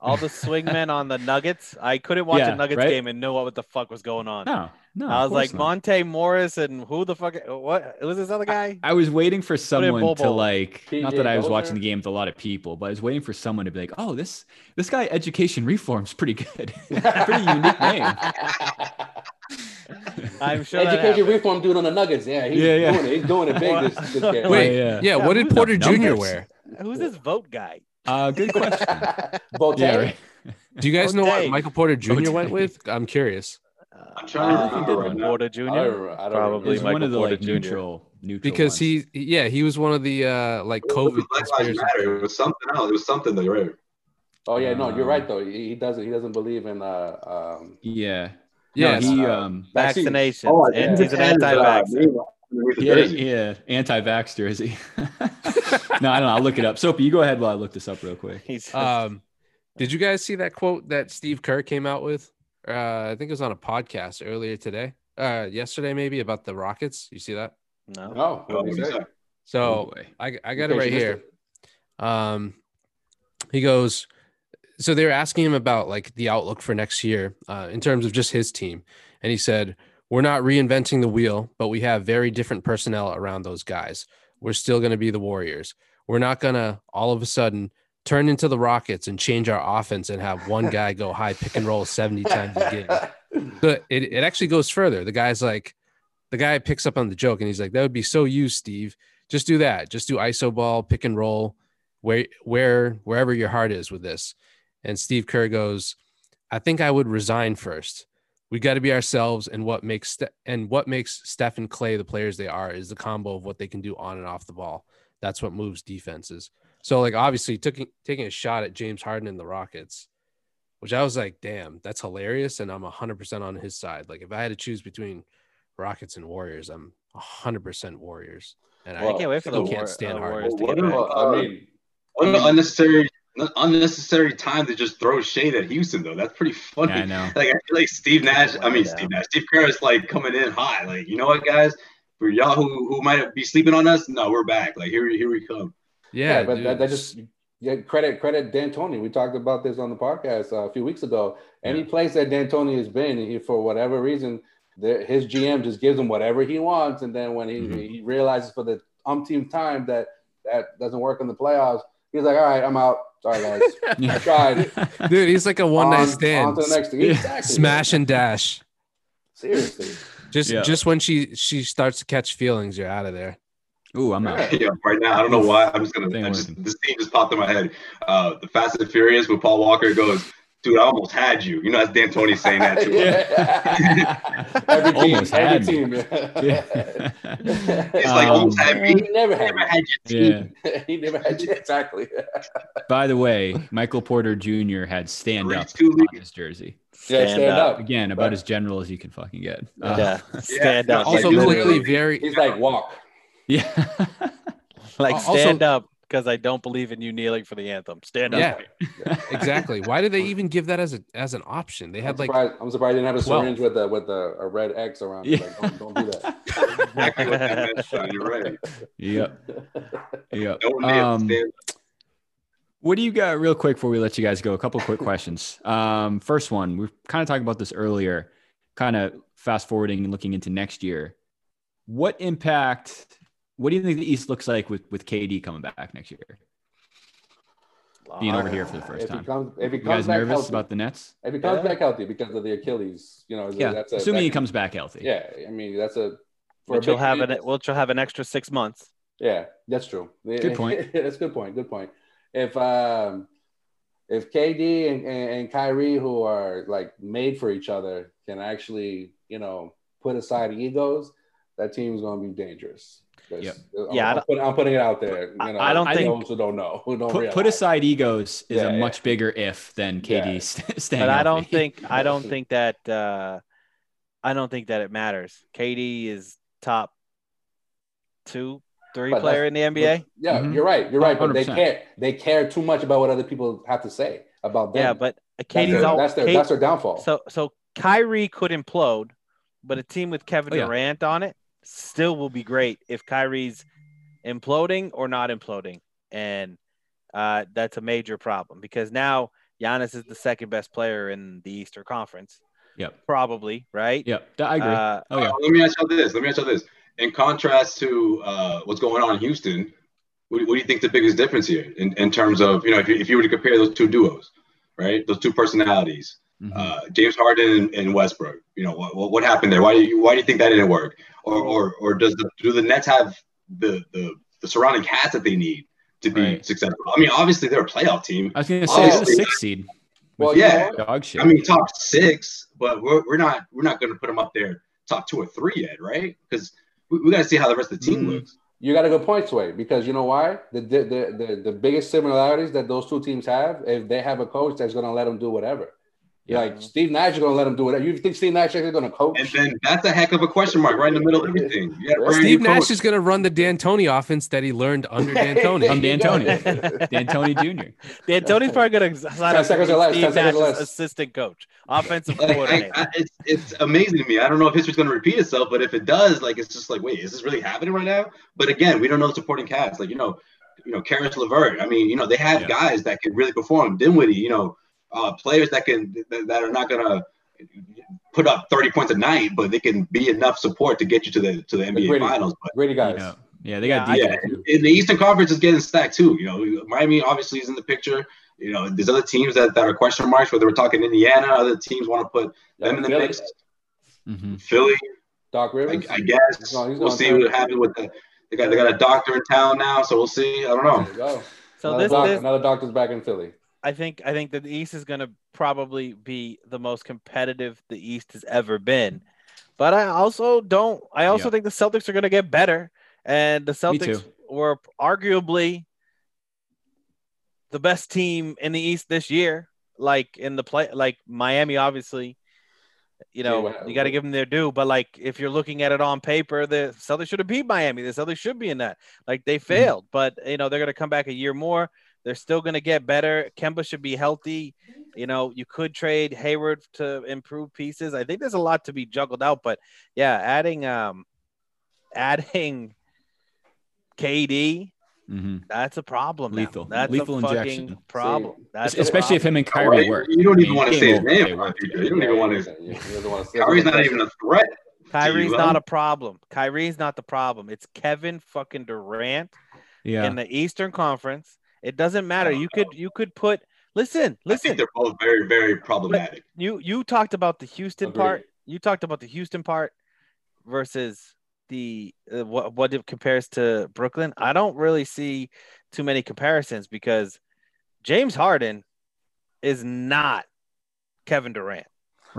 All the swingmen on the Nuggets. I couldn't watch Yeah, a Nuggets right? game and know what the fuck was going on. No, no. I was like not. Monte Morris and who the fuck? What was this other guy? I was waiting for someone to Bobo. like, not that I was Dozier? watching the game with a lot of people, but I was waiting for someone to be like, "Oh, this this guy education reform's pretty good, pretty unique name." I'm sure that Education reform dude on the Nuggets. Yeah, he's Yeah, yeah. doing it. He's doing it big. This, this. Wait, yeah. yeah. Yeah, what did Porter Jr. wear? Who's this vote guy? Uh, good question. Bote? yeah, right. Do you guys know what Michael Porter Jr. O'Day. went with? I'm curious I'm trying to Uh, remember right now. Porter I Jr. don't, I don't Probably He's remember. one of the Michael like Porter Jr. neutral, neutral because ones. he, yeah, he was one of the uh like It COVID was Black Lives conspiracy. Matter. It was something else. It was something though, right? Oh yeah, no, you're Um, right though. He, he doesn't. He doesn't believe in uh um. yeah, Yeah, no, he uh, um, vaccines. Vaccination. Oh, and he's an anti-vaxxer. Yeah, yeah, anti-vax jersey. no, I don't know. I'll look it up. Sopee, you go ahead while I look this up real quick. He's Um, did you guys see that quote that Steve Kerr came out with? Uh, I think it was on a podcast earlier today, uh, yesterday maybe about the Rockets. You see that? no. No, Oh, what did he? So Oh. I, I got it right you missed here. Um, he goes, so they were asking him about like the outlook for next year uh, in terms of just his team, and he said, "We're not reinventing the wheel, but we have very different personnel around those guys. We're still going to be the Warriors. We're not gonna all of a sudden." Turn into the Rockets and change our offense and have one guy go high pick and roll 70 times a game. But it, it actually goes further. The guy's like, the guy picks up on the joke and he's like, that would be so you, Steve. Just do that. Just do ISO ball, pick and roll, where where wherever your heart is with this. And Steve Kerr goes, I think I would resign first. We got to be ourselves, and what makes Ste- and what makes Steph and Clay the players they are is the combo of what they can do on and off the ball. That's what moves defenses. So, like, obviously, taking taking a shot at James Harden and the Rockets, which I was like, damn, that's hilarious, and I'm hundred percent on his side. Like, if I had to choose between Rockets and Warriors, I'm hundred percent Warriors. And I can't wait for the can't War- stand uh, Harden. Warriors to get back. Well, I mean, What an unnecessary, unnecessary time to just throw shade at Houston, though. That's pretty funny. Yeah, I know. Like I feel like Steve Nash. I mean, Yeah. Steve Nash. Steve Kerr is like coming in hot. Like you know what, guys? For y'all who, who might be sleeping on us, no, we're back. Like here, here we come. yeah, yeah, but that, that just yeah, credit credit D'Antoni. We talked about this on the podcast uh, a few weeks ago. Any place that D'Antoni has been, he, for whatever reason, the, his GM just gives him whatever he wants, and then when he, Mhm. he realizes for the umpteenth time that that doesn't work in the playoffs, he's like, "All right, I'm out. Sorry, guys. I tried. dude, he's like a one night On- stand. On to the next thing. Exactly. Smash and dash. Seriously. Just Yeah. just when she she starts to catch feelings, you're out of there. Ooh, I'm out. yeah, right now I don't know why. I'm just gonna. I just, this scene just popped in my head. Uh, the Fast and Furious with Paul Walker goes, "Dude, I almost had you." You know, that's D'Antoni saying that to him. every team, Almost every had me. team. Yeah. It's like almost had me. He never had Never had your Yeah. he never had you. Exactly. By the way, Michael Porter Jr. had stand up two on his jersey. Yeah, Stand stand up. up. Again, about as general as you can fucking get. Uh, yeah, stand up. Also, like, quickly, literally. very He's like walk. yeah. like Also- stand up because I don't believe in you kneeling for the anthem. Stand up. Yeah. exactly. Why did they even give that as a as an option? They I'm had like surprised. I'm surprised they didn't have a 12. syringe with a with a, a red X around. Yeah. Like, don't, don't do that. Exactly what that meant, Sean. You're right. Yep. Yep. No one may Um. What do you got real quick before we let you guys go? A couple quick questions. Um, first one, we are kind of talking about this earlier, kind of fast forwarding and looking into next year. What impact, what do you think the East looks like with, with KD coming back next year? Being over here for the first if time. He comes, if he You guys back nervous healthy, about the Nets? if he comes Yeah. back healthy because of the Achilles, you know, Yeah. that's a, Assuming that he comes back healthy. Yeah, I mean that's a for a Which will have team, an which will have an extra six months. Yeah, that's true. Good point. that's a good point. Good point. If um if KD and, and, and Kyrie, who are like made for each other, can actually, you know, put aside egos, that team's gonna be dangerous. Yep. Yeah, I'm, putting, I'm putting it out there. You I- know, I don't think- those who don't know, who don't Put, realize. put aside egos is Yeah, a yeah. much bigger if than KD Yeah. st- staying But I don't healthy. think I don't think that uh I don't think that it matters. KD is top two, three But player in the NBA. Yeah, Mhm. you're right. You're right. But they 100%. care. They care too much about what other people have to say about them. Yeah, but that's KD's their, all that's their K- that's their downfall. so so Kyrie could implode, but a team with Kevin Oh. Durant on it still will be great if Kyrie's imploding or not imploding. And uh, that's a major problem because now Giannis is the second best player in the Eastern Conference, Yep. probably, right? Yep. I agree. Uh, oh yeah. Uh, let me ask you this. Let me ask you this. In contrast to uh, what's going on in Houston, what, what do you think the biggest difference here in, in terms of you know if you, if you were to compare those two duos, right? Those two personalities, Mhm. uh, James Harden and, and Westbrook. You know what, what, what happened there? Why do you why do you think that didn't work? Or or, or does the do the Nets have the the, the surrounding cast that they need to be Right. successful? I mean, obviously they're a playoff team. I was gonna say they're the Obviously- sixth seed. Well, yeah. dog shit. I mean, top six, but we're, we're not we're not going to put them up there top two or three yet, right? Because we, we got to see how the rest of the team Mm. looks. You got a good point, Sway, because you know why? The, the the the the biggest similarities that those two teams have, if they have a coach that's going to let them do whatever. Yeah. Like Steve Nash is going to let him do whatever. You think Steve Nash is going to coach? And then that's a heck of a question mark right in the middle of everything. You got a brand Steve Nash coach. is going to run the D'Antoni offense that he learned under D'Antoni. I'm There you D'Antoni. go. D'Antoni Jr. D'Antoni's probably going to sign up seconds be or less, Steve 10 seconds or Nash's less. assistant coach, offensive Like, I. I, it's, it's amazing to me. I don't know if history's going to repeat itself, but if it does, like it's just like, wait, is this really happening right now? But again, we don't know the supporting cast. Like you know, you know, Caris LeVert. I mean, you know, they have Yeah. guys that can really perform. Dinwiddie, you know, uh, players that can that, that are not going to put up 30 points a night, but they can be enough support to get you to the to the NBA Gritty. finals. But Gritty guys. Yeah. Yeah, they got Yeah, I- DJ yeah, too. in the Eastern Conference is getting stacked too. You know, Miami obviously is in the picture. You know, there's other teams that, that are question marks. Whether we're talking Indiana, other teams want to put them in the Philly, mix. hmm Philly, Doc I, Rivers. I guess He's going- he's we'll see to- what happens with the. They got they got a doctor in town now, so we'll see. I don't know. There you go. so another, this, doc- this another doctor's back in Philly. I think I think that the East is going to probably be the most competitive the East has ever been. But I also don't. I also Yeah. think the Celtics are going to get better, and the Celtics were arguably the best team in the East this year. Like in the play, like Miami, obviously. You know, what- you got to give them their due. But like, if you're looking at it on paper, the Celtics should have beat Miami. The Celtics should be in that. Like they mm-hmm. failed, but you know they're going to come back a year more. They're still going to get better. Kemba should be healthy. You know, you could trade Hayward to improve pieces. I think there's a lot to be juggled out, but yeah, adding um adding KD, hmm that's a problem. now. Lethal. That's Lethal a fucking injection. problem. That's a Especially if him and Kyrie Right? work. You don't I even mean, want to say his over if they name. work You don't even want to. You- you don't wanna- Kyrie's not even a threat. Kyrie's not a problem. Kyrie's not the problem. It's Kevin fucking Durant Yeah. in the Eastern Conference. It doesn't matter. You could you could put listen, I think listen. they're both very, very problematic. You you talked about the Houston Agreed. part. You talked about the Houston part. versus the uh, what what it compares to Brooklyn, I don't really see too many comparisons because James Harden is not Kevin Durant.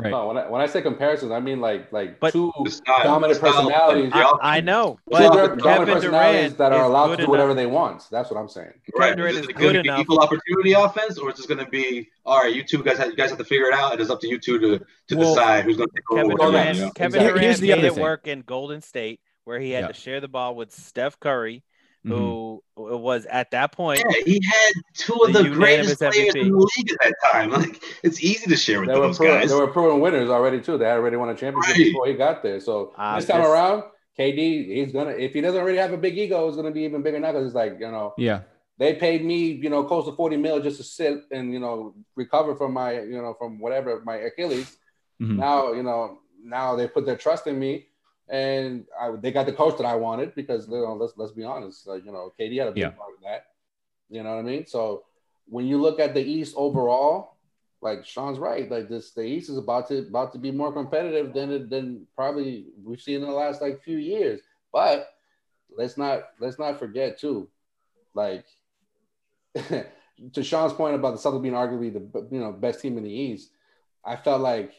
Right. No, when I, when I say comparisons, I mean like like But- two The style- dominant style- personalities. Yeah. I, I know, two but dominant Kevin personalities Durant that are allowed to do whatever enough- they want. That's what I'm saying. Right. Durant Is is it good going to be enough. equal opportunity offense, or is this going to be all right? You two guys, have, you guys have to figure it out. It is up to you two to to Well, decide who's going to take over. Kevin what Durant, want. Kevin Exactly. Here's Durant the made other it thing. work in Golden State, where he had Yeah. to share the ball with Steph Curry, Mhm. who was at that point. Yeah, he had two of The the, greatest unanimous players MVP. in the league at that time. Like it's easy to share with They those proven, guys. they were proven winners already too. They had already won a championship Right. before he got there. So Uh, this time this- around, KD, he's gonna if he doesn't already have a big ego, it's gonna be even bigger now because it's like you know Yeah. they paid me you know close to forty mil just to sit and you know recover from my you know from whatever my Achilles. Mhm. Now you know now they put their trust in me. And I, they got the coach that I wanted because you know, let's let's be honest, like you know, KD had a big Yeah. part of that. You know what I mean? So when you look at the East overall, like Sean's right, like this, the East is about to about to be more competitive than it than probably we've seen in the last like few years. But let's not let's not forget too, like to Sean's point about the Celtics being arguably the you know best team in the East. I felt like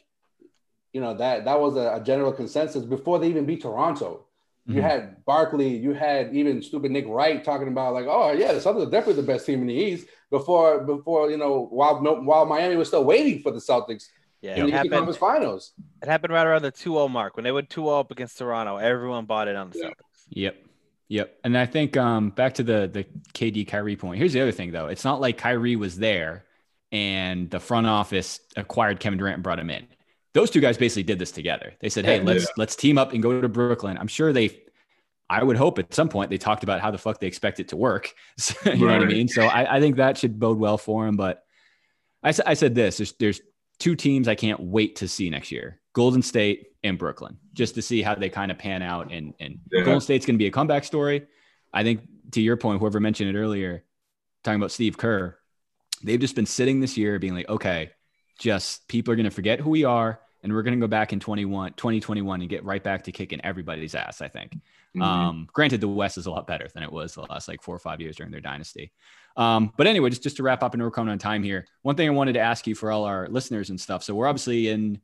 you know that that was a, a general consensus before they even beat Toronto. You Mhm. had Barkley, you had even stupid Nick Wright talking about like, oh yeah, the Celtics are definitely the best team in the East. Before before you know while no, while Miami was still waiting for the Celtics Yeah, in it the happened. Conference Finals. It happened right around the 2-0 mark when they went 2-0 up against Toronto. Everyone bought it on the Yeah. Celtics. Yep. Yep. And I think um, back to the the KD Kyrie point. Here's the other thing though. It's not like Kyrie was there and the front office acquired Kevin Durant and brought him in. Those two guys basically did this together. They said, "Hey, Yeah. let's let's team up and go to Brooklyn." I'm sure they I would hope at some point they talked about how the fuck they expect it to work. So, you know what I mean? So I, I think that should bode well for him. But I, I said this: there's, there's two teams I can't wait to see next year: Golden State and Brooklyn, just to see how they kind of pan out. And and Yeah. Golden State's going to be a comeback story. I think to your point, whoever mentioned it earlier, talking about Steve Kerr, they've just been sitting this year being like, okay, just people are going to forget who we are. And we're going to go back in 21, 2021 and get right back to kicking everybody's ass, I think. Mhm. Um, granted, the West is a lot better than it was the last like four or five years during their dynasty. Um, but anyway, just, just to wrap up, and we're coming on time here. One thing I wanted to ask you for all our listeners and stuff. So we're obviously in,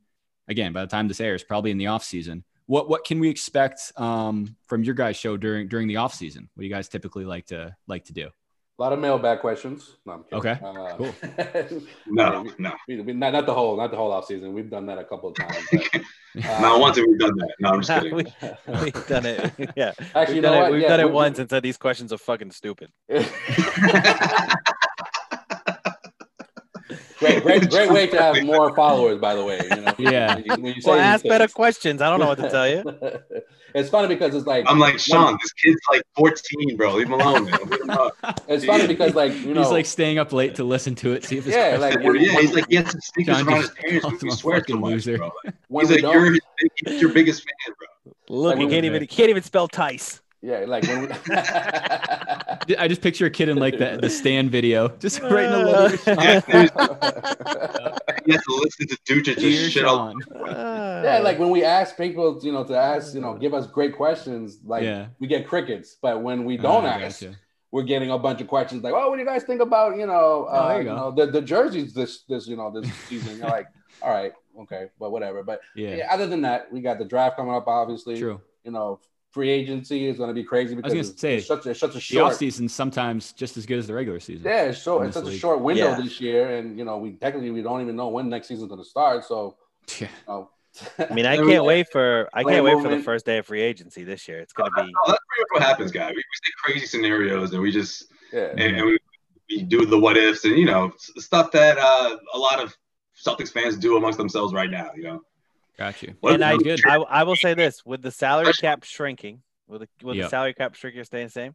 again, by the time this airs, probably in the off season. What what can we expect um, from your guys' show during during the off season? What do you guys typically like to like to do? A lot of mailbag questions. No, I'm kidding. Okay, Uh, cool. no, we- no, we- we- not, not the whole not the whole off season. We've done that a couple of times. but, uh, not once have we done that. No, I'm just kidding. we, we've done it. Yeah. Actually, you we've know done what? it, we've Yeah, done it we- once and said these questions are fucking stupid. Great, great, great way to have more followers, by the way. You know, Yeah. When you, when you say Well, these ask better questions. I don't know what to tell you. it's funny because it's like I'm like Sean. This kid's like 14, bro. Leave him alone, man. Leave him up. it's funny because like you know He's like staying up late to listen to it, see if his Yeah, questions- like, Yeah, he's like he has some sneakers John around his parents. calls him He a swears fucking much, loser. bro. when He's like you're his, he's your biggest fan, bro. Look, Like he can't even he can't even spell Tice. yeah, like when we, I just picture a kid in like the, the Stan video, just writing a letter. to Yeah, Sean. dude, he has to listen to Dutra Dear just shit on. Sean. yeah, like when we ask people, you know, to ask, you know, give us great questions, like Yeah. we get crickets. But when we don't Oh, ask, gotcha. we're getting a bunch of questions like, "Oh, what do you guys think about you know, Oh, uh, there you you know the, the jerseys this this you know this season?" You're like, "All right, okay, but whatever." But Yeah, yeah, other than that, we got the draft coming up. Obviously, true. you know, free agency is going to be crazy because gonna it's, say, it's such a, it's such a The short. off season's sometimes just as good as the regular season. Yeah, it's short. It's this such a short window Yeah. this year, and you know, we technically we don't even know when next season's going to start. So, Yeah. you know, I mean, I can't wait for I can't wait for the first day of free agency this year. It's gonna be No, that's pretty much what happens, guys. We, we say crazy scenarios and we just yeah. and, and we, we do the what ifs and you know stuff that uh, a lot of Celtics fans do amongst themselves right now. You know, Got you. And I, if- good. I I will say this with the salary cap shrinking, with the with Yep. the salary cap shrinking staying the same,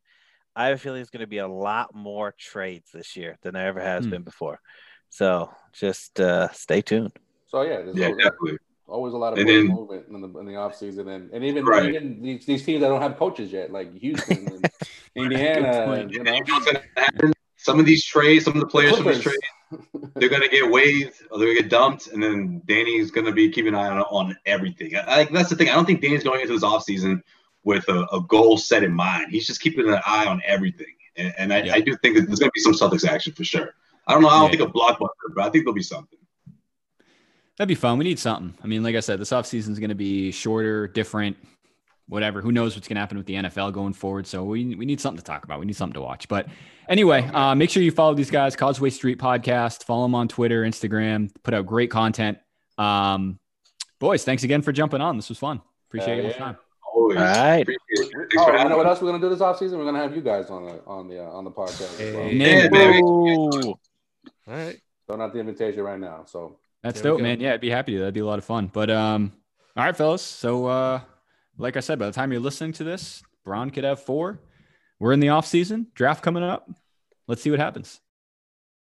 I have a feeling it's going to be a lot more trades this year than there ever has Hmm. been before. So just uh, stay tuned. So yeah, there's yeah, always, definitely. always a lot of And movement then- movement in the in the off season, and and even Right. even these, these teams that don't have coaches yet, like Houston and Indiana, and, you know, you know what's gonna happen? Some of these trades, some of the players from these trades, they're gonna get waived or they're gonna get dumped, and then Danny's gonna be keeping an eye on, on everything. I, I, that's the thing. I don't think Danny's going into this offseason with a, a goal set in mind. He's just keeping an eye on everything, and, and I, Yeah. I do think that there's gonna be some Celtics action for sure. I don't know. I don't Yeah. think a blockbuster, but I think there'll be something. That'd be fun. We need something. I mean, like I said, this offseason is going to be shorter, different, whatever. Who knows what's going to happen with the NFL going forward? So we, we need something to talk about. We need something to watch. But anyway, uh, make sure you follow these guys, Causeway Street Podcast. Follow them on Twitter, Instagram. Put out great content. Um, boys, thanks again for jumping on. This was fun. Appreciate Hell your yeah. time. Always. All right. Appreciate Oh, for I having know what else we're gonna do this offseason. We're gonna have you guys on the on the uh, on the podcast. As well. Hey. Name Yeah, baby. All right. Throwing out the invitation right now. So That's There dope, go. man. Yeah, I'd be happy to. That'd be a lot of fun. But um, all right, fellas. So uh, like I said, by the time you're listening to this, Bron could have four. We're in the off season, draft coming up. Let's see what happens.